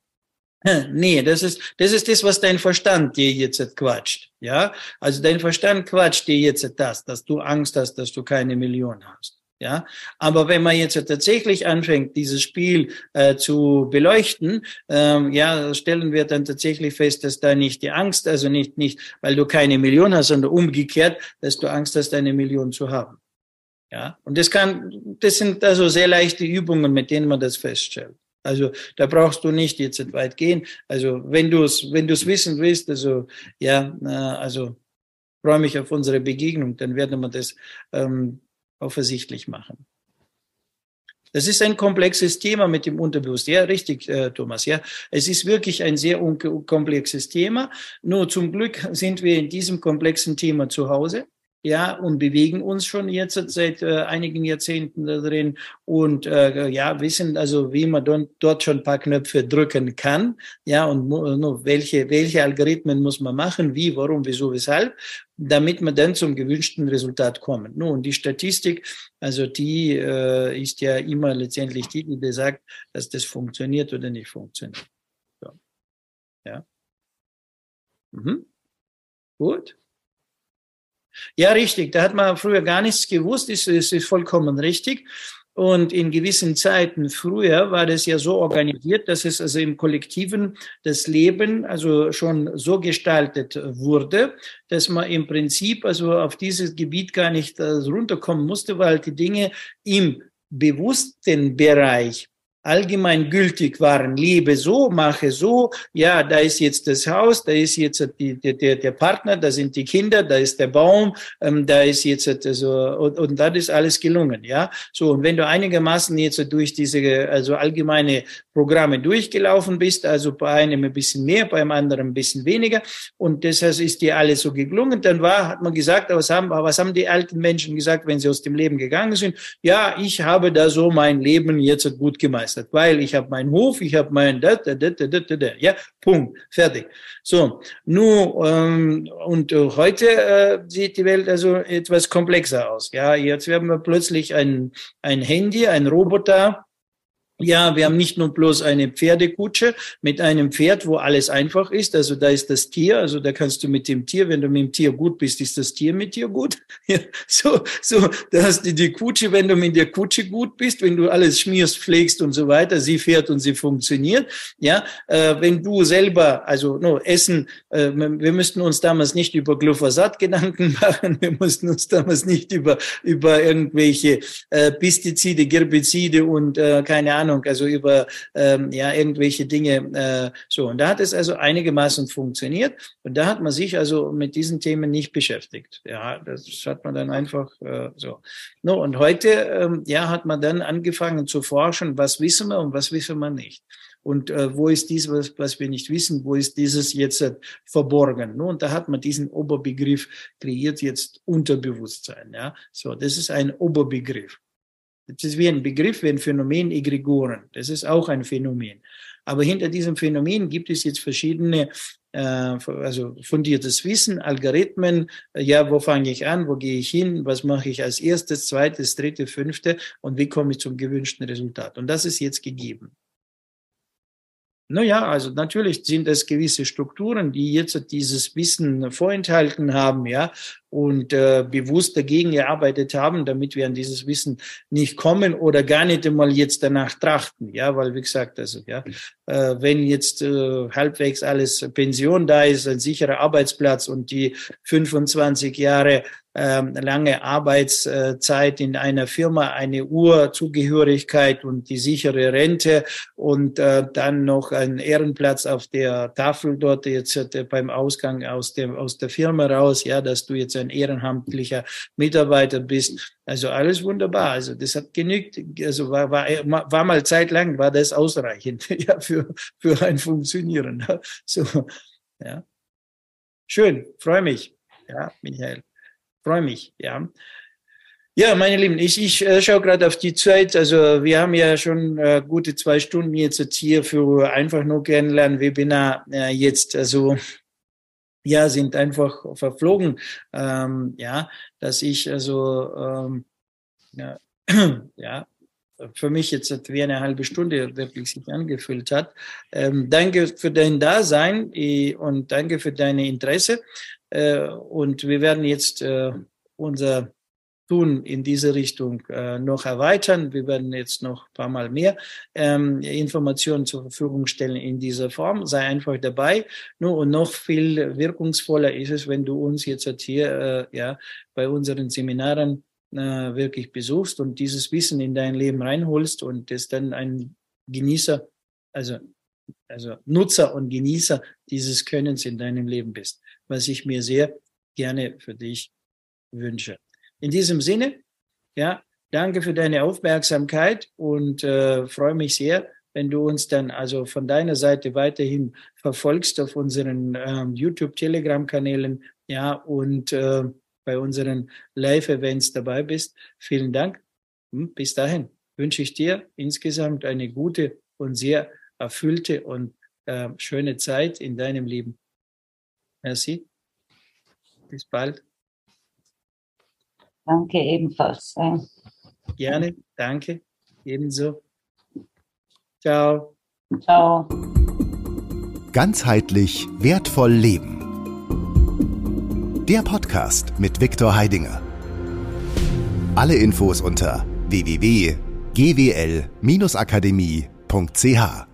<laughs> Nee, das ist, das ist das, was dein Verstand dir jetzt quatscht. Ja, also dein Verstand quatscht dir jetzt das, dass du Angst hast, dass du keine Million hast. Ja, aber wenn man jetzt tatsächlich anfängt, dieses Spiel äh, zu beleuchten, ähm, ja, stellen wir dann tatsächlich fest, dass da nicht die Angst, also nicht, nicht, weil du keine Million hast, sondern umgekehrt, dass du Angst hast, eine Million zu haben. Ja, und das kann, das sind also sehr leichte Übungen, mit denen man das feststellt. Also da brauchst du nicht jetzt weit gehen. Also wenn du es wenn du es wissen willst, also ja, also freue mich auf unsere Begegnung, dann werden wir das ähm, auch machen. Das ist ein komplexes Thema mit dem Unterbewusst. Ja, richtig, äh, Thomas. Ja, es ist wirklich ein sehr komplexes Thema. Nur zum Glück sind wir in diesem komplexen Thema zu Hause ja, und bewegen uns schon jetzt seit äh, einigen Jahrzehnten da drin und äh, ja, wissen also, wie man dort, dort schon ein paar Knöpfe drücken kann, ja, und nur welche, welche Algorithmen muss man machen, wie, warum, wieso, weshalb, damit man dann zum gewünschten Resultat kommt. Nun, die Statistik, also die äh, ist ja immer letztendlich die, die sagt, dass das funktioniert oder nicht funktioniert. So. Ja. Mhm. Gut. Ja, richtig. Da hat man früher gar nichts gewusst. Das ist, ist vollkommen richtig. Und in gewissen Zeiten früher war das ja so organisiert, dass es also im Kollektiven das Leben also schon so gestaltet wurde, dass man im Prinzip also auf dieses Gebiet gar nicht also runterkommen musste, weil die Dinge im bewussten Bereich allgemein gültig waren. Liebe so, mache so, ja, da ist jetzt das Haus, da ist jetzt die, der, der Partner, da sind die Kinder, da ist der Baum, ähm, da ist jetzt also, und, und das ist alles gelungen, ja. So, und wenn du einigermaßen jetzt durch diese, also allgemeine Programme durchgelaufen bist, also bei einem ein bisschen mehr, beim anderen ein bisschen weniger, und deshalb ist dir alles so gelungen, dann war, hat man gesagt, was haben, was haben die alten Menschen gesagt, wenn sie aus dem Leben gegangen sind? Ja, ich habe da so mein Leben jetzt gut gemeistert weil ich habe meinen Hof, ich habe mein da, da, da, da, da, da, ja, Punkt, fertig. So, nur ähm, und heute äh, sieht die Welt also etwas komplexer aus. Ja, jetzt haben wir plötzlich ein ein Handy, ein Roboter, Ja, wir haben nicht nur bloß eine Pferdekutsche mit einem Pferd, wo alles einfach ist. Also da ist das Tier, also da kannst du mit dem Tier, wenn du mit dem Tier gut bist, ist das Tier mit dir gut. <laughs> Ja, so, so, da hast du die Kutsche, wenn du mit der Kutsche gut bist, wenn du alles schmierst, pflegst und so weiter, sie fährt und sie funktioniert. Ja, äh, wenn du selber, also no, Essen, äh, wir müssten uns damals nicht über Glyphosat Gedanken <laughs> machen, wir mussten uns damals nicht über über irgendwelche äh, Pestizide, Gerbizide und äh, keine Ahnung Ahnung, also über ähm, ja irgendwelche Dinge äh, so. Und da hat es also einigermaßen funktioniert und da hat man sich also mit diesen Themen nicht beschäftigt. Ja, das hat man dann einfach äh, so. No, und heute ähm, ja hat man dann angefangen zu forschen, was wissen wir und was wissen wir nicht. Und äh, wo ist dies, was, was wir nicht wissen, wo ist dieses jetzt äh, verborgen? Ne? Und da hat man diesen Oberbegriff kreiert, jetzt Unterbewusstsein. Ja? So, das ist ein Oberbegriff. Das ist wie ein Begriff, wie ein Phänomen Egregoren. Das ist auch ein Phänomen. Aber hinter diesem Phänomen gibt es jetzt verschiedene, äh, also fundiertes Wissen, Algorithmen. Ja, wo fange ich an? Wo gehe ich hin? Was mache ich als erstes, zweites, dritte, fünfte? Und wie komme ich zum gewünschten Resultat? Und das ist jetzt gegeben. Naja, also natürlich sind es gewisse Strukturen, die jetzt dieses Wissen vorenthalten haben, ja, und äh, bewusst dagegen gearbeitet haben, damit wir an dieses Wissen nicht kommen oder gar nicht einmal jetzt danach trachten, ja, weil wie gesagt, also ja, äh, wenn jetzt äh, halbwegs alles Pension da ist, ein sicherer Arbeitsplatz und die 25 Jahre ähm, lange Arbeitszeit in einer Firma, eine Urzugehörigkeit und die sichere Rente und äh, dann noch ein Ehrenplatz auf der Tafel dort jetzt äh, beim Ausgang aus dem aus der Firma raus, ja, dass du jetzt ein ehrenamtlicher Mitarbeiter bist. Also alles wunderbar. Also das hat genügt. Also war, war, war mal zeitlang war das ausreichend <laughs> ja, für, für ein Funktionieren. So, ja. Schön, freue mich. Ja, Michael. Freue mich, ja. Ja, meine Lieben, ich, ich äh, schaue gerade auf die Zeit. Also wir haben ja schon äh, gute zwei Stunden jetzt hier für einfach nur kennenlernen Webinar äh, jetzt. Also ja, sind einfach verflogen. Ähm, ja, dass ich also ähm, ja, <clears throat> ja, für mich jetzt wie eine halbe Stunde wirklich sich angefühlt hat. Ähm, danke für dein Dasein äh, und danke für deine Interesse. Äh, und wir werden jetzt äh, unser tun in diese Richtung äh, noch erweitern. Wir werden jetzt noch ein paar Mal mehr ähm, Informationen zur Verfügung stellen in dieser Form. Sei einfach dabei. No, und noch viel wirkungsvoller ist es, wenn du uns jetzt hier äh, ja, bei unseren Seminaren äh, wirklich besuchst und dieses Wissen in dein Leben reinholst und es dann ein Genießer, also, also Nutzer und Genießer dieses Könnens in deinem Leben bist, was ich mir sehr gerne für dich wünsche. In diesem Sinne, ja, danke für deine Aufmerksamkeit und äh, freue mich sehr, wenn du uns dann also von deiner Seite weiterhin verfolgst auf unseren ähm, YouTube-Telegram-Kanälen, ja, und äh, bei unseren Live-Events dabei bist. Vielen Dank. Hm, bis dahin wünsche ich dir insgesamt eine gute und sehr erfüllte und äh, schöne Zeit in deinem Leben. Merci. Bis bald. Danke ebenfalls. Gerne, danke. Ebenso. Ciao. Ciao. Ganzheitlich wertvoll leben. Der Podcast mit Viktor Heidinger. Alle Infos unter www.gwl-akademie.ch